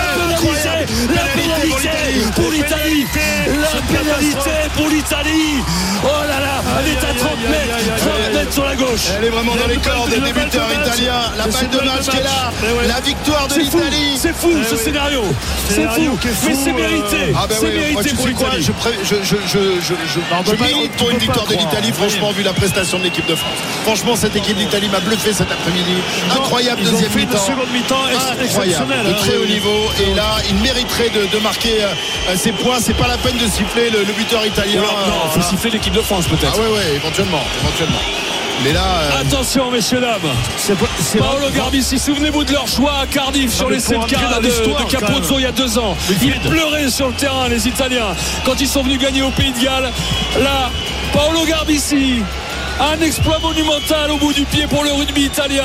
pénalité. La pénalité pour l'Italie. La pénalité pour l'Italie. Oh là là, elle est à 30 aïe, aïe, mètres. aïe, aïe, 30 aïe. mètres sur la gauche. Elle est vraiment dans les Le corps des débuteurs italiens. La Le balle de match qui est là. La victoire de l'Italie. c'est fou Eh ce scénario. C'est fou, mais c'est euh, mérité. Ah bah c'est oui, moi, mérité pour l'Italie. je, milite pour une victoire de l'Italie, franchement, vu la prestation de l'équipe de France. Franchement, cette équipe d'Italie m'a bluffé cet après-midi. Incroyable Ils deuxième mi-temps. seconde mi-temps ex- Incroyable, de hein, très haut niveau. Et là, il mériterait de, de marquer euh, ses points. C'est pas la peine de siffler le, le buteur italien. Non, il faut Voilà. siffler l'équipe de France peut-être. Ah ouais, ouais, éventuellement, éventuellement. Mais là, euh, Attention messieurs dames C'est pas- c'est Paolo pas- Garbici souvenez-vous de leur choix à Cardiff sur de, rentrer Car- dans de, de Capozzo il y a deux ans ils pleuraient sur le terrain les Italiens quand ils sont venus gagner au Pays de Galles là Paolo Garbici un exploit monumental au bout du pied pour le rugby italien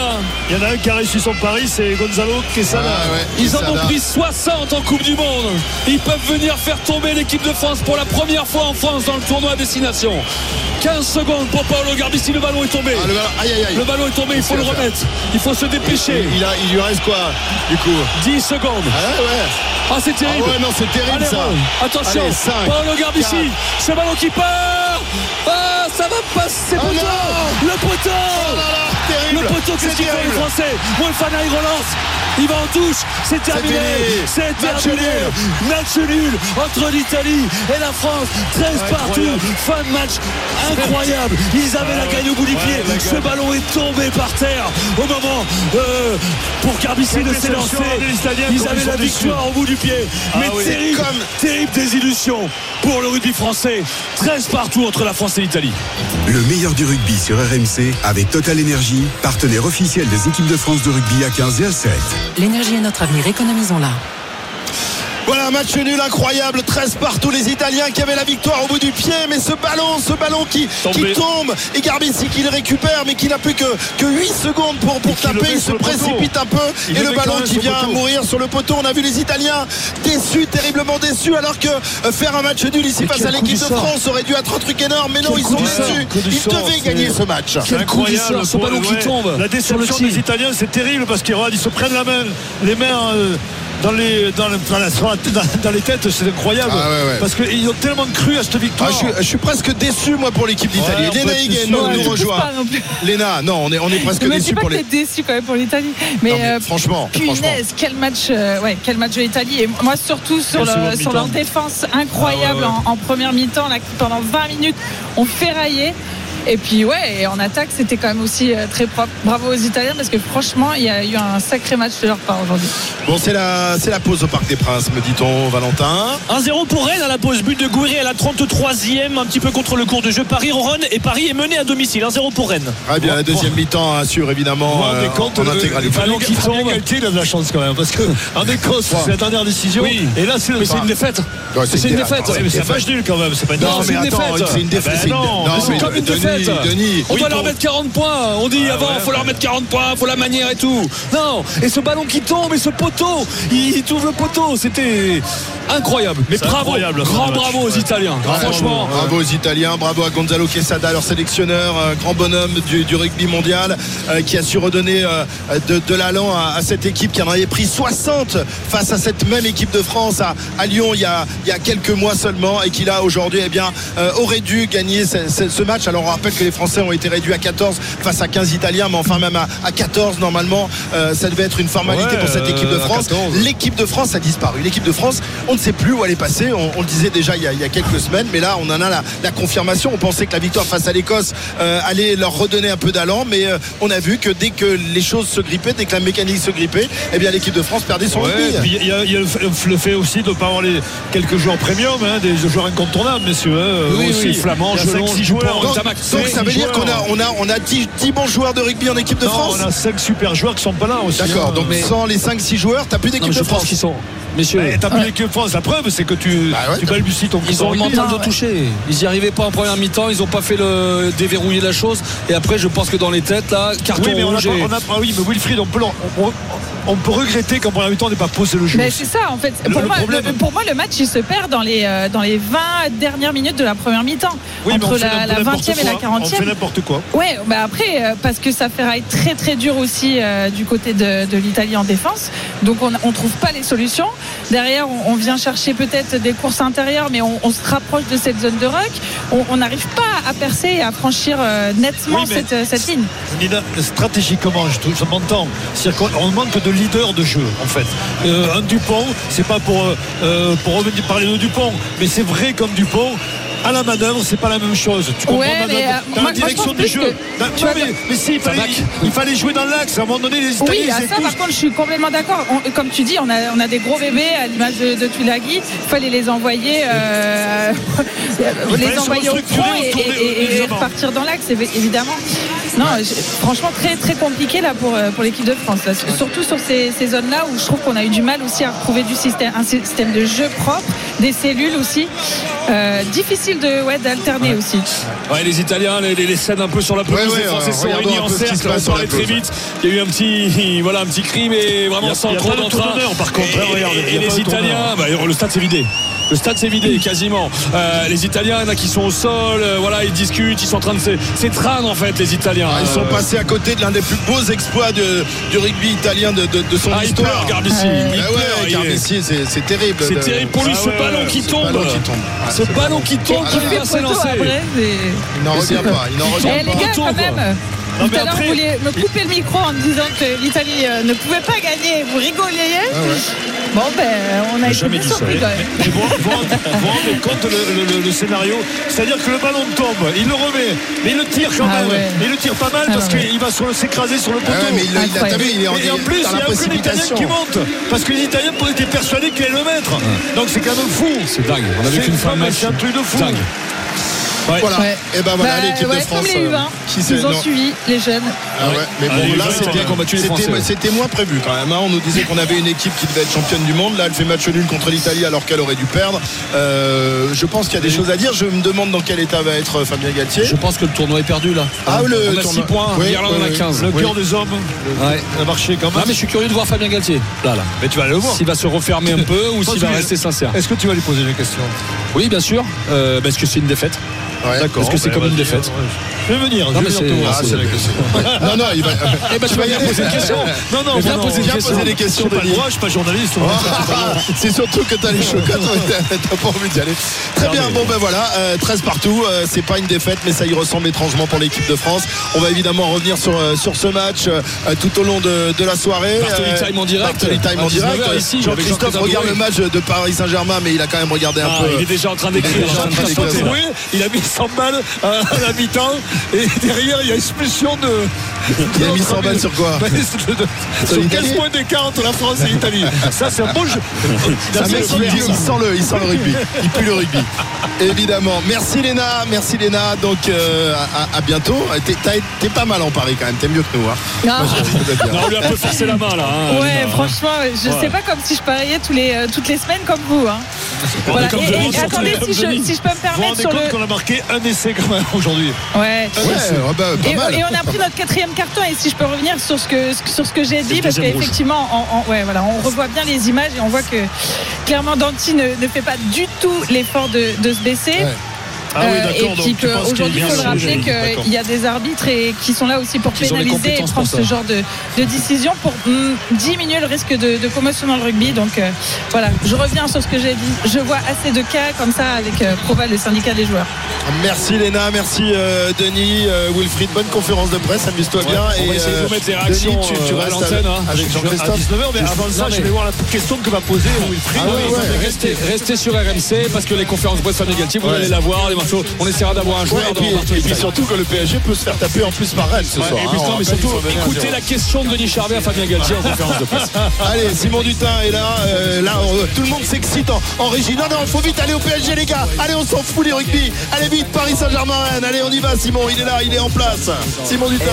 Il y en a un qui a réussi son pari, c'est Gonzalo Quesada. ah ouais, Ils en ont pris 60 en Coupe du Monde. Ils peuvent venir faire tomber l'équipe de France pour la première fois en France dans le tournoi à destination. 15 secondes pour Paolo Garbici, le ballon est tombé. Ah, le ballon- aïe, aïe, aïe. Le ballon est tombé, il faut le remettre. Il faut se dépêcher. il, a, il lui reste quoi, du coup 10 secondes. Ah ouais, ouais. Ah, c'est terrible. Ah ouais, non, c'est terrible, Allez, ça. Attention, Allez, Paolo Garbici, ce ballon qui part. Ah, ça va passer. Oh poteau. le poteau. Oh là là, terrible. Le poteau, qu'est-ce C'est qu'il fait les terrible. Français Moefana, il relance. Il va en touche. C'est terminé. C'est Match terminé. Match nul entre l'Italie et la France. 13 partout. Fin de match incroyable. [laughs] Ils avaient la gagne au bout du pied. Ce ballon est tombé par terre au moment euh, pour Garbici de s'élancer. Ils avaient la victoire au bout du pied. Mais oui. terrible, Comme- terrible désillusion pour le rugby français. 13 partout entre la France et l'Italie. Le meilleur du rugby sur RMC avec Total Energy, partenaire officiel des équipes de France de rugby à 15 et à 7. L'énergie est notre avenir, économisons-la. Voilà, match nul incroyable, 13 partout les Italiens qui avaient la victoire au bout du pied, mais ce ballon, ce ballon qui, qui tombe, et Garbici qui le récupère, mais qui n'a plus que, que 8 secondes pour, pour taper, il se précipite un peu, Il et le ballon qui vient poteau. mourir sur le poteau. On a vu les Italiens déçus, terriblement déçus, alors que euh, faire un match nul ici Mais face à l'équipe de. France aurait dû être un truc énorme, mais non, Quel ils sont déçus. Ils sort, devaient gagner ce match. Quel C'est coup du incroyable sort, ce ballon qui tombe La déception des Italiens, c'est terrible parce qu'ils se prennent la main, les mains euh, dans les, dans, le- dans la- sur la- dans- dans les têtes, c'est incroyable. Ah ouais, ouais. Parce qu'ils ont tellement cru à cette Ah, victoire. je, suis, je suis presque déçu moi pour l'équipe d'Italie. Ouais, on Léna Higuain nous, Ouais, nous rejoint. pas non. Léna, non, on est, on est presque déçu pour les. déçu quand même pour l'Italie. Mais, Non, mais euh, franchement, franchement. punaise, quel match, euh, ouais, quel match de l'Italie. Et moi, surtout sur, le, leur défense incroyable Ah ouais, ouais. En, en première mi-temps, là, qui, pendant 20 minutes, ont ferraillé. Et puis, ouais, et en attaque, c'était quand même aussi euh, très propre. Bravo aux Italiens parce que franchement, il y a eu un sacré match de leur part aujourd'hui. Bon, c'est la, c'est la pause au Parc des Princes, me dit-on, Valentin. 1-0 pour Rennes à la pause. But de Gouiri à la 33e, un petit peu contre le cours de jeu. Paris ronronne et Paris est mené à domicile. 1-0 pour Rennes. Très bien, la deuxième mi-temps assure évidemment Vous vous rendez euh, compte, en intégralité. le ballon qui tombe. Il a de la chance quand même. Parce qu'en Écosse, c'est la dernière décision. Oui. Et là, c'est. Mais c'est une défaite. Ouais, C'est une défaite. attends, Ouais, mais c'est un match nul quand même. C'est pas une Non, défaite. mais c'est une attends, défaite. c'est une défaite. Ah ben c'est comme une Denis, Denis. On Oui, doit pour- leur mettre 40 points. On dit Ouais, avant, ouais. faut leur mettre 40 points, faut la manière et tout. Non, et ce ballon qui tombe et ce poteau, il, il trouve le poteau. C'était incroyable. Mais C'est bravo, incroyable, grand bravo aux Italiens. Ouais, Franchement. Bravo aux Italiens, bravo à Gonzalo Quesada, leur sélectionneur, un grand bonhomme du, du rugby mondial, euh, qui a su redonner euh, de, de l'allant à, à cette équipe qui en avait pris 60 face à cette même équipe de France à, à Lyon il y, a, il y a quelques mois seulement et qui là aujourd'hui eh bien euh, aurait dû gagner ce, ce- ce match. Alors on rappelle que les Français ont été réduits à 14 face à 15 Italiens, mais enfin même à, à 14 normalement, euh, ça devait être une formalité Ouais, pour cette équipe de euh, France. 14. L'équipe de France a disparu. L'équipe de France, on ne sait plus où elle est passée. On, on le disait déjà il y, a, il y a quelques semaines, mais là on en a la, la confirmation. On pensait que la victoire face à l'Écosse euh, allait leur redonner un peu d'allant, mais euh, on a vu que dès que les choses se grippaient, dès que la mécanique se grippait, eh bien l'équipe de France perdait son Ouais, il y a, il y a le, fait, le fait aussi de ne pas avoir les quelques joueurs premium, hein, des joueurs incontournables, messieurs. hein, Oui, aussi. oui, Flamand, Il y a Gelon, cinq, six Dupont, joueurs. Donc, Tamac. Donc ça veut dire qu'on a, on a, on a 10, 10 bons joueurs de rugby en équipe de Non, France on a 5 super joueurs qui sont pas là aussi. D'accord, hein. donc Mais- sans les 5-6 joueurs, t'as plus Non, d'équipe mais je de pense France. qu'ils sont. Messieurs. Ouais, T'as plus l'équipe de France. La preuve, c'est que tu, Bah ouais, tu balbuties ton Ils ont le mental de toucher. Ils n'y arrivaient pas en première mi-temps. Ils n'ont pas fait le déverrouiller la chose. Et après, je pense que dans les têtes, là, carton Oui, mais on a, rouge. pas- et- on a pas- oui, mais Wilfried, on peut, on, on peut regretter qu'en première mi-temps, on n'ait pas posé le jeu. Mais c'est ça en fait. Le- Pour, le moi, problème- le- pour moi, le match il se perd dans les, euh, dans les 20 dernières minutes de la première mi-temps. Oui, entre la, la n'importe 20e et la quoi. 40e. On fait n'importe quoi. Ouais, bah après, euh, parce que ça ferraille très très dur aussi euh, du côté de, de l'Italie en défense. Donc on ne trouve pas les solutions. Derrière, on, on vient chercher peut-être des courses intérieures, mais on, on se rapproche de cette zone de ruck. On n'arrive pas à percer et à franchir nettement Oui, cette, cette ligne. Nina, stratégiquement, je, je m'entends. On manque de leader de jeu, en fait. Euh, un Dupont, c'est pas pour, euh, euh, pour revenir parler de Dupont, mais c'est vrai comme Dupont. À la manœuvre, c'est pas la même chose. Tu comprends Ouais, Madame mais, Dans la direction du jeu. Non, non, vois, mais, mais si, il fallait, il, jouer dans l'axe. À un moment donné, les Italiens, Oui, à ils ça, par contre, je suis complètement d'accord. Comme tu dis, on a, on a des gros bébés à l'image de, de Tulagi. Il fallait les envoyer, euh, [laughs] les envoyer au front et, et- et- repartir dans l'axe, évi- évidemment. Non, franchement, très très compliqué là pour, euh, pour l'équipe de France. là. Surtout sur ces, ces zones-là où je trouve qu'on a eu du mal aussi à retrouver du système, un système de jeu propre, des cellules aussi. Euh, difficile de ouais, d'alterner aussi. Ouais, les Italiens, les, les- les scènes un peu sur la pelouse, Ouais, ouais, les Français sont réunis un en cercle, on parlait très vite. Il y a eu un petit, [laughs] voilà, un petit crime et vraiment sans trop d'entrain. par contre, hein, Et- regarde, pas les. Italiens, bah, le stade s'est vidé. Le stade s'est vidé quasiment. Euh, les Italiens, il y en a qui sont au sol, euh, voilà, ils discutent, ils sont en train de se- s'étreindre en fait, les Italiens. Ah, ils sont Euh, passés à côté de l'un des plus beaux exploits de- du rugby italien de, de- de son Ah, il histoire. pleure, Garbici. Ah Il pleure, Garbici, c'est c'est terrible. C'est de- terrible pour lui, Ah ce ouais, ballon qui ce tombe. Ah, Ce ballon qui tombe, qui Qui vient fait après, c'est- Il n'en revient pas. Il n'en [laughs] Eh, revient les pas. gars, retour, quand même. Non, Tout mais à l'heure, après- vous vouliez me couper le micro en me disant que l'Italie euh, ne pouvait pas gagner. Vous rigoliez. Bon, ben, on a été jamais bien dit ça. surpris quand même. Mais vous rendez compte le, le- le- le scénario C'est-à-dire que le ballon tombe, il le remet, mais il le tire quand Ah même. ouais. Mais il le tire pas mal Ah parce qu'il va sur s'écraser sur le poteau. Ah ouais, mais il, il a Incroyable. tapé, il est en, Et en plus, il n'y a aucun Italien qui monte. Parce que les Italiens étaient persuadés qu'il allait le mettre. Donc c'est quand même fou. C'est dingue. On a vu qu'une match. C'est un truc de fou. Dingue. Ouais. Voilà. Ouais. Et ben voilà, Bah, l'équipe ouais, de France. Comme les U20, euh, qui ils ont non. suivi, les jeunes. Ah ouais, mais bon, là, c'était- bien combattu les Français, ouais. C'était moins prévu quand même. hein. On nous disait qu'on avait une équipe qui devait être championne du monde. Là, elle fait match nul contre l'Italie alors qu'elle aurait dû perdre. Euh, je pense qu'il y a des choses à dire. Je me demande dans quel état va être euh, Fabien Galtier. Je pense que le tournoi est perdu là. Ah, le on a 6 tournoi. points, Oui, l'Irlande en a oui, 15. Le Oui. cœur des hommes Ouais. a marché quand Ah même. mais je suis curieux de voir Fabien Galtier. Là là. Mais tu vas le voir. S'il va se refermer un peu ou s'il va rester sincère. Est-ce que tu vas lui poser des questions? Oui bien sûr. Parce que c'est une défaite. Ouais. D'accord. Parce que c'est Ben, comme une défaite. Je vais venir. Non, je vais venir voir. Ah, poser c'est la question. [laughs] Non, non, il va. Eh ben tu vas bien poser une question. [laughs] Non, non, viens poser des questions, pas droit, je suis pas journaliste. [laughs] C'est surtout que t'as les chocottes, t'as pas envie d'y aller. Très bien, bon ben voilà, euh, 13 partout, euh, c'est pas une défaite, mais ça y ressemble étrangement pour l'équipe de France. On va évidemment revenir sur, euh, sur ce match euh, tout au long de, de la soirée. Bartoli Euh, Time en direct. Bartoli Time en direct. 19h ici, avec Jean-Christophe regarde le match de Paris Saint-Germain, mais il a quand même regardé un Ah, peu. il est déjà en train d'écrire. Il a mis 100 balles à la mi-temps et derrière il y a expulsion de. Il a mis 100 balles sur quoi Ben, de- de- Sur l'Italie 15 points d'écart entre la France et l'Italie. Ça, c'est un bon jeu. C'est un mec dit, il sent le, il sent le rugby, il pue le rugby. Évidemment. Merci Léna, merci Léna. Donc euh, à, à bientôt. T'es, pas mal en Paris quand même. T'es mieux que nous. Hein. Non. Moi, on lui a un peu forcé la main là. hein, Ouais, Lina. franchement, je Ouais. sais pas comme si je pariais tous les, euh, toutes les semaines comme vous. Hein. Voilà. Et, et attendez, si je, si je peux me Vous vous permettre sur compte le. qu'on a marqué un essai quand même aujourd'hui. Ouais. Ouais, ouais, bah, pas Et, mal. et on a pris notre quatrième carton et si je peux revenir sur ce que sur ce que j'ai dit parce qu'effectivement on, on- ouais, voilà, on revoit bien les images et on voit que clairement Danti ne, ne fait pas du tout l'effort de, de se baisser. Ouais. Ah oui, Euh, d'accord, et puis qu'aujourd'hui, il faut le rappeler qu'il y a des arbitres et, qui sont là aussi pour pénaliser et prendre ce genre de, de décision pour hum, diminuer le risque de, de commotion dans le rugby. Donc euh, voilà, je reviens sur ce que j'ai dit. Je vois assez de cas comme ça avec euh, Proval, le syndicat des joueurs. Merci Léna, merci euh, Denis, euh, Wilfried, bonne conférence de presse, amuse-toi bien. on va et, essayer de euh, vous mettre les réactions, Denis, tu, tu à restes l'antenne, hein. avec À Jean-Christophe. 19h, mais avant ça, je vais voir la question que va poser Wilfried. Ah ouais. mais Restez, restez sur RMC parce que les conférences de presse Fabien Galtier, vous allez la voir. On essaiera d'avoir un joueur. Ouais, et, puis, dans et puis surtout que le PSG peut se faire taper en plus par Rennes ce Ouais, soir. et puis, hein, non, mais surtout, écoutez la question de Denis Charvet à Fabien Galtier en conférence de presse. [laughs] Allez, Simon Dutin est là. euh, là, on- tout le monde s'excite en, en régie. Non, non, il faut vite aller au PSG, les gars. Allez, on s'en fout les rugby. Allez vite, Paris Saint-Germain, Rennes. Allez, on y va, Simon. Il est là, il est en place. Simon Dutin.